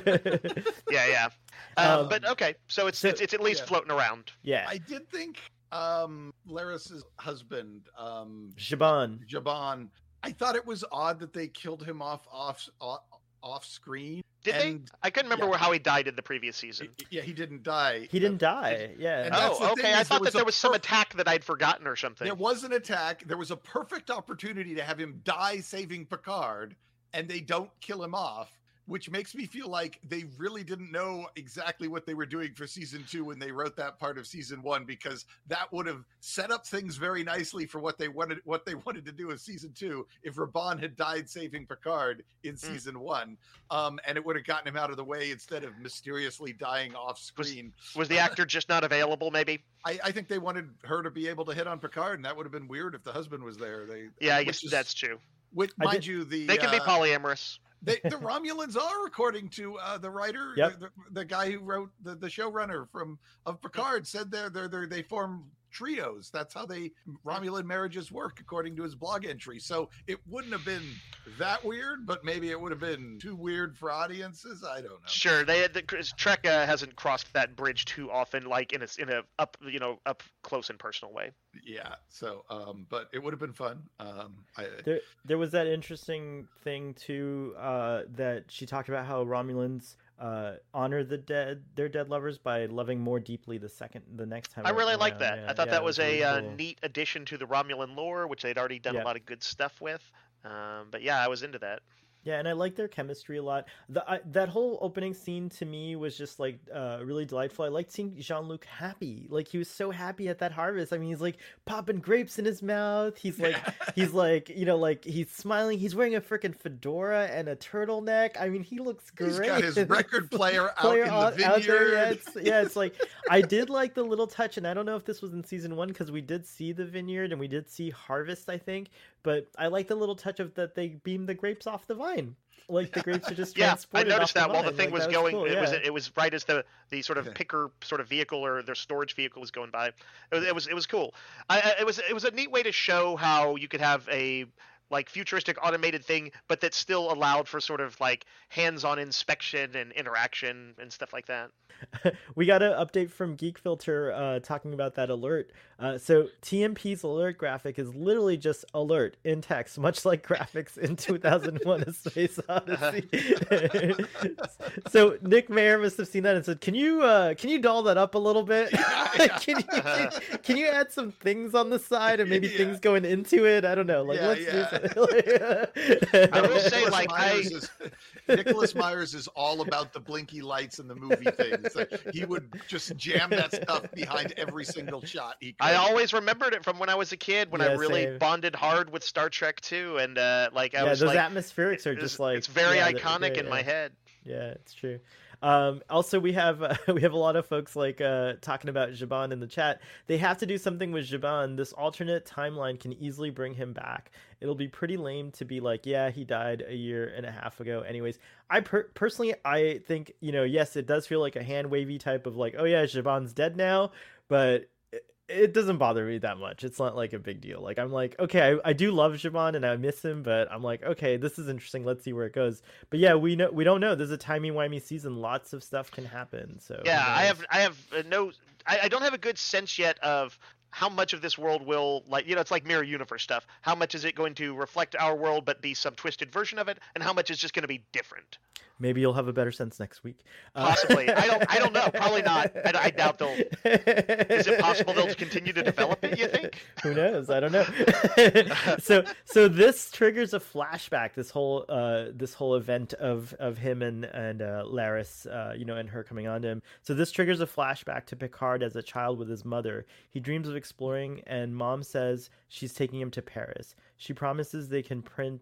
Yeah, yeah. Uh, Um, but okay, so it's so- it's, it's at least yeah. floating around. yeah, I did think um Laris's husband, um Zhaban. Zhaban, I thought it was odd that they killed him off off off, off screen. Did and, they? I couldn't remember yeah. how he died in the previous season. Yeah, he didn't die. He didn't Uh, die. Yeah. and Oh, okay. I thought there that there a was some per- attack that I'd forgotten or something. There was an attack. There was a perfect opportunity to have him die saving Picard, and they don't kill him off, which makes me feel like they really didn't know exactly what they were doing for season two when they wrote that part of season one, because that would have set up things very nicely for what they wanted what they wanted to do in season two if Raban had died saving Picard in season one. Um, and it would have gotten him out of the way instead of mysteriously dying off screen. Was the actor just not available? Maybe. I, I think they wanted her to be able to hit on Picard, and that would have been weird if the husband was there. They Yeah, I guess is- that's true. Which, I mind did- you, the They can be uh, polyamorous. They, the Romulans are, according to uh, the writer, Yep. the, the, the guy who wrote the, the showrunner from of Picard, said they're, they're, they're they form trios. That's how they Romulan marriages work, according to his blog entry. So it wouldn't have been that weird, but maybe it would have been too weird for audiences. I don't know. Sure, they had the, Trek uh, hasn't crossed that bridge too often, like in a in a up you know up close and personal way. Yeah. So, um, but it would have been fun. Um, I, There, there was that interesting thing too uh, that she talked about how Romulans uh, honor the dead, their dead lovers by loving more deeply the second, the next time. I really like that. Yeah, I thought yeah, that it was, a really uh, neat addition to the Romulan lore, which they'd already done Yeah. a lot of good stuff with. Um, but yeah, I was into that. Yeah, and I like their chemistry a lot. The I, that whole opening scene to me was just like uh, really delightful. I liked seeing Jean Luc happy. Like he was so happy at that harvest. I mean, he's like popping grapes in his mouth. He's like he's like you know like he's smiling. He's wearing a freaking fedora and a turtleneck. I mean, he looks great. He's got his record player out Player in the out- vineyard. out there, yeah, it's, yeah, it's like I did like the little touch, and I don't know if this was in season one because we did see the vineyard and we did see harvest, I think. But I like the little touch of that they beam the grapes off the vine, like the grapes are just Yeah, I noticed off that while the thing Like, was that going, cool, it was it was right as the the sort of Yeah. picker sort of vehicle or their storage vehicle was going by. It was it was, it was cool. I, I, it was it was a neat way to show how you could have a like futuristic automated thing, but that still allowed for sort of like hands-on inspection and interaction and stuff like that. we got an update from Geek Filter uh, talking about that alert. Uh, so TMP's alert graphic is literally just alert in text, much like graphics in 2001: A Space Odyssey. so Nick Meyer must have seen that and said, "Can you uh, can you doll that up a little bit? can you can, can you add some things on the side and maybe Yeah. things going into it? I don't know. Like Yeah, let's yeah. do something." I will say, Nicholas like, Myers I- is, Nicholas Myers is all about the blinky lights in the movie things. Like, he would just jam that stuff behind every single shot. He could. I always remembered it from when I was a kid when I really same. bonded hard with Star Trek 2 and uh, like I yeah, was those like atmospherics are just like it's very yeah, iconic great, in yeah. my head. Yeah, it's true. Um, also, we have uh, we have a lot of folks like uh, talking about Zhaban in the chat. They have to do something with Zhaban. This alternate timeline can easily bring him back. It'll be pretty lame to be like, yeah, he died a year and a half ago. Anyways, I per- personally, I think you know, yes, it does feel like a hand wavy type of like, oh yeah, Zhaban's dead now, but it, doesn't bother me that much. It's not like a big deal. Like I'm like, okay, I, I do love Zhaban and I miss him, but I'm like, okay, this is interesting. Let's see where it goes. But yeah, we know we don't know. There's a timey wimey season. Lots of stuff can happen. So Yeah, I have I have uh, no I, I don't have a good sense yet of how much of this world will like you know it's like mirror universe stuff. How much is it going to reflect our world but be some twisted version of it, and how much is just going to be different? Maybe you'll have a better sense next week. Uh, Possibly. I don't I don't know. Probably not. I, I doubt they'll. Is it possible they'll continue to develop it? You think? Who knows? I don't know. so so this triggers a flashback. This whole uh this whole event of of him and and uh, Laris, uh, you know, and her coming on to him. So this triggers a flashback to Picard as a child with his mother. He dreams of exploring, and Mom says she's taking him to Paris. She promises they can print.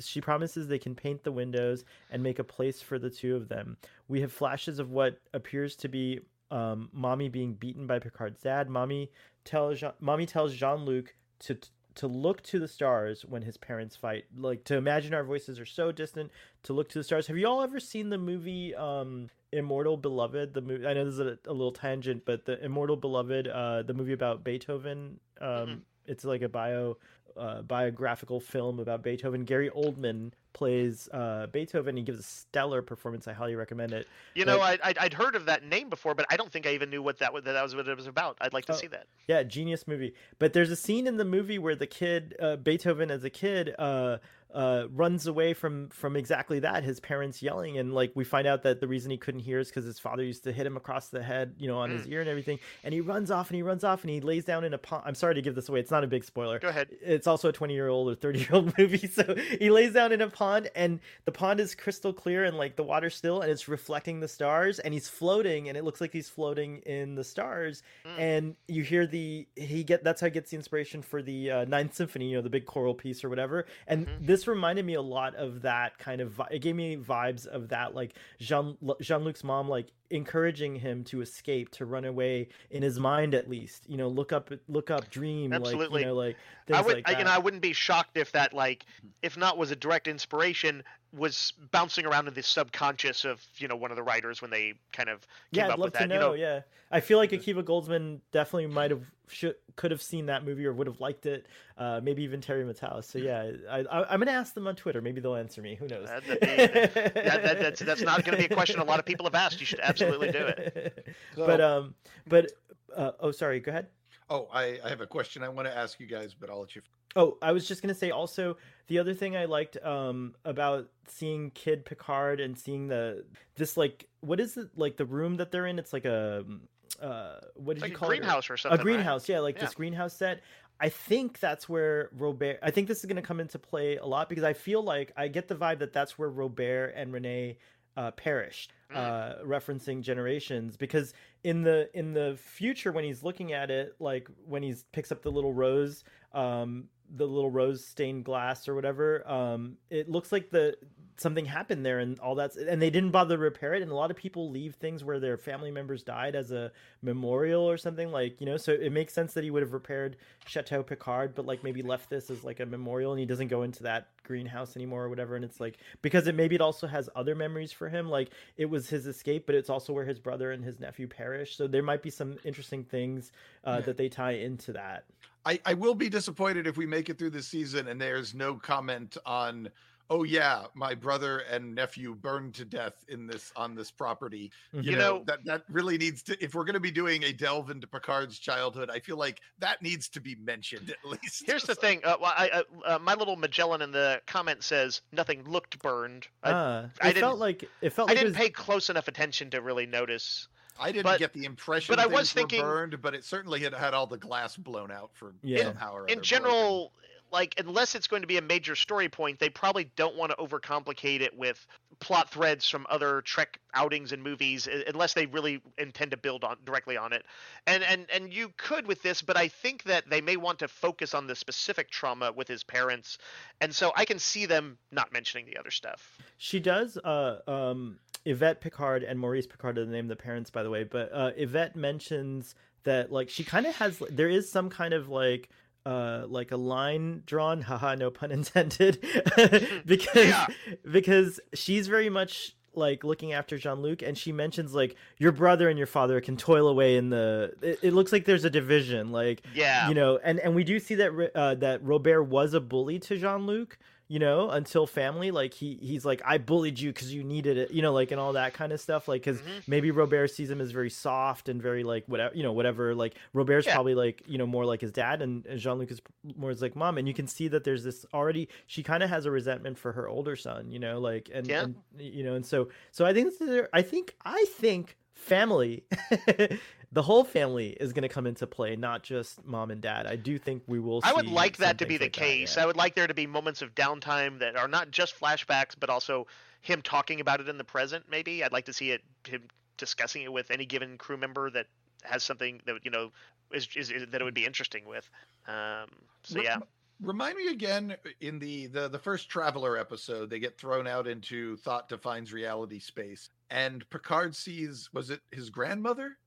She promises they can paint the windows and make a place for the two of them. We have flashes of what appears to be um, mommy being beaten by Picard's dad. Mommy tells Jean- mommy tells Jean Luc to to look to the stars when his parents fight. Like to imagine our voices are so distant. To look to the stars. Have you all ever seen the movie um, Immortal Beloved? The movie. I know this is a, a little tangent, but the Immortal Beloved, uh, the movie about Beethoven. Um, Mhm. It's like a bio uh, biographical film about Beethoven. Gary Oldman plays uh, Beethoven. He gives a stellar performance. I highly recommend it. You know, I, I'd, I'd heard of that name before, but I don't think I even knew what that was. That, that was what it was about. I'd like to Oh. see that. Yeah, genius movie. But there's a scene in the movie where the kid, uh, Beethoven as a kid, uh, uh, runs away from from exactly that his parents yelling and like we find out that the reason he couldn't hear is because his father used to hit him across the head you know on his Mm. ear and everything and he runs off and he runs off and he lays down in a pond i'm sorry to give this away it's not a big spoiler Go ahead. it's also a 20 year old or 30 year old movie so he lays down in a pond and the pond is crystal clear and like the water's still and it's reflecting the stars and he's floating and it looks like he's floating in the stars Mm. and you hear the he get that's how he gets the inspiration for the uh, ninth symphony you know the big choral piece or whatever and Mhm. this reminded me a lot of that kind of vi- it gave me vibes of that like jean jean-luc's mom like encouraging him to escape to run away in his mind at least you know look up look up dream like Absolutely. you know like I would, like I, know, I wouldn't be shocked if that, like, if not was a direct inspiration, was bouncing around in the subconscious of you know one of the writers when they kind of came yeah, I'd up love with to know, You know, Yeah, I feel like Akiva Goldsman definitely might have should could have seen that movie or would have liked it. Uh, maybe even Terry Matalas. So yeah, I, I, I'm gonna ask them on Twitter. Maybe they'll answer me. Who knows? Uh, that'd that, that, that's that's not going to be a question a lot of people have asked. You should absolutely do it. So- but um, but uh, oh, sorry. Go ahead. Oh, I, I have a question I want to ask you guys, but I'll let you. Oh, I was just gonna say also the other thing I liked um about seeing Kid Picard and seeing the this like what is it like the room that they're in? It's like a uh what did Like you a call it? greenhouse or a something. right? greenhouse yeah like Yeah. this greenhouse set i think that's where robert i think this is going to come into play a lot because i feel like i get the vibe that that's where robert and rené uh, perished Mm. uh, referencing generations because in the in the future when he's looking at it like when he picks up the little rose um the little rose stained glass or whatever um it looks like the something happened there and all that and they didn't bother to repair it. And a lot of people leave things where their family members died as a memorial or something like you know so it makes sense that he would have repaired chateau picard but like maybe left this as like a memorial and he doesn't go into that greenhouse anymore or whatever. And it's like because it maybe it also has other memories for him. Like it was his escape but it's also where his brother and his nephew perished. So there might be some interesting things uh, Yeah. that they tie into that I, I will be disappointed if we make it through the season and there's no comment on oh yeah my brother and nephew burned to death in this on this property you, You You know, know- that that really needs to if we're going to be doing a delve into picard's childhood i feel like that needs to be mentioned at least Here's the thing. Uh, well, I, uh, uh, my little Magellan in the comment says nothing looked burned. I, uh, I it felt didn't- like it felt I like it didn't was pay close enough attention to really notice. I didn't But- get the impression, but I was were thinking- burned, but it certainly had had all the glass blown out for Yeah. somehow or other In broken. Like unless it's going to be a major story point, they probably don't want to overcomplicate it with plot threads from other Trek outings and movies, unless they really intend to build on directly on it. And and and you could with this, but I think that they may want to focus on the specific trauma with his parents, and so I can see them not mentioning the other stuff. She does. Uh, um, Yvette Picard and Maurice Picard are the name of the parents, by the way. But uh, Yvette mentions that like she kind of has. There is some kind of like uh like a line drawn haha no pun intended because Yeah. because she's very much like looking after Jean-Luc and she mentions like your brother and your father can toil away in the it, it looks like there's a division like Yeah. you know and and we do see that uh, that Robert was a bully to Jean-Luc you know until family like he he's like I bullied you cuz you needed it you know like and all that kind of stuff like cuz Mhm. maybe Robert sees him as very soft and very like whatever you know whatever like Robert's Yeah. probably like you know more like his dad and Jean-Luc is more like mom and you can see that there's this already she kind of has a resentment for her older son you know like and, Yeah. and you know and so so I think this I think I think family the whole family is going to come into play not just mom and dad I do think we will I would like that to be the like that, case. yeah. I would like there to be moments of downtime that are not just flashbacks, but also him talking about it in the present. Maybe I'd like to see it him discussing it with any given crew member that has something that you know is, is, is that it would be interesting with. Um, so yeah, Remind me again in the, the the first Traveler episode, they get thrown out into thought defines reality space, and Picard sees was it his grandmother?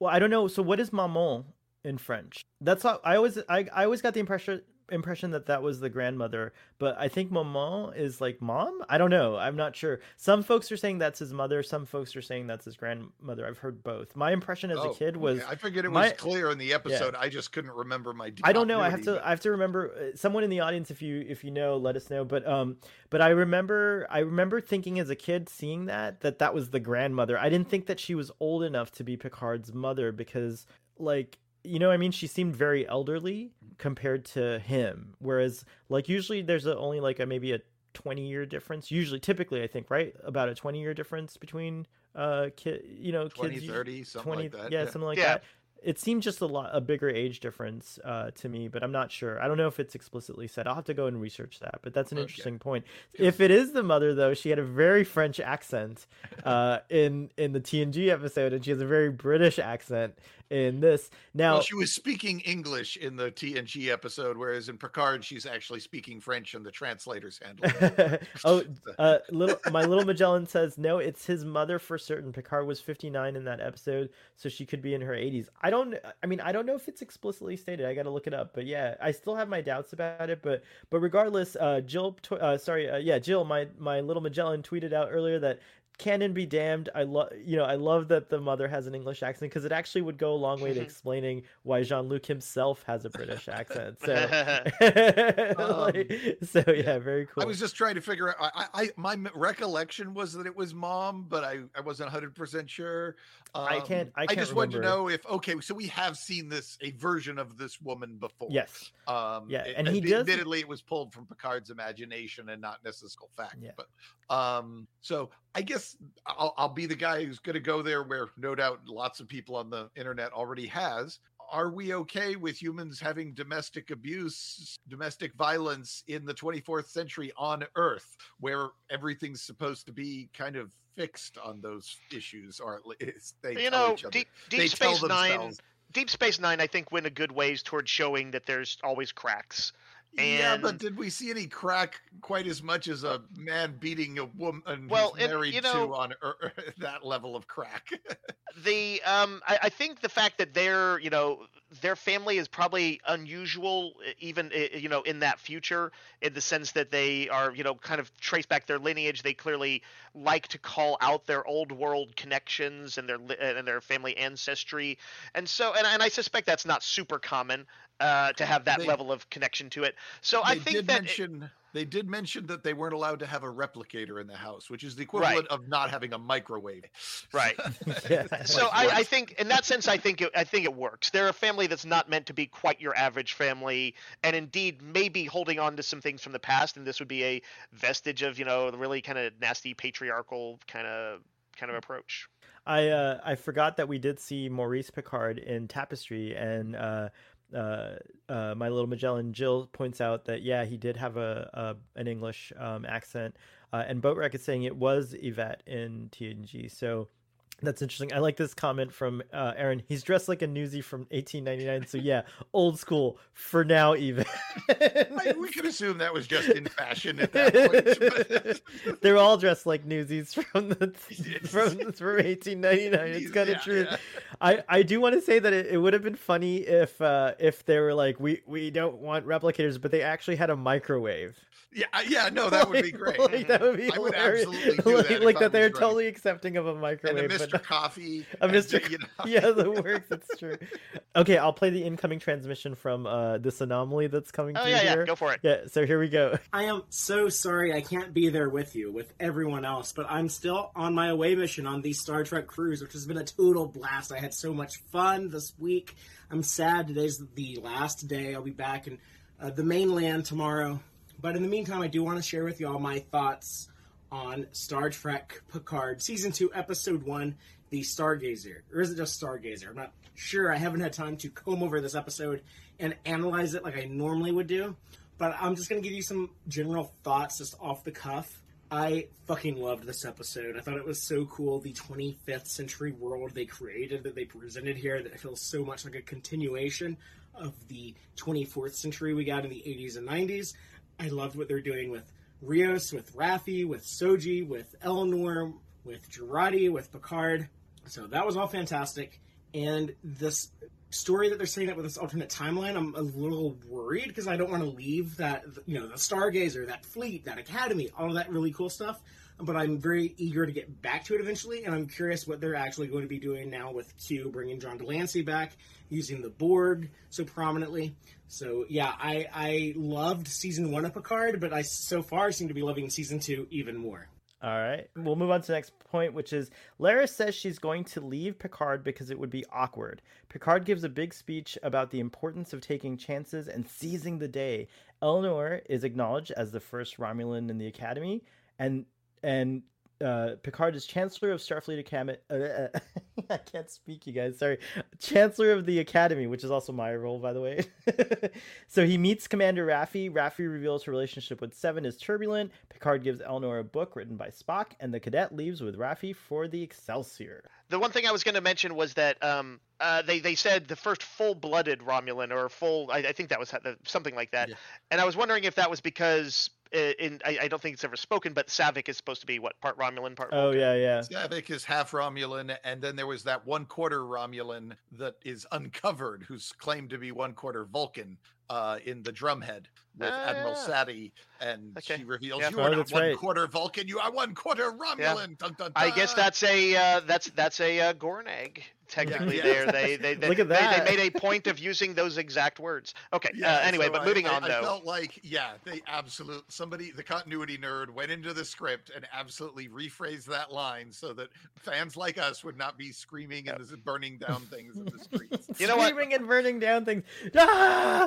Well, I don't know. So what is maman in French? That's how I always I, I always got the impression impression that that was the grandmother, but I think maman is like mom. I don't know. I'm not sure. Some folks are saying that's his mother. Some folks are saying that's his grandmother. I've heard both. My impression as Oh, a kid okay. was I figured it was clear in the episode. I just couldn't remember my. I don't know. I have to. I have to remember. uh, Someone in the audience, if you if you know, let us know. But um, but I remember. I remember thinking as a kid, seeing that that that was the grandmother. I didn't think that she was old enough to be Picard's mother because like you know, I mean, she seemed very elderly compared to him, whereas like usually there's a, only like a maybe a 20 year difference. Usually, typically, I think right about a 20 year difference between uh kid, you know, 20, kids. 30, something 20 like that. yeah, something like Yeah. that it seemed just a lot a bigger age difference uh, to me but i'm not sure i don't know if it's explicitly said i'll have to go and research that but that's an Okay. interesting point if it is the mother though she had a very french accent uh, in in the tng episode and she has a very british accent in this. Now Well, she was speaking English in the TNG episode, whereas in Picard, she's actually speaking French, and the translators handle it. oh uh little my little magellan says no it's his mother for certain. Picard was 59 in that episode so she could be in her 80s i don't i mean i don't know if it's explicitly stated. I gotta look it up but yeah i still have my doubts about it but but regardless uh jill uh sorry uh, yeah jill my my little magellan tweeted out earlier that canon be damned i love you know i love that the mother has an english accent because it actually would go a long way to mm-hmm. explaining why jean-luc himself has a british accent so like, um, so yeah very cool. I was just trying to figure out. I, I, I my recollection was that it was mom, but I, I wasn't hundred percent sure. I can't- I I can't just wanted to know if okay, so we have seen this a version of this woman before. yes Um, Yeah, it- and he admi- does- Admittedly, it was pulled from Picard's imagination and not necessary fact. Yeah. But um, so I guess I'll, I'll be the guy who's going to go there, where no doubt lots of people on the internet already has. Are we okay with humans having domestic abuse, domestic violence in the 24th century on Earth, where everything's supposed to be kind of fixed on those issues, or at least they you know, each other. Deep, they Deep tell Space Nine. Deep Space Nine, I think, went a good ways towards showing that there's always cracks. Yeah, but did we see any crack quite as much as a man beating a woman Well, and, married you know- to on Ear- that level of crack? the um I, I think the fact that they're you know their family is probably unusual even you know in that future in the sense that they are you know kind of trace back their lineage. They clearly like to call out their old world connections and their and their family ancestry. And so and, and i suspect that's not super common uh, to have that They- level of connection to it. So i think that it- mention they did mention that they weren't allowed to have a replicator in the house, which is the equivalent of not having a microwave. Right. yeah. so Like I. I think in that sense I think it, I think it works. They're a family that's not meant to be quite your average family, and indeed maybe holding on to some things from the past, and this would be a vestige of you know the really kind of nasty patriarchal kind of kind of approach. I uh, I forgot that we did see Maurice Picard in Tapestry, and uh, uh, uh, my little Magellan Jill points out that yeah, he did have a, a an English um, accent, uh, and Boatrek is saying it was Yvette in TNG. So that's interesting. I like this comment from uh, Aaron. He's dressed like a newsie from 1899. So yeah, old school for now. Even I, we could assume that was just in fashion at that point. they're all dressed like newsies from the from from 1899. It's kind of Yeah, true. yeah. I, I do want to say that it, it would have been funny if uh, if they were like we, we don't want replicators, but they actually had a microwave. Yeah, yeah, no, that would be great. Like, that would be I would hilarious. absolutely do like, that like that they're running. totally accepting of a and a microwave. Mr. but Coffee. a and, Mr. you know, yeah, that works. It's true. Okay, I'll play the incoming transmission from uh, this anomaly that's coming Oh through yeah, here. yeah, go for it. Yeah, so here we go. I am so sorry I can't be there with you, with everyone else, but I'm still on my away mission on the Star Trek cruise, which has been a total blast. I had so much fun this week. I'm sad today's the last day. I'll be back in uh, the mainland tomorrow. But in the meantime, I do want to share with you all my thoughts on Star Trek Picard, Season 2, Episode 1, The Stargazer. Or is it just Stargazer? I'm not sure. I haven't had time to comb over this episode and analyze it like I normally would do. But I'm just going to give you some general thoughts just off the cuff. I fucking loved this episode. I thought it was so cool. The 25th century world they created that they presented here that feels so much like a continuation of the 24th century we got in the 80s and 90s. I loved what they're doing with Rios, with Raffi, with Soji, with Elnor, with Jurati, with Picard. So that was all fantastic. And this story that they're setting up with this alternate timeline, I'm a little worried because I don't want to leave that, you know, the Stargazer, that fleet, that academy, all that really cool stuff. But I'm very eager to get back to it eventually, and I'm curious what they're actually going to be doing now with Q bringing John de Lancie back, using the Borg so prominently. So yeah, I I loved season one of Picard, but I so far seem to be loving season two even more. All right. We'll move on to the next point, which is Laris says she's going to leave Picard because it would be awkward. Picard gives a big speech about the importance of taking chances and seizing the day. Elnor is acknowledged as the first Romulan in the Academy, and and uh, Picard is Chancellor of Starfleet Academy. Uh, I can't speak, you guys. Sorry, Chancellor of the Academy, which is also my role, by the way. so he meets Commander Raffi. Raffi reveals her relationship with Seven is turbulent. Picard gives Elnor a book written by Spock, and the cadet leaves with Raffi for the Excelsior. The one thing I was going to mention was that um, uh, they they said the first full-blooded Romulan or full, I, I think that was something like that, Yeah. and I was wondering if that was because uh, in I, I don't think it's ever spoken, but Saavik is supposed to be what part Romulan, part Oh Vulcan. yeah, yeah. Saavik is half Romulan, and then there was that one quarter Romulan that is uncovered, who's claimed to be one quarter Vulcan uh, in the Drumhead with Admiral Ah. Satie, and Okay. she reveals Yeah. you Oh, are not one right. quarter Vulcan, you are one quarter Romulan. Dun, dun, I guess that's a uh, that's that's a uh, Gornag technically. yeah. There, they they, they, Look at they- that. They, made a point of using those exact words. Okay. Yeah, uh, anyway, so but moving I, on I though. felt like, yeah, they absolutely somebody, the continuity nerd, went into the script and absolutely rephrased that line so that fans like us would not be screaming and burning down things in the streets. You know what? Screaming and burning down things. Ah!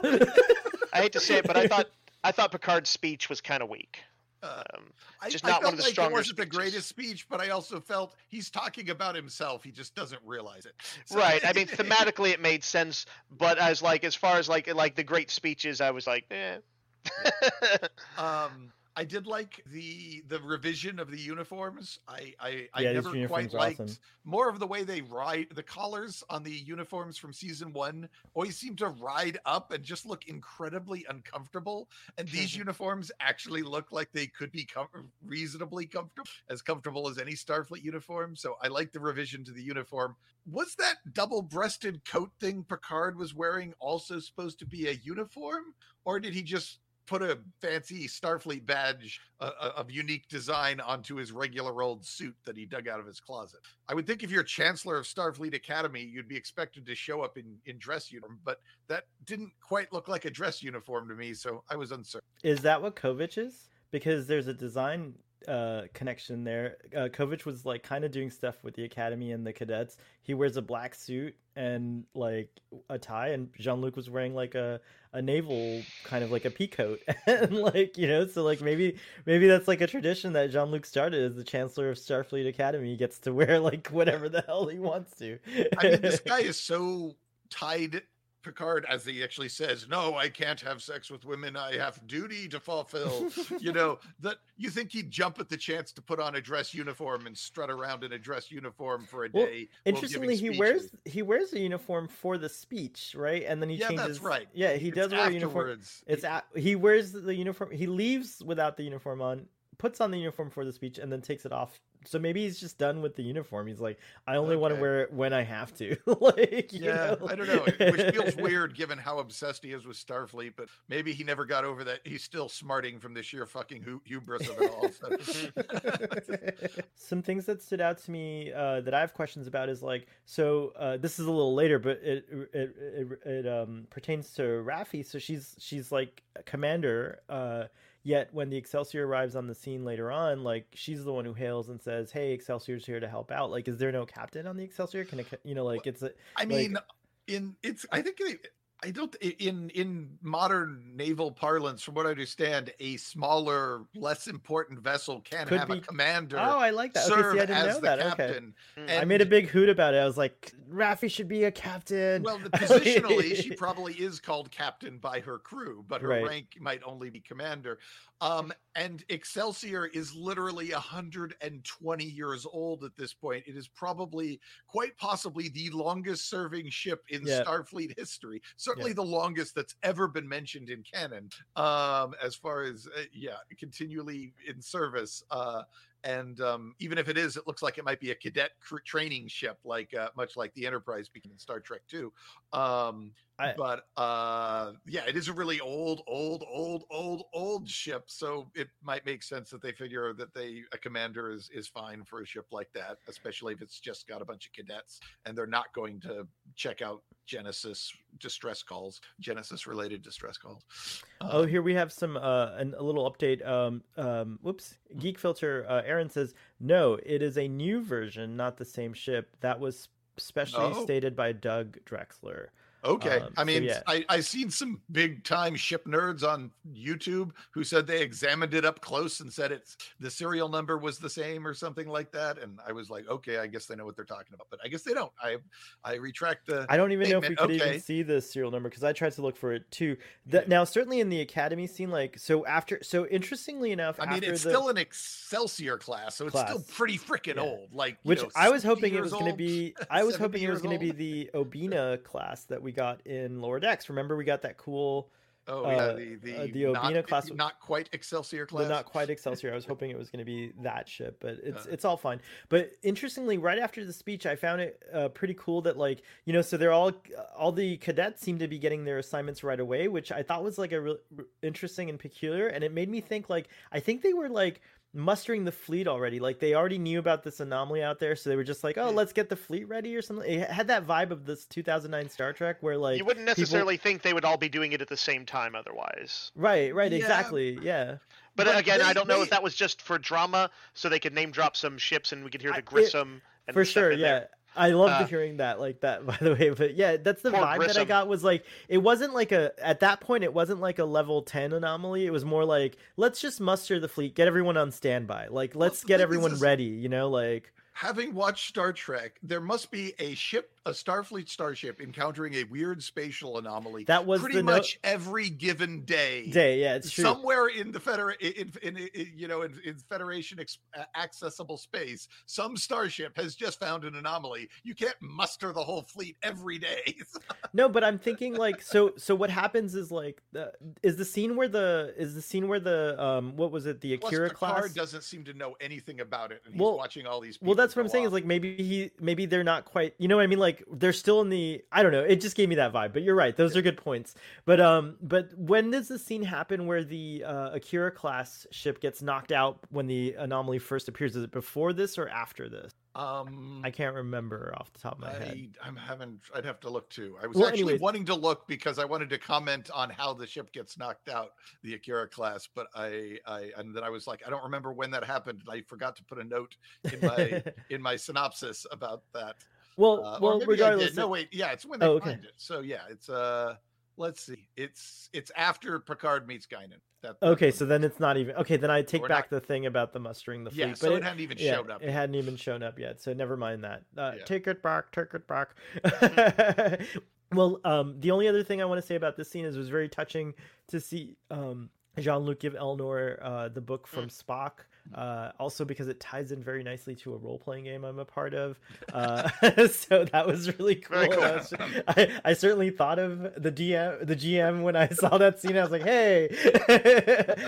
I hate to say it, but I thought I thought Picard's speech was kind of weak. Um, I, Just I not one felt of the like stronger it wasn't the greatest speech, but I also felt he's talking about himself. He just doesn't realize it. So- right. I mean, thematically it made sense, but as like as far as like like the great speeches, I was like, eh. um, I did like the the revision of the uniforms. I I, I Yeah, never quite liked awesome. more of the way they ride the collars on the uniforms from season one. Always seem to ride up and just look incredibly uncomfortable. And these uniforms actually look like they could be com- reasonably comfortable, as comfortable as any Starfleet uniform. So I like the revision to the uniform. Was that double-breasted coat thing Picard was wearing also supposed to be a uniform, or did he just put a fancy Starfleet badge uh, uh, of unique design onto his regular old suit that he dug out of his closet. I would think if you're Chancellor of Starfleet Academy, you'd be expected to show up in, in dress uniform, but that didn't quite look like a dress uniform to me, so I was uncertain. Is that what Kovich is? Because there's a design uh, connection there. Uh, Kovich was like kind of doing stuff with the academy and the cadets. He wears a black suit and like a tie, and Jean Luc was wearing like a a naval kind of like a peacoat, and like you know, so like maybe maybe that's like a tradition that Jean Luc started as the Chancellor of Starfleet Academy. He gets to wear like whatever the hell he wants to. I mean, this guy is so tied. Picard, as he actually says, no, I can't have sex with women. I have duty to fulfill. you know, that you think he'd jump at the chance to put on a dress uniform and strut around in a dress uniform for a Well, day. Interestingly, he wears he wears the uniform for the speech, right? And then he Yeah, that's changes. right. Yeah, he It's does wear a uniform. It's at, he wears the uniform. He leaves without the uniform on, puts on the uniform for the speech, and then takes it off. So maybe he's just done with the uniform. He's like, I only want to wear it when I have to. like, you yeah, know? I don't know. Which feels weird given how obsessed he is with Starfleet, but maybe he never got over that. He's still smarting from the sheer fucking hu- hubris of it all. so- Some things that stood out to me uh, that I have questions about is like, so uh, this is a little later, but it it it, it um, pertains to Raffi. So she's she's like a commander. Uh, yet when the Excelsior arrives on the scene later on, like she's the one who hails and says, "Hey, Excelsior's here to help out." Like, is there no captain on the Excelsior? Can it, you know, like it's a I Like- mean, in it's. I think they, I don't in in modern naval parlance, from what I understand, a smaller, less important vessel can Could have be- a commander oh, I like that. Okay, serve see, I didn't as know the that. Okay. captain. Mm. I made a big hoot about it. I was like, Raffi should be a captain. Well, positionally, she probably is called captain by her crew, but her Right. rank might only be commander. Um, and Excelsior is literally 120 years old at this point. It is probably, quite possibly, the longest serving ship in Yeah. Starfleet history. Certainly the longest that's ever been mentioned in canon. Um, as far as uh, yeah, continually in service. Uh, and um, even if it is, it looks like it might be a cadet cr- training ship, like uh, much like the Enterprise became in Star Trek Two. Um, I- but uh, yeah, it is a really old, old, old, old, old ship. So it might make sense that they figure that they a commander is is fine for a ship like that, especially if it's just got a bunch of cadets and they're not going to check out Genesis distress calls, Genesis related distress calls. Oh, here we have some uh, an, a little update. Um, um, whoops, Geek Filter. Uh, Aaron says no, it is a new version, not the same ship. That was specially Oh. stated by Doug Drexler. Okay. Um, I so mean, yeah. I, I seen some big time ship nerds on YouTube who said they examined it up close and said it's the serial number was the same or something like that. And I was like, okay, I guess they know what they're talking about, but I guess they don't. I I retract the I don't even know if we could Okay. even see the serial number because I tried to look for it too. The, Yeah. Now, certainly in the academy scene, like so after so interestingly enough, I mean, it's the, still an Excelsior class, so it's still pretty freaking Yeah. old. Like, you which know, I was hoping it was going to be. I was hoping it was going to be the Obena class that we got in Lower Decks. Remember, we got that cool, Oh yeah, uh, the the, uh, the not, Obena class- not quite Excelsior class. not quite Excelsior. I was hoping it was going to be that ship, but it's Uh. it's all fine. But interestingly, right after the speech, I found it uh, pretty cool that like you know, so they're all all the cadets seem to be getting their assignments right away, which I thought was like a real interesting and peculiar, and it made me think like I think they were like mustering the fleet already like they already knew about this anomaly out there so they were just like oh let's get the fleet ready or something it had that vibe of this 2009 star trek where like you wouldn't people- necessarily think they would all be doing it at the same time otherwise. right right Yeah. exactly yeah But, But again, they- I don't know they- if that was just for drama, so they could name drop some ships and we could hear I- the it- Grissom and for stuff sure in yeah there. I loved Uh, hearing that like that by the way but yeah that's the vibe that i got was like it wasn't like a at that point it wasn't like a level 10 anomaly. It was more like let's just muster the fleet get everyone on standby. Like let's the get everyone is- ready you know like Having watched Star Trek, there must be a ship, a Starfleet starship, encountering a weird spatial anomaly. That was pretty the no- much every given day. day yeah it's true Somewhere in the federa- in, in, in, you know in, in Federation ex- accessible space, some starship has just found an anomaly. You can't muster the whole fleet every day. no but i'm thinking like so so what happens is like the, is the scene where the is the scene where the um what was it the Plus, akira Picard class doesn't seem to know anything about it, and he's Well- watching all these. well that's what i'm saying is like maybe he maybe they're not quite you know what i mean like they're still in the i don't know it just gave me that vibe but you're right those are good points but um but when does the scene happen where the uh, akira class ship gets knocked out when the anomaly first appears is it before this or after this um, i can't remember off the top of my head I, I'm having. I'd have to look too. I was Well, actually anyways. wanting to look because I wanted to comment on how the ship gets knocked out, the Akira class. But I, I, and then I was like, I don't remember when that happened. I forgot to put a note in my in my synopsis about that. Well Uh, well regardless no, wait, yeah, it's when they Oh, okay. find it. So yeah, it's uh, let's see, it's it's after Picard meets Guinan. That, okay so then it's not even okay then i take back not- the thing about the mustering the fleet yeah, but so it, it, hadn't even yeah, showed up. It yet. hadn't even shown up yet, so never mind that. Uh, Yeah. Take it back, take it back. well, um, the only other thing I want to say about this scene is it was very touching to see um, Jean Luc give Elnor uh, the book from Spock. Uh, also because it ties in very nicely to a role playing game I'm a part of, uh, so that was really cool. Cool. I, was- I, I certainly thought of the DM, the GM when I saw that scene. I was like, "Hey,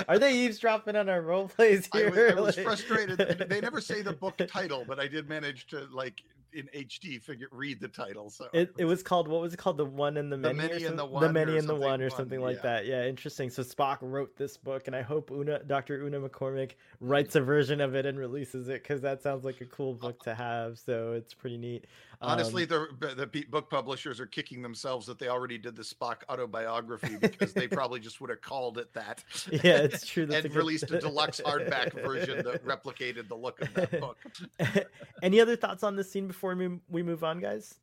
are they eavesdropping on our role plays I here?" was, I was Like- frustrated. They never say the book title, but I did manage to like in HD figure read the title. So It, it was called what was it called the one and the The many, or Many and the One many or and the one or one, something like yeah. that yeah interesting so Spock wrote this book and I hope Una Dr. Una McCormick writes a version of it and releases it because that sounds like a cool book to have so it's pretty neat honestly, Um, the the book publishers are kicking themselves that they already did the Spock autobiography because they probably just would have called it that. yeah it's true that's and a good- released a deluxe hardback version that replicated the look of that book. any other thoughts on this scene before we, we move on guys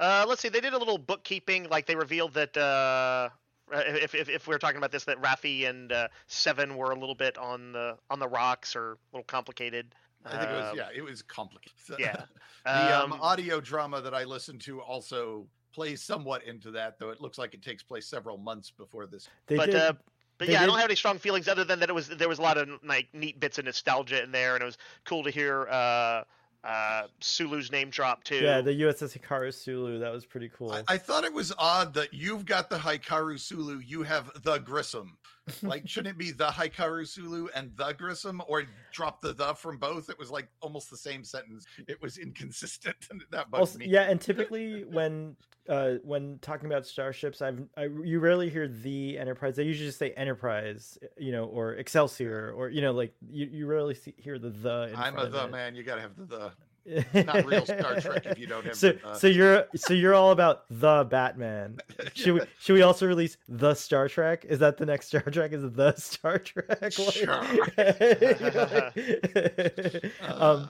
Uh, let's see. They did a little bookkeeping. Like they revealed that uh, if, if if we are talking about this, that Raffi and uh, Seven were a little bit on the on the rocks or a little complicated. I think it was Um, yeah, it was complicated. yeah. the um, Um, audio drama that I listened to also plays somewhat into that, though it looks like it takes place several months before this. they but did uh, but they yeah, I don't have any strong feelings other than that it was there was a lot of like neat bits of nostalgia in there, and it was cool to hear uh, uh, Sulu's name drop too. yeah the USS Hikaru Sulu that was pretty cool I, I thought it was odd that you've got the Hikaru Sulu, you have the Grissom. Like, shouldn't it be the Hikaru Sulu and the Grissom, or drop the the from both? It was like almost the same sentence. It was inconsistent, that bugged Also, me. yeah, and typically when uh when talking about starships, I've I, you rarely hear the Enterprise. They usually just say Enterprise, you know, or Excelsior, or you know, like you, you rarely see, hear the the. I'm a the man. You gotta have the the. Not real Star Trek if you don't have so, the. so you're so you're all about the Batman. Should we should we also release the Star Trek? Is that the next Star Trek? Is it the Star Trek? Like- um, Uh,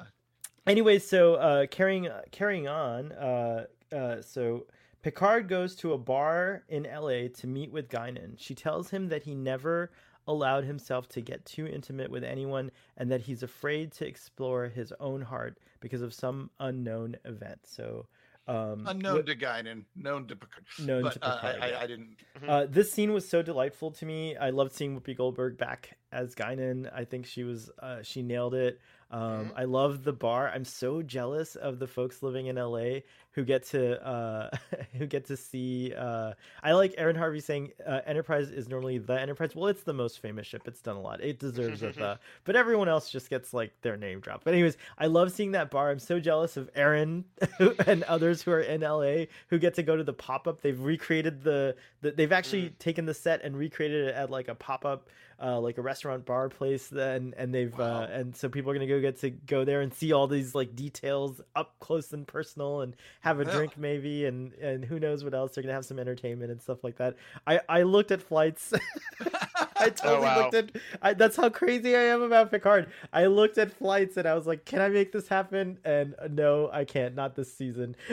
anyway, so uh, carrying carrying on, uh, uh, so Picard goes to a bar in L.A. to meet with Guinan. She tells him that he never allowed himself to get too intimate with anyone, and that he's afraid to explore his own heart because of some unknown event. So. Um, unknown what- to Guinan, known to Picard. known but to uh, Picard. I, yeah. I, I didn't. Uh, this scene was so delightful to me. I loved seeing Whoopi Goldberg back as Guinan. I think she was uh, she nailed it. Um, I love the bar. I'm so jealous of the folks living in LA who get to uh, who get to see. Uh, I like Aaron Harvey saying uh, Enterprise is normally the Enterprise. Well, it's the most famous ship. It's done a lot. It deserves a the, but everyone else just gets like their name dropped. But anyways, I love seeing that bar. I'm so jealous of Aaron and others who are in LA who get to go to the pop up. They've recreated the, the they've actually taken the set and recreated it at like a pop up. Uh, like a restaurant bar place then and they've Wow. uh, and so people are gonna go get to go there and see all these like details up close and personal and have a Yeah. drink maybe and and who knows what else they're gonna have some entertainment and stuff like that. I i looked at flights. I totally wow. looked at I, that's how crazy i am about picard. I looked at flights and i was like can i make this happen? And uh, no i can't not this season.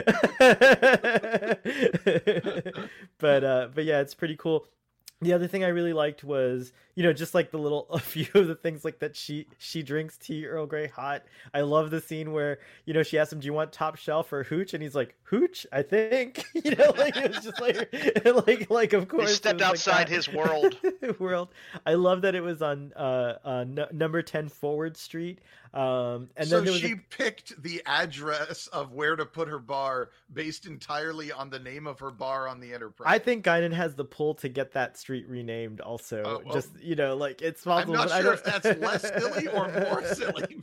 But uh but yeah it's pretty cool. The other thing I really liked was, you know, just like the little a few of the things like that she she drinks tea Earl Grey hot. I love the scene where you know she asks him, "Do you want top shelf or hooch?" and he's like, "Hooch, I think." You know, like it was just like like like of course He stepped was like outside his world. world. I love that it was on uh, uh n- number ten Forward Street. Um, and so then there was she a- picked the address of where to put her bar based entirely on the name of her bar on the Enterprise. I think Guinan has the pull to get that street renamed. Also, Oh, well, just you know, like it's I'm possible. not but I sure if that's less silly or more silly.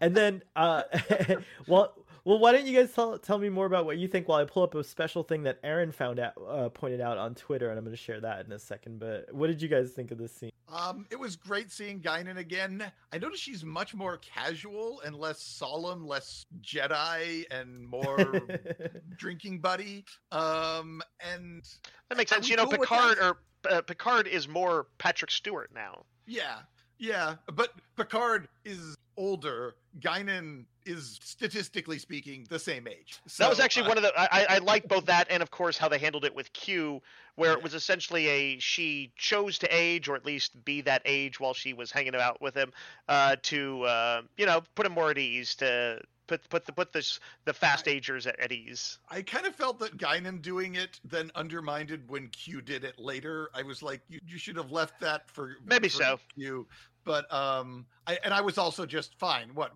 and then, uh, well, well, why don't you guys tell tell me more about what you think while I pull up a special thing that Aaron found out, uh, pointed out on Twitter, and I'm going to share that in a second. But what did you guys think of this scene? Um, it was great seeing Guinan again. I noticed she's much more casual and less solemn, less Jedi and more drinking buddy. Um, and That makes sense. You know, cool Picard or uh, Picard is more Patrick Stewart now. yeah, yeah, but Picard is older. Guinan is statistically speaking the same age. that was actually uh, one of the. I, I I like both that and of course how they handled it with Q, where Yeah. it was essentially a she chose to age or at least be that age while she was hanging out with him, uh, to uh, you know put him more at ease to. Put put the put this the fast agers at, at ease. I kind of felt that Guinan doing it then undermined when Q did it later. I was like, you, you should have left that for Maybe for so. Q. But um, I and I was also just fine. What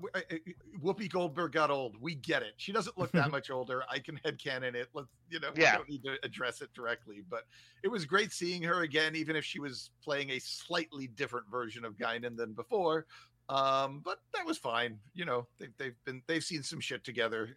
Whoopi Goldberg got old. We get it. She doesn't look that much older. I can headcanon it. Let's you know. Yeah. We don't need to address it directly. But it was great seeing her again, even if she was playing a slightly different version of Guinan than before. Um, but that was fine. You know, they, they've been they've seen some shit together.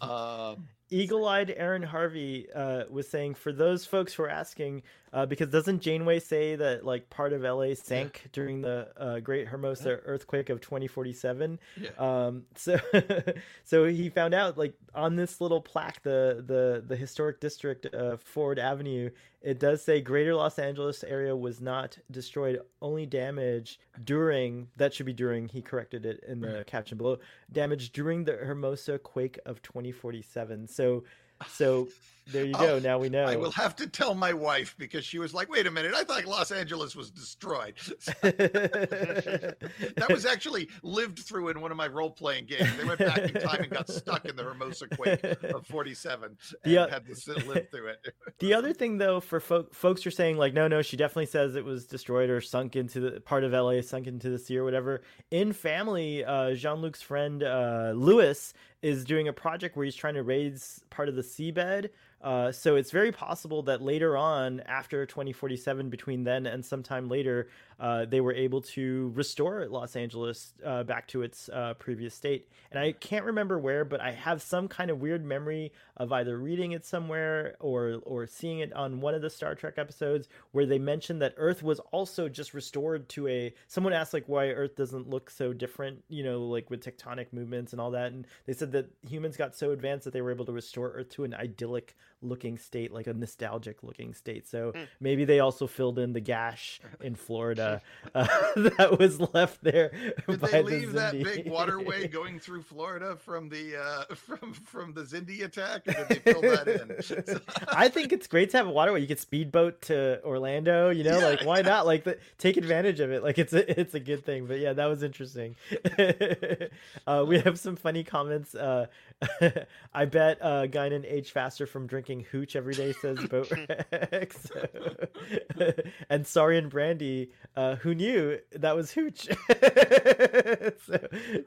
um, Eagle-eyed Aaron Harvey uh, was saying for those folks who are asking, uh, because doesn't Janeway say that like part of LA sank during the uh, Great Hermosa earthquake of 2047? Yeah. Um, so, so he found out like on this little plaque, the the the historic district of Ford Avenue, it does say Greater Los Angeles area was not destroyed, only damaged during. That should be during. He corrected it in the mm-hmm. caption below. Damage during the Hermosa quake of 2047. So, so there you go. Oh, now we know. I will have to tell my wife because she was like, "Wait a minute, I thought Los Angeles was destroyed." that was actually lived through in one of my role-playing games. They went back in time and got stuck in the Hermosa quake of '47 and Yeah. had to sit, live through it. The other thing, though, for fo- folks are saying like, no, no, she definitely says it was destroyed or sunk into the part of LA, sunk into the sea or whatever. In Family, uh, Jean Luc's friend uh, Louis is doing a project where he's trying to raise part of the seabed Uh, so it's very possible that later on, after 2047, between then and sometime later, uh, they were able to restore Los Angeles uh, back to its uh, previous state. And I can't remember where, but I have some kind of weird memory of either reading it somewhere or or seeing it on one of the Star Trek episodes where they mentioned that Earth was also just restored to a. Someone asked like why Earth doesn't look so different, you know, like with tectonic movements and all that, and they said that humans got so advanced that they were able to restore Earth to an idyllic looking state, like a nostalgic looking state. So Mm. maybe they also filled in the gash in Florida uh, that was left there Did they the leave that big waterway going through Florida from the uh, from from the Xindi attack? Did they fill that in? I think it's great to have a waterway. You could speedboat to Orlando, you know, Yeah, like why not? Like the, take advantage of it. Like it's a, it's a good thing. But yeah, that was interesting. uh, we have some funny comments. Uh, I bet uh, Guinan aged faster from drinking hooch every day. Says Boat and sorry and Brandy, uh, who knew that was hooch? so,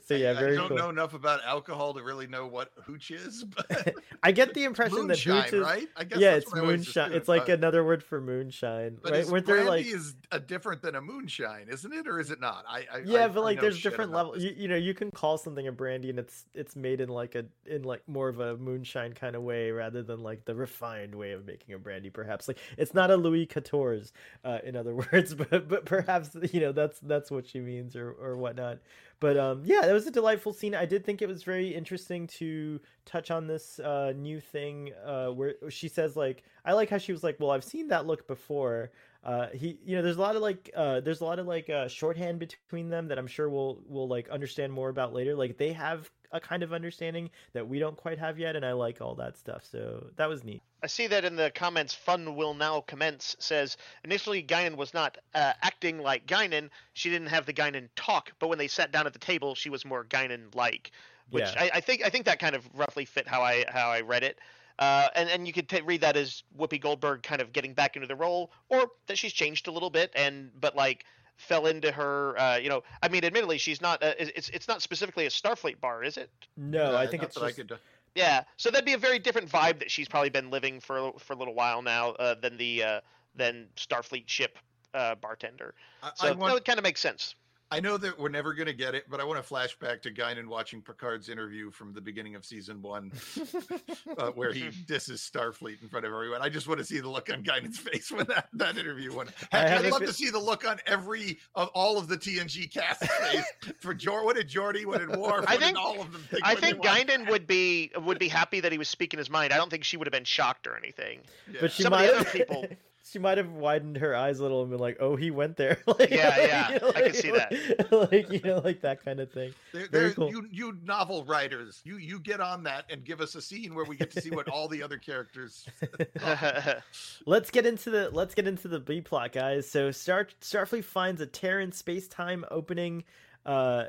so yeah, I very don't cool. know enough about alcohol to really know what hooch is, but I get the impression that hooch is right? I guess yeah, it's I moonshine. It's like but- another word for moonshine, But right? Weren't there brandy like is a different than a moonshine, isn't it, or is it not? I, I yeah, I- but like there's different levels. You, you know, you can call something a brandy, and it's it's made in like a in like more of a moonshine kind of way rather than like the refined way of making a brandy. Perhaps like it's not a Louis Quatorze, uh, in other words, but but perhaps you know that's that's what she means or or whatnot. But um, yeah, it was a delightful scene. I did think it was very interesting to touch on this uh, new thing uh, where she says like, I like how she was like, well, I've seen that look before. Uh, he, you know, there's a lot of like, uh, there's a lot of like uh, shorthand between them that I'm sure we'll we'll like understand more about later. Like they have a kind of understanding that we don't quite have yet, and I like all that stuff. So that was neat. I see that in the comments. Fun will now commence. Says initially Guinan was not uh, acting like Guinan. She didn't have the Guinan talk, but when they sat down at the table, she was more Guinan-like. Which Yeah. I, I think I think that kind of roughly fit how I how I read it. Uh, and and you could t- read that as Whoopi Goldberg kind of getting back into the role, or that she's changed a little bit, and but like fell into her. Uh, you know, I mean, admittedly, she's not. Uh, it's it's not specifically a Starfleet bar, is it? No, Uh, I think it's that I could- Yeah, so that'd be a very different vibe that she's probably been living for for a little while now uh, than the uh, than Starfleet ship uh, bartender. I, So I that want, would kind of make sense. I know that we're never going to get it, but I want to flash back to Guinan watching Picard's interview from the beginning of season one, uh, where he disses Starfleet in front of everyone. I just want to see the look on Guinan's face when that, that interview went. I Heck, have I'd love fe- to see the look on every of all of the TNG cast face for Jor. What did Geordi? What did Worf? I think- all of them think? I think Guinan would be would be happy that he was speaking his mind. I don't think she would have been shocked or anything. Yeah. but she Some of might the other people- she might have widened her eyes a little and been like, "Oh, he went there." like, Yeah, yeah, you know, I can like- see that. like you know, like that kind of thing. They're, Very they're- cool. You, you novel writers, you you get on that and give us a scene where we get to see what all the other characters. Let's get into the let's get into the B plot, guys. So Star Starfleet finds a Terran space time opening, uh,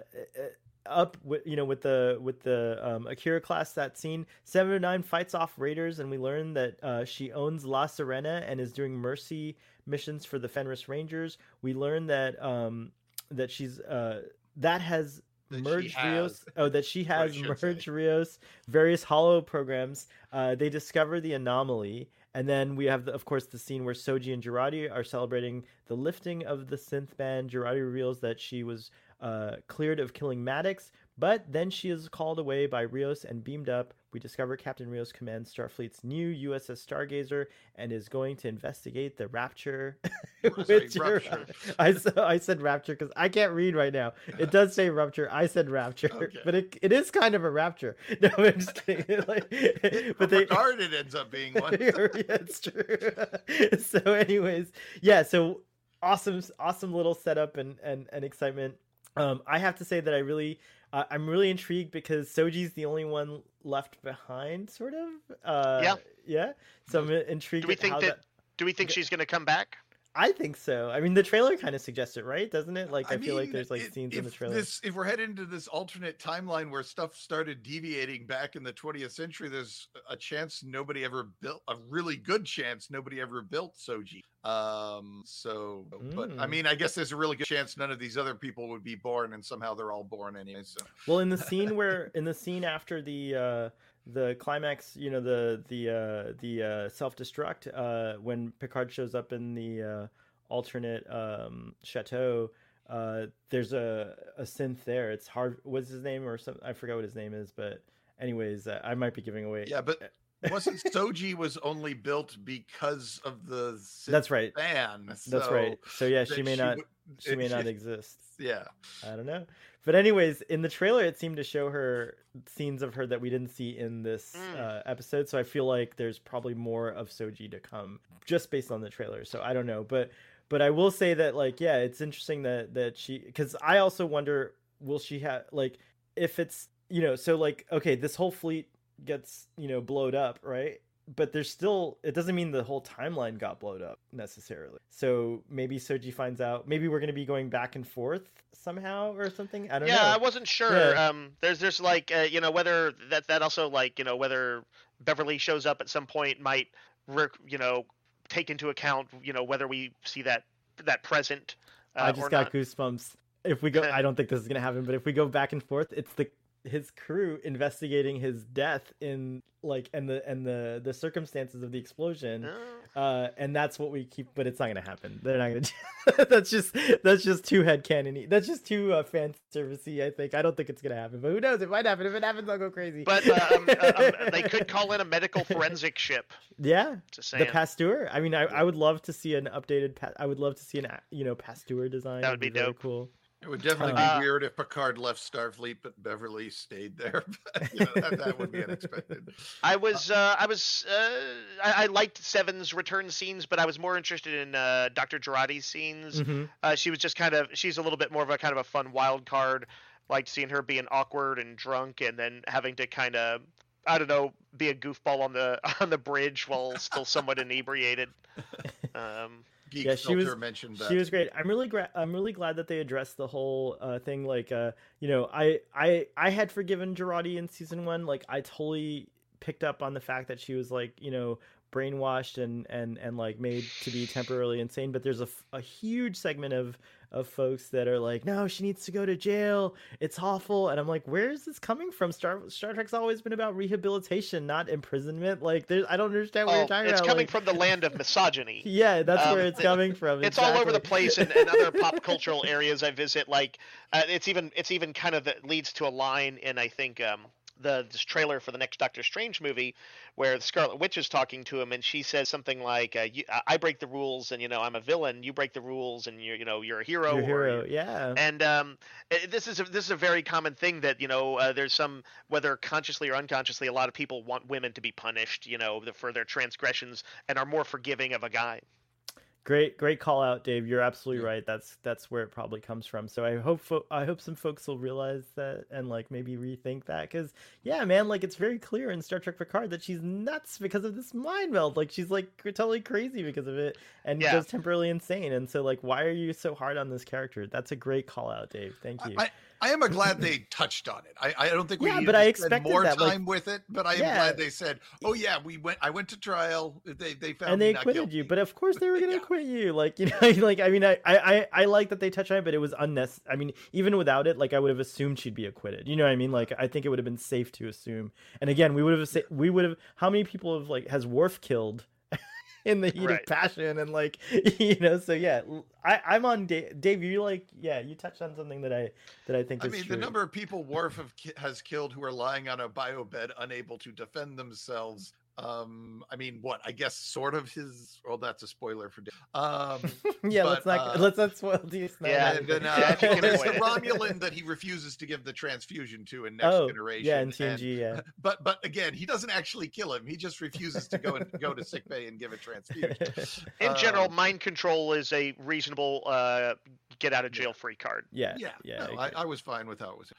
up with you know with the with the um, Akira class that scene. Seven oh nine fights off raiders, and we learn that uh, she owns La Serena and is doing mercy missions for the Fenris Rangers. We learn that um that she's uh that has That merged has. Rios. Oh, that she has should say. merged Rios various holo programs. Uh, they discover the anomaly, and then we have, the, of course, the scene where Soji and Jurati are celebrating the lifting of the synth ban. Jurati reveals that she was uh, cleared of killing Maddox, but then she is called away by Rios and beamed up. We discover Captain Rios commands Starfleet's new USS Stargazer and is going to investigate the Rapture. Sorry. Rupture. I, I said Rapture because I can't read right now. It does say Rupture. I said Rapture, Okay. but it, it is kind of a Rapture. No, I'm just kidding. Like, But but they. Picard, it ends up being one. yeah, it's true. so, anyways, yeah. So awesome, awesome little setup and and, and excitement. Um, I have to say that I really, uh, I'm really intrigued because Soji's the only one left behind, sort of. Uh, Yeah. Yeah. So I'm intrigued. Do we think how that? Do we think Okay. she's going to come back? I think so. I mean, the trailer kind of suggests it, right? Doesn't it? Like, I, feel like there's like it- scenes in the if trailer. This, if we're heading into this alternate timeline where stuff started deviating back in the 20th century, there's a chance nobody ever built a really good chance nobody ever built Soji. Um, so, but I Mm. mean, I guess there's a really good chance none of these other people would be born, and somehow they're all born anyway. So, Well, in the scene where in the scene after the uh the climax, you know, the the uh, the uh, self destruct uh, when Picard shows up in the uh, alternate um, chateau. Uh, there's a a synth there. It's hard. What's his name or some? I forgot what his name is, but anyways, uh, I might be giving away. Yeah, but wasn't Soji was only built because of the That's right. ban. That's right. So yeah, she may not would- she may if not exist. Yeah. I don't know. But anyways, in the trailer, it seemed to show her scenes of her that we didn't see in this Mm. uh, episode. So I feel like there's probably more of Soji to come, just based on the trailer. So I don't know, but but I will say that like yeah, it's interesting that that she because I also wonder will she have like if it's you know so like okay this whole fleet gets you know blowed up right but there's still it doesn't mean the whole timeline got blown up necessarily so maybe soji finds out maybe we're going to be going back and forth somehow or something i don't know. yeah, I wasn't sure. Yeah. Um, there's there's like uh, you know whether that that also like you know whether Beverly shows up at some point might rec- you know take into account you know whether we see that that present. Uh, i just got not. goosebumps if we go i don't think this is going to happen but if we go back and forth it's the his crew investigating his death in like and the and the the circumstances of the explosion Uh, uh and that's what we keep but it's not gonna happen. They're not gonna that's just that's just too headcanon that's just too uh, fan servicey i think. I don't think it's gonna happen but who knows? It might happen. If it happens i'll go crazy. But uh, um, uh, um, they could call in a medical forensic ship. yeah. The pasteur? I mean I, I would love to see an updated pa- i would love to see an you know pasteur design. That would be very dope. cool It would definitely be Uh, weird if Picard left Starfleet, but Beverly stayed there. you know, that, that would be unexpected. I was uh, I was uh, I, I liked Seven's return scenes, but I was more interested in uh, Dr. Jurati's scenes. Mhm. Uh, she was just kind of she's a little bit more of a kind of a fun wild card. Like seeing her being awkward and drunk, and then having to kind of I don't know be a goofball on the on the bridge while still somewhat inebriated. Um, Geek Yeah, she was- mentioned that. She was great. I'm really glad. I'm really glad that they addressed the whole uh, thing. Like, uh, you know, I, I, I had forgiven Jurati in season one. Like, I totally picked up on the fact that she was like, you know, brainwashed and and and like made to be temporarily insane. But there's a, a huge segment of of folks that are like, no, she needs to go to jail. It's awful. And I'm like, where is this coming from? Star Star Trek's always been about rehabilitation, not imprisonment. Like, there's I don't understand what well, you're talking it's about. coming like- from the land of misogyny. yeah, that's Um, where it's coming from. it's all over the place in, in other pop cultural areas I visit. Like uh, it's even it's even kind of that leads to a line in I think um, the this trailer for the next Doctor Strange movie where the Scarlet Witch is talking to him and she says something like, uh, you, "I break the rules and you know I'm a villain. You break the rules and you're you know you're a hero." Your or hero, you're- yeah. and um, eh, this is a, this is a very common thing that you know uh, there's some whether consciously or unconsciously a lot of people want women to be punished you know for their transgressions and are more forgiving of a guy. Great, great call out, Dave. You're absolutely right. That's that's where it probably comes from. So I hope fo- I hope some folks will realize that and like maybe rethink that because yeah, man, like it's very clear in Star Trek Picard that she's nuts because of this mind meld. Like she's like totally crazy because of it and Yeah. goes temporarily insane. And so like, why are you so hard on this character? That's a great call out, Dave. Thank you. I, I am glad they touched on it. I, I don't think we Yeah, but to I spend expected more that, like- time with it. But I am Yeah. glad they said, "Oh yeah, we went. I went to trial. They they found and they acquitted guilty." you but of course they were gonna Yeah. acquit you like you know like i mean I, I i I like that they touched on it but it was unnecessary i mean even without it like i would have assumed she'd be acquitted you know what i mean like i think it would have been safe to assume and again we would have we would have how many people have like has Worf killed in the heat Right. of passion and like you know so yeah i i'm on dave, dave you like yeah you touched on something that i that i think is. I mean, true the number of people Worf have, has killed who are lying on a bio bed, unable to defend themselves. Um, I mean, what? I guess sort of his. Well, that's a spoiler for. Um, yeah but, let's not uh, let's not spoil the Yeah, and then Yeah, uh, if you can there's the. Romulan that he refuses to give the transfusion to in Next oh Generation. yeah in and- tng yeah but but again, he doesn't actually kill him. He just refuses to go and go to sick bay and give a transfusion. In general, Um, mind control is a reasonable uh, get out of jail free card. yeah Yeah, yeah no, okay. I, I was fine with how it was.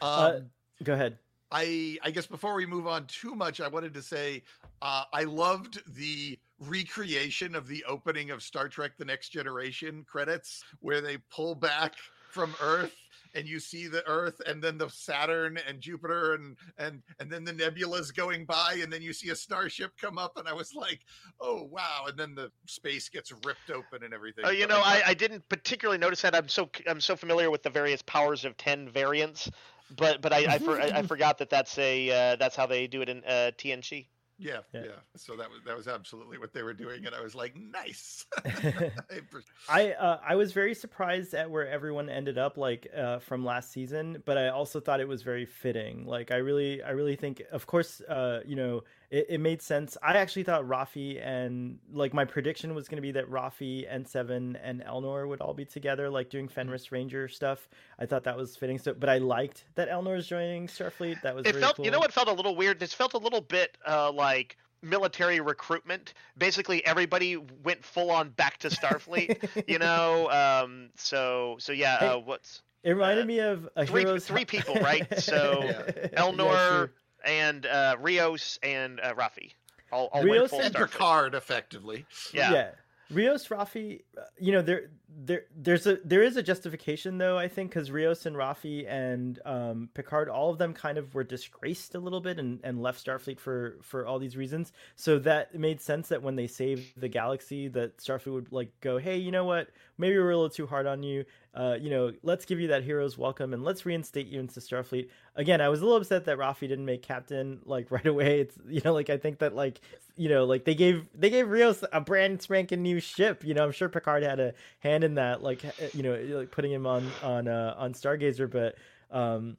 Um, Uh, go ahead I I guess before we move on too much, I wanted to say uh, I loved the recreation of the opening of Star Trek: The Next Generation credits, where they pull back from Earth and you see the Earth and then the Saturn and Jupiter and and and then the nebulas going by and then you see a starship come up and I was like, oh wow! And then the space gets ripped open and everything. Oh, you But know, I, thought- I didn't particularly notice that. I'm so I'm so familiar with the various powers of ten variants but but I I, for, I, I forgot that that's a uh, that's how they do it in uh, TNG. Yeah, yeah, Yeah. So that was that was absolutely what they were doing, and I was like, nice. I uh, I was very surprised at where everyone ended up like uh, from last season, but I also thought it was very fitting. Like I really I really think of course uh, you know it, it made sense. I actually thought Raffi and like my prediction was going to be that Raffi and Seven and Elnor would all be together like doing Fenris Ranger stuff. I thought that was fitting. So, but I liked that Elnor is joining Starfleet. That was It very felt cool. you know what felt a little weird. This felt a little bit uh, like military recruitment. Basically, everybody went full on back to Starfleet. you know, um, so so yeah. Hey, uh, what's It reminded me of a three hero's three people, right? So Yeah. Elnor true. And uh, Rios and uh, Raffi all, all Rios went full and Picard, effectively. Yeah. yeah. Rios Raffi, uh, you know there there there's a there is a justification though I think because Rios and Raffi and um, Picard all of them kind of were disgraced a little bit and, and left Starfleet for for all these reasons. So that made sense that when they saved the galaxy that Starfleet would like go hey you know what? Maybe we're a little too hard on you. Uh, you know let's give you that hero's welcome and let's reinstate you into Starfleet. Again I was a little upset that Raffi didn't make captain like right away. It's you know like I think that like you know, like they gave they gave Rios a brand spanking new ship. You know, I'm sure Picard had a hand in that, like you know, like putting him on on uh, on Stargazer. But um,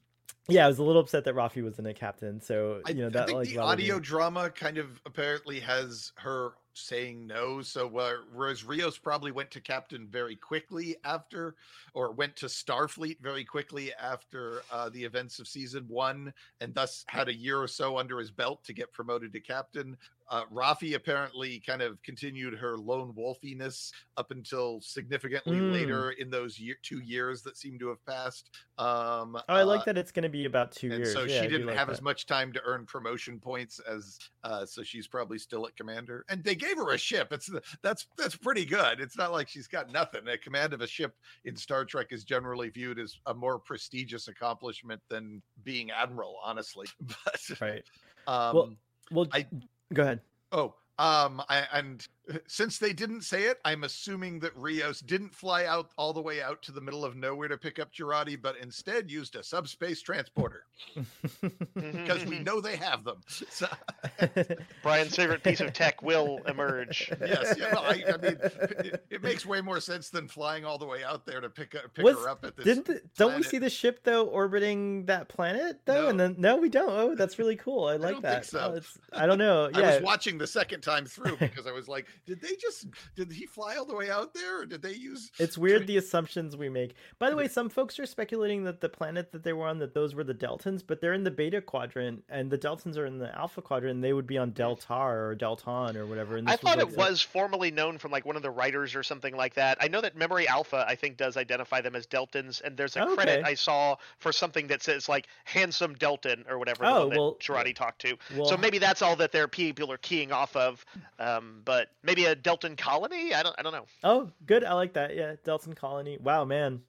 yeah, I was a little upset that Raffi wasn't a captain. So you know I that think like the bothered me. audio drama kind of apparently has her saying no. So uh, whereas Rios probably went to captain very quickly after, or went to Starfleet very quickly after uh, the events of season one, and thus had a year or so under his belt to get promoted to captain. Uh, Raffi apparently kind of continued her lone wolfiness up until significantly Mm. later in those year, two years that seem to have passed. Um, Oh, I like uh, that it's going to be about two years. so Yeah, she didn't like have that. as much time to earn promotion points as uh so she's probably still at commander and they gave her a ship it's that's that's pretty good it's not like she's got nothing a command of a ship in star trek is generally viewed as a more prestigious accomplishment than being admiral honestly but right. um Well, I- go ahead. oh um I, and since they didn't say it i'm assuming that rios didn't fly out all the way out to the middle of nowhere to pick up jurati but instead used a subspace transporter because we mm-hmm. know they have them so Brian's favorite piece of tech will emerge. yes, yeah, well, I, I mean, it, it makes way more sense than flying all the way out there to pick up, pick Was- her up at this. Didn't the, don't we see the ship though orbiting that planet though? No. And then no, we don't. Oh, that's really cool. I like don't that. think so. Oh, I don't know. I was watching the second time through because I was like, did they just did he fly all the way out there, or did they use? It's weird tra- the assumptions we make. By the way, some folks are speculating that the planet that they were on, that those were the Deltans, but they're in the Beta quadrant, and the Deltans are in the Alpha quadrant, and they would be on Deltar or Delton or whatever. And I this thought like it the- was formerly known from like one of the writers or something like that. I know that Memory Alpha, I think, does identify them as Deltans, and there's a Oh, credit. I saw for something that says like handsome Deltan or whatever the Oh, one that well- Jurati talked to. Well, so maybe that's all that their people are keying off of. Um, but maybe a Delton colony? I don't. I don't know. Oh, good. I like that. Yeah, Delton Colony. Wow, man.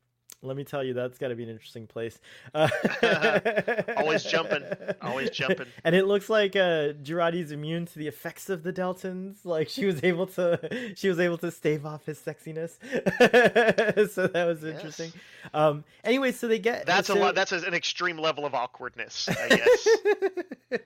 Let me tell you, that's got to be an interesting place. Uh, Always jumping. Always jumping. And it looks like uh, Jurati's immune to the effects of the Deltans. Like she was able to, she was able to stave off his sexiness. so that was interesting. Um. Anyway, so they get That's a lot. That's an extreme level of awkwardness, I guess.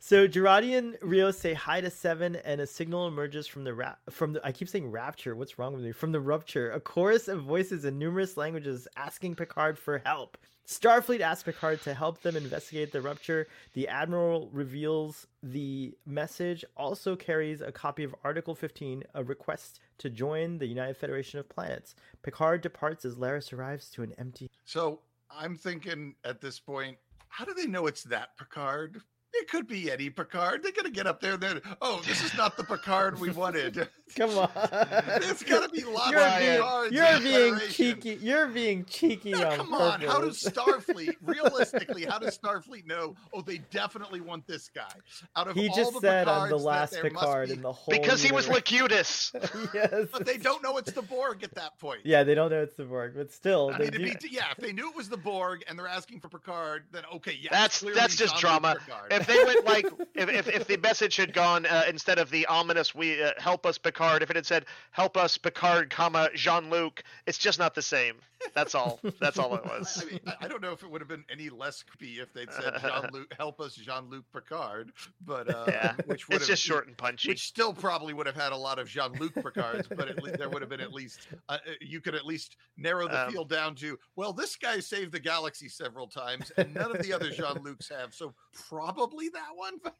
so Girardi and Rio say hi to Seven, and a signal emerges from the rap from the. I keep saying rapture. What's wrong with me? From the rupture, a chorus of voices in numerous languages asking Picard for help. Starfleet asks Picard to help them investigate the rupture. The Admiral reveals the message also carries a copy of Article 15, a request to join the United Federation of Planets. Picard departs as Laris arrives to an empty. So I'm thinking at this point, how do they know it's that Picard? It could be any Picard. They're gonna get up there. Then, oh, this is not the Picard we wanted. Come on. There's gotta be lots You're of being, you're being cheeky. You're being cheeky No, on come on. How does. Starfleet, realistically, how does Starfleet know? Oh, they definitely want this guy. Out of He all just the said I'm the last Picard be- in the whole. because he was universe. Locutus. yes. But they don't know it's the Borg at that point. Yeah, they don't know it's the Borg, but still, I they mean, do. be, yeah, if they knew it was the Borg and they're asking for Picard, then okay, yeah, That's- that's just Jean-Luc drama. If they went like if, if, if the message had gone uh, instead of the ominous we uh, help us Picard, if it had said help us Picard, comma Jean Luc, it's just not the same. That's all. That's all it was. I, mean, I don't know if it would have been any less creepy if they'd said Jean Luc, help us, Jean Luc Picard, but uh, Yeah, which would It's have, just short and punchy. which still probably would have had a lot of Jean Luc Picards, but at least there would have been at least uh, uh, you could at least narrow the Um, field down to well, this guy saved the galaxy several times, and none of the other Jean Lucs have, so probably that one.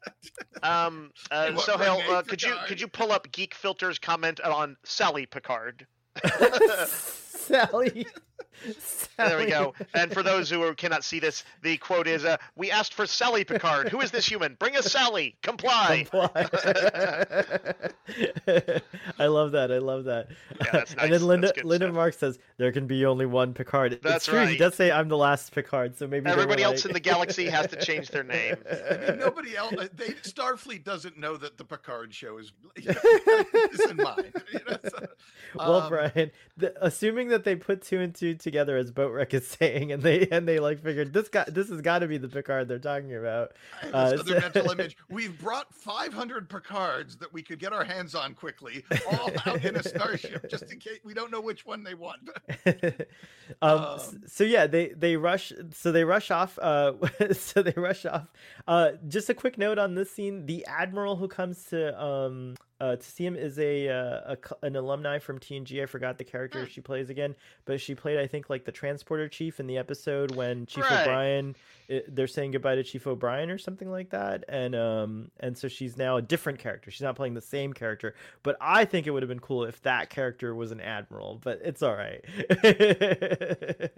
Um, uh, so Hale, uh, could you could you pull up Geek Filter's comment on Sally Picard? Sally. There we go. And for those who cannot see this, the quote is, uh, "We asked for Sally Picard. Who is this human? Bring us Sally. Comply." Comply. I love that. I love that. Yeah, that's And then Linda That's Linda stuff. Mark says there can be only one Picard. It's That's true. He does say I'm the last Picard, so maybe Everybody else like- in the galaxy has to change their name. I mean, nobody else. uh, They Starfleet doesn't know that the Picard show is, is in mind. you know, so, well, um, Brian, the, assuming that they put two and two together, as Boatwreck is saying, and they and they like figured this guy, this has got to be the Picard they're talking about. Uh, so- mental image. We've brought 500 Picards that we could get our hands on quickly, all out in a starship, just in case we don't know which one they want. um, Um, so yeah, they they rush. So they rush off. Uh, so they rush off. Uh, just a quick note on this scene: the admiral who comes to um uh him is a, uh, a an alumni from TNG. I forgot the character Hmm. she plays again, but she played I think like the transporter chief in the episode when Chief Right. O'Brien. It, they're saying goodbye to Chief O'Brien or something like that, and um and so she's now a different character. She's not playing the same character, but I think it would have been cool if that character was an admiral. But it's all right. It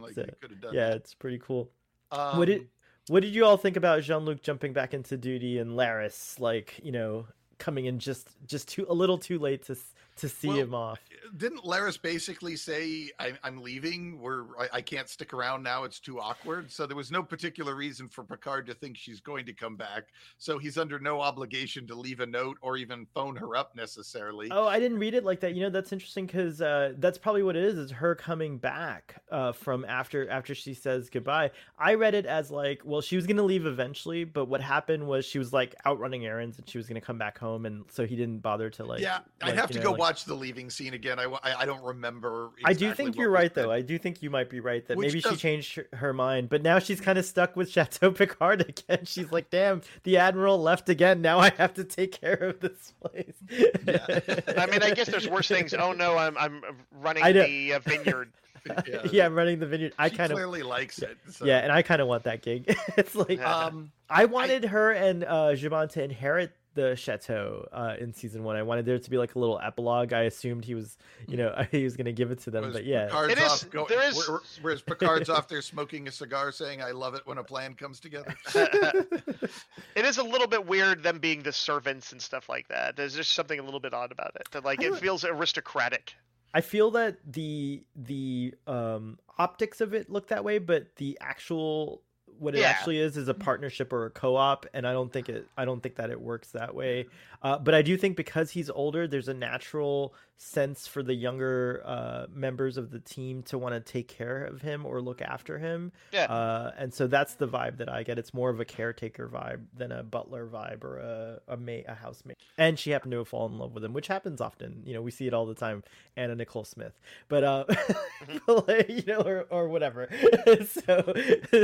like So, we could have done yeah, that. it's pretty cool. Um, what did what did you all think about Jean Luc jumping back into duty and Laris like you know coming in just just too a little too late to to see Well, him off? Didn't Laris basically say, I, "I'm leaving. We're I, I can't stick around now. It's too awkward." So there was no particular reason for Picard to think she's going to come back. So he's under no obligation to leave a note or even phone her up necessarily. Oh, I didn't read it like that. You know, that's interesting because uh, that's probably what it is. Is her coming back uh, from after after she says goodbye. I read it as like, well, she was gonna leave eventually, but what happened was she was like out running errands and she was gonna come back home, and so he didn't bother to like. yeah, I'd have to know, go like- watch the leaving scene again. I, I, I don't remember. I do think what you're right, said. though. I do think you might be right that Which maybe she changed her- her mind, but now she's kind of stuck with Chateau Picard again. She's like, "Damn, the admiral left again. Now I have to take care of this place." Yeah. I mean, I guess there's worse things. Oh no, I'm I'm running I know. the uh, vineyard. yeah, yeah, I'm running the vineyard. I kind of clearly likes it. so- yeah, and I kind of want that gig. it's like Um, I wanted her and uh Zhaban to inherit the chateau uh in season one. I wanted there to be like a little epilogue. I assumed he was, you know, he was gonna give it to them, whereas but yeah. Picard's It is- off go- there is- where- whereas Picard's off there smoking a cigar, saying, "I love it when a plan comes together." it is a little bit weird them being the servants and stuff like that. There's just something a little bit odd about it. That like it feels aristocratic. I feel that the the um optics of it look that way, but the actual what it Yeah. actually is is a partnership or a co-op, and I don't think it I don't think that it works that way. Uh, but I do think because he's older, there's a natural sense for the younger uh, members of the team to want to take care of him or look after him. Yeah. Uh, and so that's the vibe that I get. It's more of a caretaker vibe than a butler vibe or a a, ma- a housemate. And she happened to fall in love with him, which happens often. You know, we see it all the time. Anna Nicole Smith, but uh, like, you know, or, or whatever. so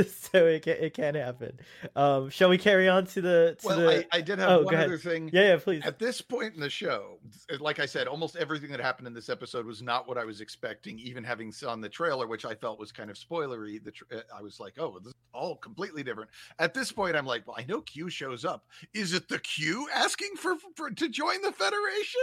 so it can it can happen. Um, shall we carry on to the to well, the? I, I did have Oh, one other thing. yeah, yeah, please. At this point in the show, like I said, almost everything that happened in this episode was not what I was expecting. Even having seen the trailer, which I felt was kind of spoilery, the tr- uh, I was like, "Oh, this is all completely different." At this point, I'm like, "Well, I know Q shows up. Is it the Q asking for, for to join the Federation?"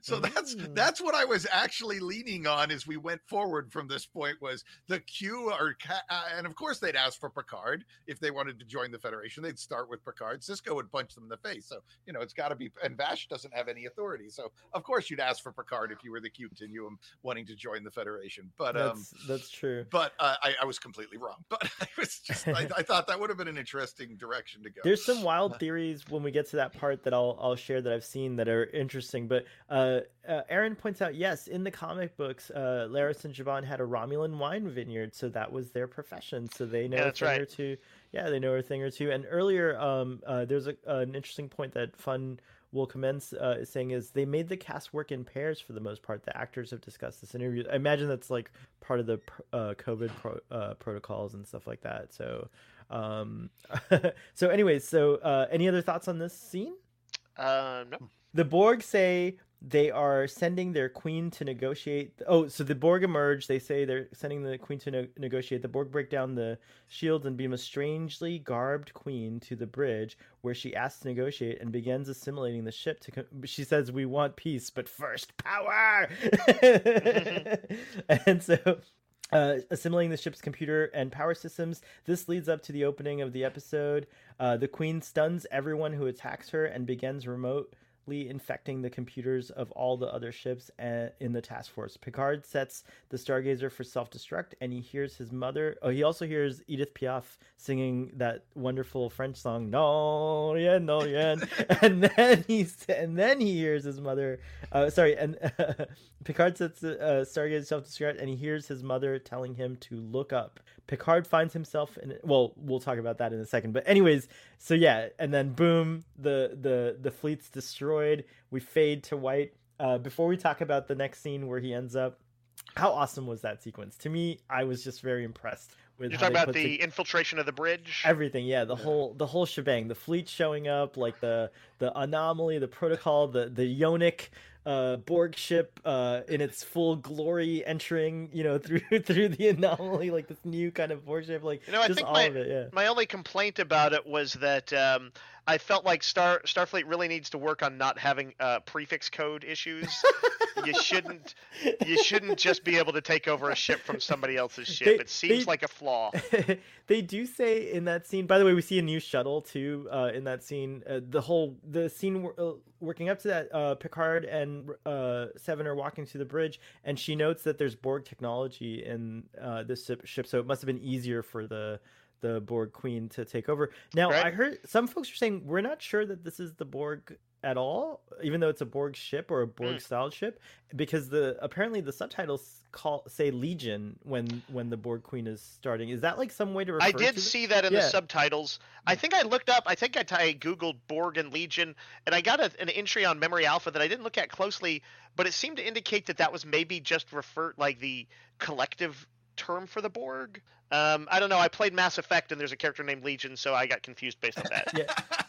So that's Mm. that's what I was actually leaning on as we went forward from this point. Was the Q or uh, and of course they'd ask for Picard if they wanted to join the Federation. They'd start with Picard. Sisko would punch them in the face. So you know, it's got to be. And Vash doesn't have any authority, so of course you'd ask for Picard if you were the Q Continuum wanting to join the Federation. But um, that's that's true. but uh, I, I was completely wrong. But I was just, I, I thought that would have been an interesting direction to go. There's some wild theories when we get to that part that I'll I'll share that I've seen that are interesting. But uh, uh, Aaron points out, yes, in the comic books, uh, Laris and Zhaban had a Romulan wine vineyard, so that was their profession. So they know Yeah, a that's thing right. or two. to yeah they know a thing or two. And earlier, um, uh, there's a, an interesting point that Fun will commence uh, is saying is they made the cast work in pairs for the most part. The actors have discussed this interview. I imagine that's like part of the uh, COVID pro, uh, protocols and stuff like that. So, um, so anyways, so uh, any other thoughts on this scene? Uh, no. The Borg say they are sending their queen to negotiate. Oh, so the Borg emerge. They say they're sending the queen to ne- negotiate. The Borg break down the shields and beam a strangely garbed queen to the bridge, where she asks to negotiate and begins assimilating the ship. To co- she says, "We want peace, but first power." and so. Uh, assimilating the ship's computer and power systems. This leads up to the opening of the episode. Uh, the queen stuns everyone who attacks her and begins remote infecting the computers of all the other ships in the task force. Picard sets the Stargazer for self destruct, and he hears his mother. Oh, he also hears Edith Piaf singing that wonderful French song "No Rien, No Rien," and then he's and then he hears his mother. Uh, sorry, and uh, Picard sets the uh, Stargazer self destruct, and he hears his mother telling him to look up. Picard finds himself in well, we'll talk about that in a second. But anyways, so yeah, and then boom, the the the fleet's destroyed. We fade to white. Uh, before we talk about the next scene where he ends up, how awesome was that sequence? To me, I was just very impressed with. You're talking about the, the, infiltration of the bridge. Everything, yeah, the yeah. whole the whole shebang. The fleet showing up, like the the anomaly, the protocol, the the Yonic uh, Borg ship uh, in its full glory entering, you know, through through the anomaly, like this new kind of Borg ship, like you know, I think my, it, yeah. my only complaint about it was that um, I felt like Star Starfleet really needs to work on not having uh, prefix code issues. you shouldn't you shouldn't just be able to take over a ship from somebody else's ship. They, it seems they, like a flaw. they do say in that scene. By the way, we see a new shuttle too uh, in that scene. Uh, the whole the scene uh, working up to that, uh, Picard and uh, Seven are walking to the bridge, and she notes that there's Borg technology in uh, this ship, so it must have been easier for the the Borg Queen to take over. Now, right. I heard some folks are saying we're not sure that this is the Borg at all, even though it's a Borg ship or a Borg style mm. ship, because the apparently the subtitles call say Legion when when the Borg Queen is starting. Is that like some way to refer? I did see that in yeah. the subtitles. I think I looked up. I think I, I googled Borg and Legion, and I got a, an entry on Memory Alpha that I didn't look at closely, but it seemed to indicate that that was maybe just refer like the collective term for the Borg. Um, I don't know. I played Mass Effect, and there's a character named Legion, so I got confused based on that. yeah.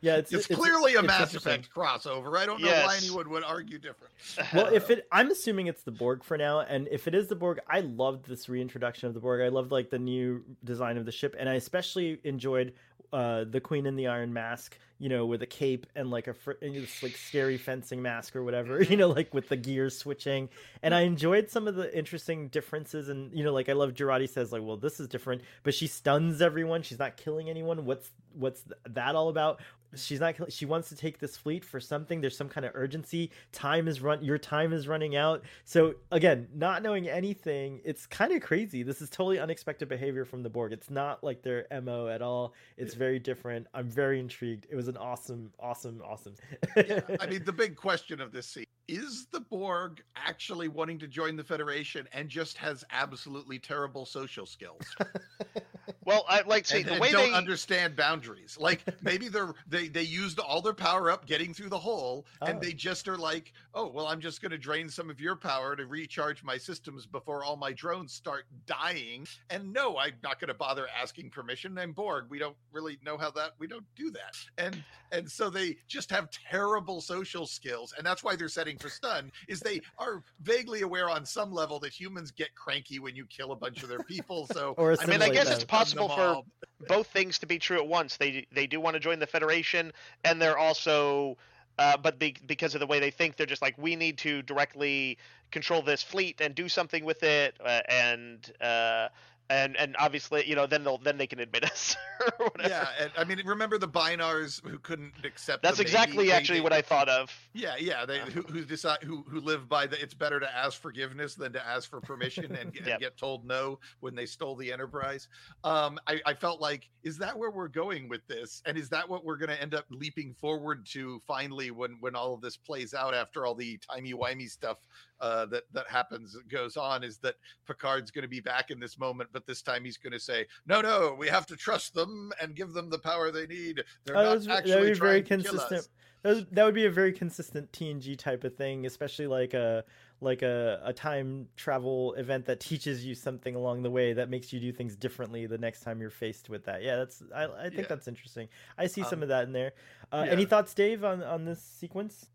Yeah, it's, it's, it's clearly a it's Mass Effect crossover. I don't know yes. why anyone would argue different. well, if it, I'm assuming it's the Borg for now, and if it is the Borg, I loved this reintroduction of the Borg. I loved like the new design of the ship, and I especially enjoyed uh, the Queen in the Iron Mask, you know, with a cape and like a fr- this like scary fencing mask or whatever, you know, like with the gears switching. And I enjoyed some of the interesting differences. And you know, like I love Jurati says like, well, this is different, but she stuns everyone. She's not killing anyone. What's what's that all about? She's not she wants to take this fleet for something. There's some kind of urgency. Time is run your time is running out. So again not knowing anything it's kind of crazy. This is totally unexpected behavior from the borg. It's not like their mo at all. It's very different. I'm very intrigued. It was an awesome awesome awesome. Yeah, i mean the big question of this scene is the borg actually wanting to join the federation and just has absolutely terrible social skills well i like say and, the and way don't they understand boundaries like maybe they're they they used all their power up getting through the hole, oh. and they just are like, oh well, I'm just going to drain some of your power to recharge my systems before all my drones start dying. And no, I'm not going to bother asking permission. I'm Borg. We don't really know how that. We don't do that. And and so they just have terrible social skills, and that's why they're setting for stun. Is they are vaguely aware on some level that humans get cranky when you kill a bunch of their people. So or I mean, I guess it's possible for both things to be true at once. They they do want to join the Federation, and they're also, uh, but be, because of the way they think, they're just like we need to directly control this fleet and do something with it, uh, and uh, and and obviously you know then they'll then they can admit us yeah and, i mean remember the Bynars who couldn't accept that's exactly actually they, what i thought of. Yeah yeah they who, who decide who who live by the it's better to ask forgiveness than to ask for permission and, yep. and get told no when they stole the enterprise. Um I, I felt like is that where we're going with this? And is that what we're going to end up leaping forward to finally when when all of this plays out after all the timey-wimey stuff uh, that that happens that goes on is that Picard's going to be back in this moment, but this time he's going to say, "No, no, we have to trust them and give them the power they need. They're Oh, not that was- that'd be very trying to kill consistent. us." That, was, that would be a very consistent TNG type of thing, especially like a like a, a time travel event that teaches you something along the way that makes you do things differently the next time you're faced with that. Yeah, that's I, I think Yeah. that's interesting. I see some Um, of that in there. Uh, yeah. Any thoughts, Dave, on on this sequence?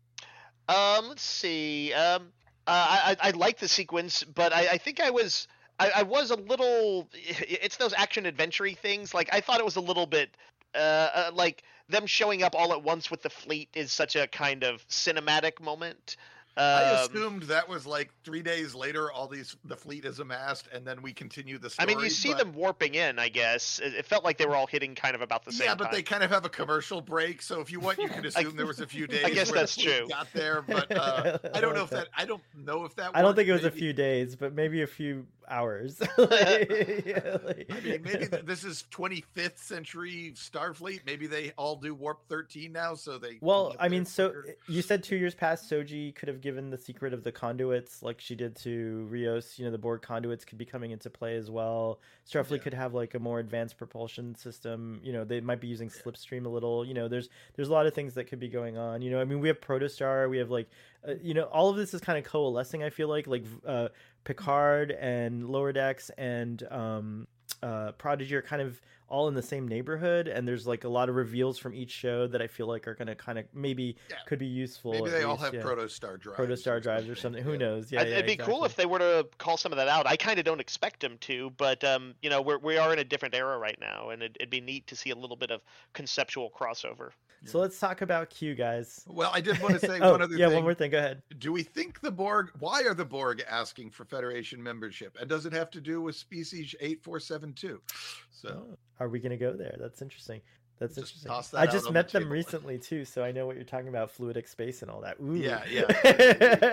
Um, let's see. Um, I I I like the sequence, but I, I think I was I, I was a little. It's those action adventure things. Like I thought it was a little bit. Uh, uh, like them showing up all at once with the fleet is such a kind of cinematic moment. I Um, assumed that was like three days later. All these the fleet is amassed, and then we continue the I mean, you see but- them warping in. I guess it, it felt like they were all hitting kind of about the same yeah, but time. they kind of have a commercial break. So if you want, you can assume there was a few days. I guess where that's the fleet true. Got there, but uh, I don't know like if that. I don't know if that. I don't think it was a few days, but maybe a few hours. Like, yeah, like- I mean, maybe th- this is 25th century Starfleet. Maybe they all do warp 13 now, so they. Well, I mean, so quicker. you said two years past, Soji could have given the secret of the conduits, like she did to Rios. You know, the Borg conduits could be coming into play as well. Starfleet Yeah. could have like a more advanced propulsion system. You know, they might be using Slipstream a little. You know, there's there's a lot of things that could be going on. You know, I mean, we have Protostar, we have like, uh, you know, all of this is kind of coalescing. I feel like like uh, Picard and Lower Decks and um, uh, Prodigy are kind of all in the same neighborhood, and there's like a lot of reveals from each show that I feel like are going to kind of maybe Yeah. could be useful. maybe at they all have yeah. Protostar drives. Protostar drives or something. Who knows? Yeah, I'd- yeah, It'd be cool if they were to call some of that out. I kind of don't expect them to, but um, you know, we're we are in a different era right now, and it, it'd be neat to see a little bit of conceptual crossover. So let's talk about Q, guys. Well, I did want to say oh, one other thing. yeah, thing. one more thing. Go ahead. Do we think the Borg? Why are the Borg asking for Federation membership? And does it have to do with species eight four seven two? So Oh, are we going to go there? That's interesting. That's Just interesting. toss that I just on the met them recently too, so I know what you're talking about, fluidic space and all that. Ooh. Yeah, Yeah,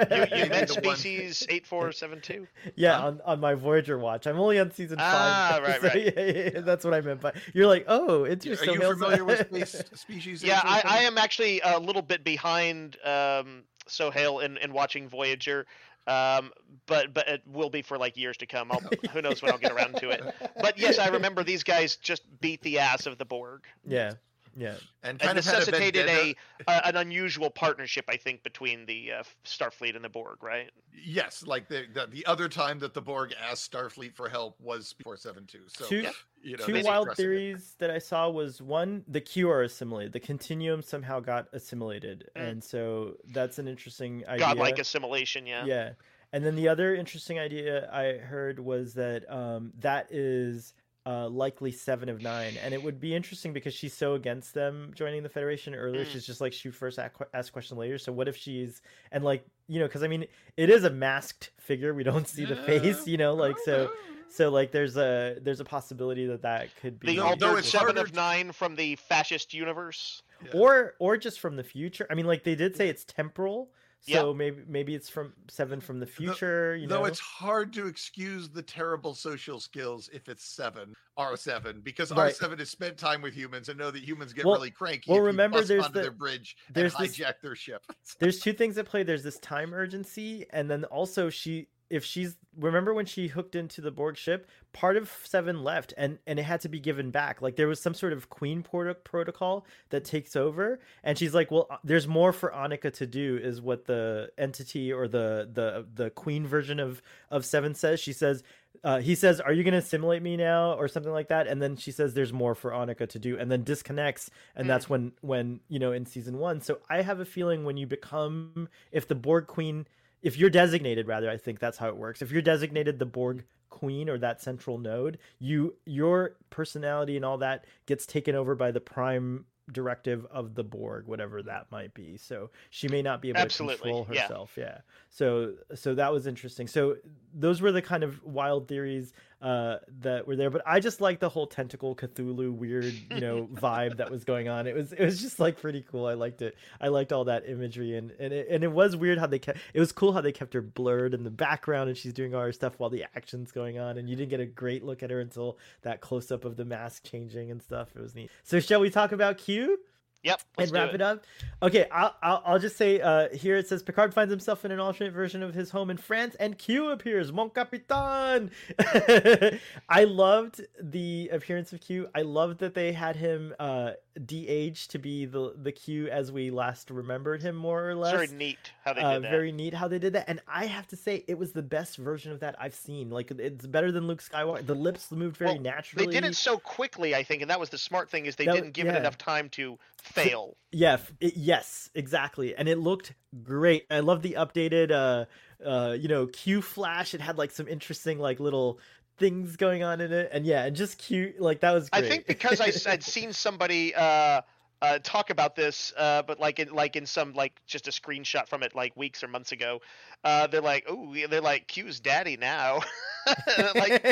you maybe met species eight four seven two. Yeah, Huh? on, on my Voyager watch. I'm only on season Ah, five. right, so right. Yeah, yeah, yeah, that's what I meant. But you're like, oh, are interesting. you familiar with space, species? Yeah, I, I am actually a little bit behind um, Sohail in, in watching Voyager, um, but but it will be for like years to come. I'll, who knows when I'll get around to it. But yes, I remember these guys just beat the ass of the Borg. Yeah, yeah. and and kind of necessitated a, a an unusual partnership, I think, between the uh, Starfleet and the Borg, right? Yes, like the, the the other time that the Borg asked Starfleet for help was four seven two. So Two- you know, Two wild precedent. theories that I saw was one, the Q are assimilated. The continuum somehow got assimilated, Mm. and so that's an interesting idea. Godlike assimilation, yeah. yeah. And then the other interesting idea I heard was that um, that is uh, likely seven of nine, and it would be interesting because she's so against them joining the Federation earlier. Mm. She's just like shoot first, ask, ask question later. So what if she's and like you know because I mean it is a masked figure. We don't see the face, you know, like so. So like there's a there's a possibility that that could be The Although altered it's seven of nine from the fascist universe. Yeah. or or just from the future. I mean, like they did say it's temporal, Yeah. so maybe maybe it's from seven from the future. you know? Though it's hard to excuse the terrible social skills if it's seven R seven because Right. R seven has spent time with humans and know that humans get Well- really cranky. well, remember there's onto the- their bridge there's and this- hijack their ship. there's two things at play. There's this time urgency, and then also she if she's remember when she hooked into the Borg ship, part of Seven left, and and it had to be given back. Like there was some sort of Queen port- protocol that takes over, and she's like, well, there's more for Annika to do, is what the entity or the the the Queen version of of Seven says. She says. Uh, he says, "Are you going to assimilate me now?" or something like that, and then she says, "There's more for Annika to do," and then disconnects, and Mm. that's when, when you know, in season one. So I have a feeling when you become, if the Borg Queen if you're designated rather i think that's how it works. If you're designated the borg queen or that central node you your personality and all that gets taken over by the prime directive of the borg whatever that might be. So she may not be able Absolutely, to control yeah. herself. Yeah. so so that was interesting. So those were the kind of wild theories uh that were there but i just like the whole tentacle cthulhu weird you know vibe that was going on. It was it was just like pretty cool. I liked it. I liked all that imagery and and it, and it was weird how they kept it was cool how they kept her blurred in the background and she's doing all her stuff while the action's going on and you didn't get a great look at her until that close up of the mask changing and stuff. It was neat. So shall we talk about q Yep. Let's and wrap do it up. Okay, I'll, I'll, I'll just say uh, here it says Picard finds himself in an alternate version of his home in France, and Q appears. Mon Capitaine. I loved the appearance of Q. I loved that they had him uh, de-aged to be the the Q as we last remembered him, more or less. very neat how they uh, did that. very neat how they did that, and I have to say it was the best version of that I've seen. Like it's better than Luke Skywalker. The lips moved very Well, naturally. They did it so quickly, I think, and that was the smart thing is they That- didn't give it enough time to fail. Yeah, it, yes, exactly. And it looked great. I love the updated uh uh you know, Q flash. It had like some interesting like little things going on in it. And yeah, and just cute like that was great. I think because I had seen somebody uh, uh, talk about this, uh, but like in like in some like just a screenshot from it like weeks or months ago, uh, they're like, oh, they're like Q's daddy now. like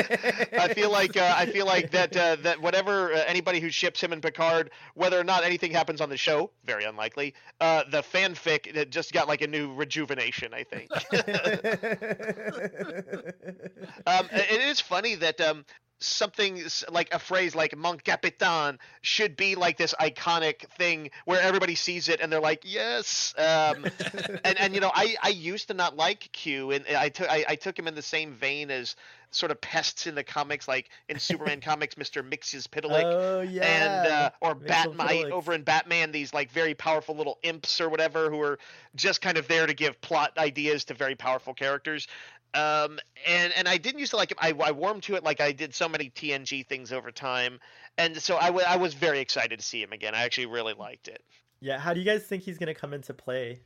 I feel like uh, I feel like that uh, that whatever uh, anybody who ships him and Picard, whether or not anything happens on the show, very unlikely. Uh, the fanfic it just got like a new rejuvenation, I think. Um, it is funny that um, something like a phrase like "Mon Capitaine" should be like this iconic thing where everybody sees it and they're like, "Yes." Um, and and you know, I I used to not like Q, and I took I, I took him in the same vein as sort of pests in the comics, like in Superman comics, Mister Mxyzptlk. oh yeah. And uh, or Bat-Mite over in Batman, these like very powerful little imps or whatever who are just kind of there to give plot ideas to very powerful characters. Um, and and I didn't used to like him. I, I warmed to it like I did so many TNG things over time, and so I, w- I was very excited to see him again. I actually really liked it. Yeah, how do you guys think he's gonna come into play?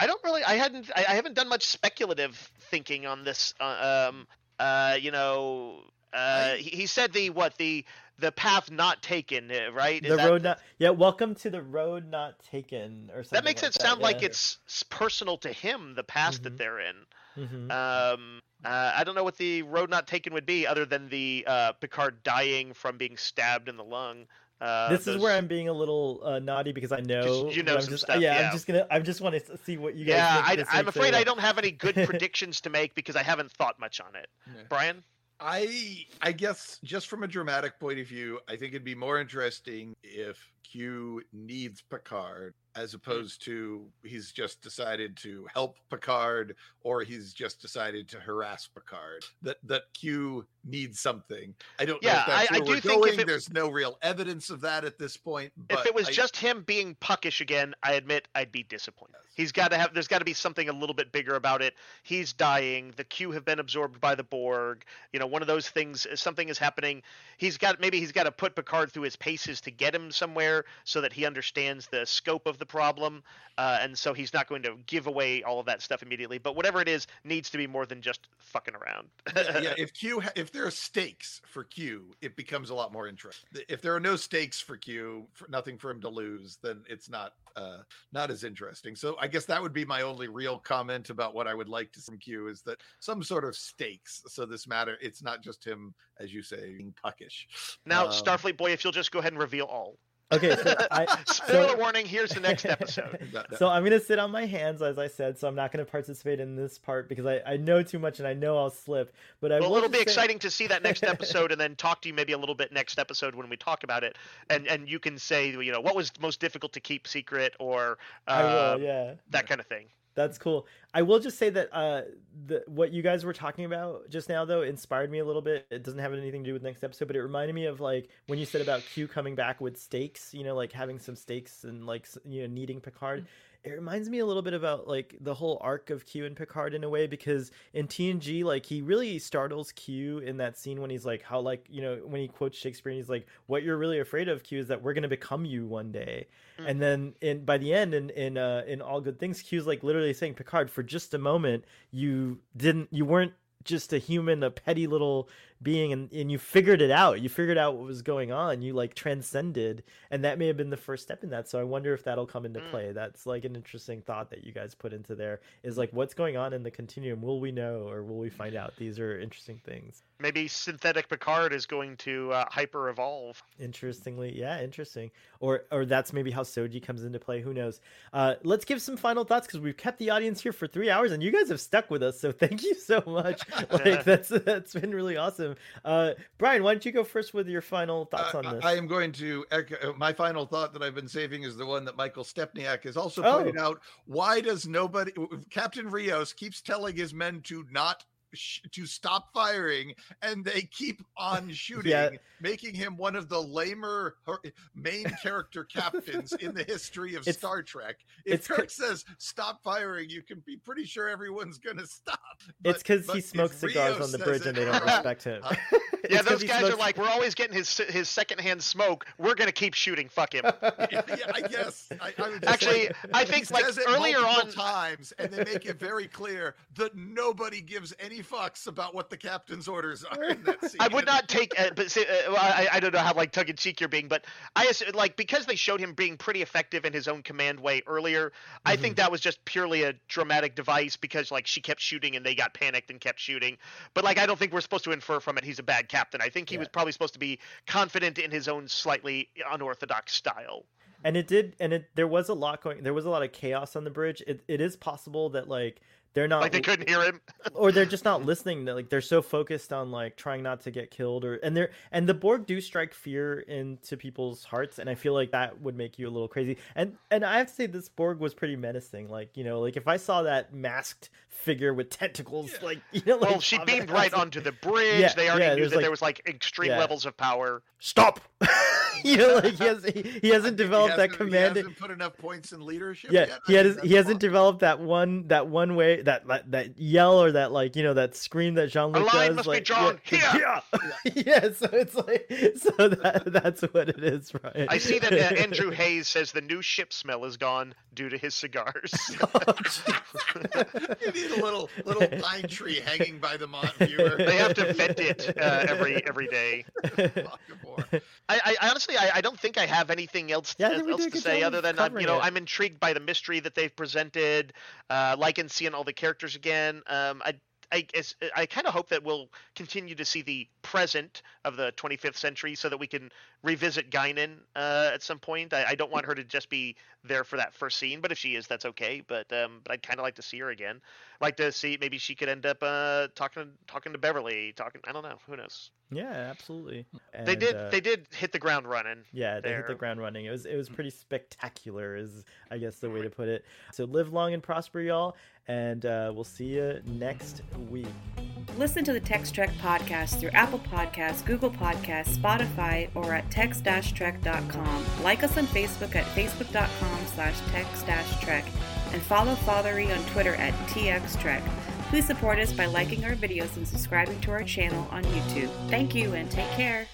I don't really. I hadn't. I, I haven't done much speculative thinking on this. Uh, um. Uh. You know. Uh. He, he said the what the the path not taken. uh, Right. Is the that- road not yeah, welcome to the road not taken or something. that makes like it sound like it's personal to him, the past Mhm. that they're in. Mhm. Um, uh, I don't know what the road not taken would be, other than the uh, Picard dying from being stabbed in the lung. Uh, this is where I'm being a little uh, naughty because I know you know I'm just, stuff, yeah, yeah. I'm just gonna I just want to see what you guys. Yeah, think I, I'm makes afraid I don't have any good predictions to make because I haven't thought much on it. Yeah. Brian, I I guess just from a dramatic point of view, I think it'd be more interesting if Q needs Picard as mm. opposed to he's just decided to help Picard or he's just decided to harass Picard. That that Q needs something. I don't know Yeah, if that's I- I where do we're think going. it- There's no real evidence of that at this point. if it was I- just him being puckish again, I admit I'd be disappointed. Yes. He's got to have. There's got to be something a little bit bigger about it. He's dying. The Q have been absorbed by the Borg. You know, one of those things. Uh, something is happening. He's got maybe he's got to put Picard through his paces to get him somewhere so that he understands the scope of the problem. Uh, and so he's not going to give away all of that stuff immediately. But whatever it is, needs to be more than just fucking around. yeah, yeah, if Q ha- if there are stakes for Q, it becomes a lot more interesting. If there are no stakes for Q, for nothing for him to lose, then it's not uh not as interesting. So I guess that would be my only real comment about what I would like to see from Q is that some sort of stakes. So this matter, it's not just him, as you say, being puckish. now, Um, Starfleet boy, if you'll just go ahead and reveal all. Okay, so I Spoiler so, warning. Here's the next episode. so I'm gonna sit on my hands as I said, so I'm not gonna participate in this part because I, I know too much and I know I'll slip. But I Well, it'll be say- exciting to see that next episode, and then talk to you maybe a little bit next episode when we talk about it, and and you can say you know what was most difficult to keep secret or uh, will, yeah. that kind of thing. That's cool. I will just say that uh, the what you guys were talking about just now, though, inspired me a little bit. It doesn't have anything to do with next episode, but it reminded me of like when you said about Q coming back with stakes. You know, like having some stakes and like you know needing Picard. It reminds me a little bit about like the whole arc of Q and Picard in a way because in TNG, like he really startles Q in that scene when he's like, how like you know when he quotes Shakespeare and he's like, what you're really afraid of, Q, is that we're gonna become you one day. And then in by the end in in uh in all good things q's like literally saying picard for just a moment you didn't you weren't just a human a petty little being and, and you figured it out you figured out what was going on you like transcended and that may have been the first step in that so i wonder if that'll come into Mm. play that's like an interesting thought that you guys put into there is like what's going on in the continuum will we know or will we find out these are interesting things Maybe synthetic Picard is going to uh, hyper evolve. Interestingly, yeah, interesting. Or or that's maybe how Soji comes into play. Who knows? Uh, let's give some final thoughts because we've kept the audience here for three hours and you guys have stuck with us. So thank you so much. like that's that's been really awesome. Awesome. Uh, Brian, why don't you go first with your final thoughts Uh, on this? I am going to echo my final thought that I've been saving is the one that Michael Stepniak has also Oh. pointed out. Why does nobody, Captain Rios keeps telling his men to not sh- to stop firing, and they keep on shooting, Yeah. making him one of the lamer main character captains in the history of It's- Star Trek. If Kirk says stop firing, you can be pretty sure everyone's going to stop. it's because he smokes cigars on the bridge it- and they don't respect him. Huh? It's Yeah, 'cause those he guys are like, we're always getting his his secondhand smoke. We're gonna keep shooting. Fuck him. yeah, yeah, I guess. I, I would Actually, say- I he think like says it earlier multiple on, times, and they make it very clear that nobody gives any fucks about what the captain's orders are in that scene. I would not take, uh, but see, uh, I, I don't know how like tongue in cheek you're being, but I assume, like because they showed him being pretty effective in his own command way earlier. I think Mm-hmm. that was just purely a dramatic device because like she kept shooting and they got panicked and kept shooting. But like I don't think we're supposed to infer from it he's a bad captain. I think he Yeah. was probably supposed to be confident in his own slightly unorthodox style. and it did and it there was a lot going there was a lot of chaos on the bridge it, it is possible that like they're not Like they couldn't hear him. or they're just not listening like they're so focused on like trying not to get killed or and they're and the borg do strike fear into people's hearts and i feel like that would make you a little crazy and and i have to say this borg was pretty menacing like you know like if i saw that masked figure with tentacles like you know like Well, she beamed right onto the bridge. Yeah, they already yeah, knew that like- there was like extreme yeah. levels of power. stop you know like he has, he, he hasn't think he developed that hasn't- command He hasn't put enough points in leadership. yeah yet. he I has. He hasn't possible. developed that one that one way that that, that yell or that like you know that scream that jean-luc A line does must be drawn yeah, here. yeah. yeah so it's like so that that's what it is right I see that uh, Andrew Hayes says the new ship smell is gone due to his cigars. you need a little little pine tree hanging by the mon- viewer. they have to vent it uh, every every day. I, I honestly, I, I don't think I have anything else, Yeah, we else to say other than uh, you know it. I'm intrigued by the mystery that they've presented. Uh, liking seeing all the characters again. Um, I I I kind of hope that we'll continue to see the present of the 25th century, so that we can revisit Guinan uh, at some point. I, I don't want her to just be there for that first scene, but if she is, that's okay. But um, but I'd kind of like to see her again. Like to see maybe she could end up uh, talking talking to Beverly. Talking, I don't know. Who knows? yeah absolutely they did uh, they did hit the ground running. Yeah, they hit the ground running. It was it was pretty spectacular, is I guess the way to put it. So live long and prosper, y'all, and uh, we'll see you next week. Listen to the Tex Trek podcast through Apple Podcasts, Google Podcasts, Spotify, or at text-trek.com. Like us on Facebook at facebook.com slash text-trek and follow Fathery on Twitter at txtrek. Please support us by liking our videos and subscribing to our channel on YouTube. Thank you and take care.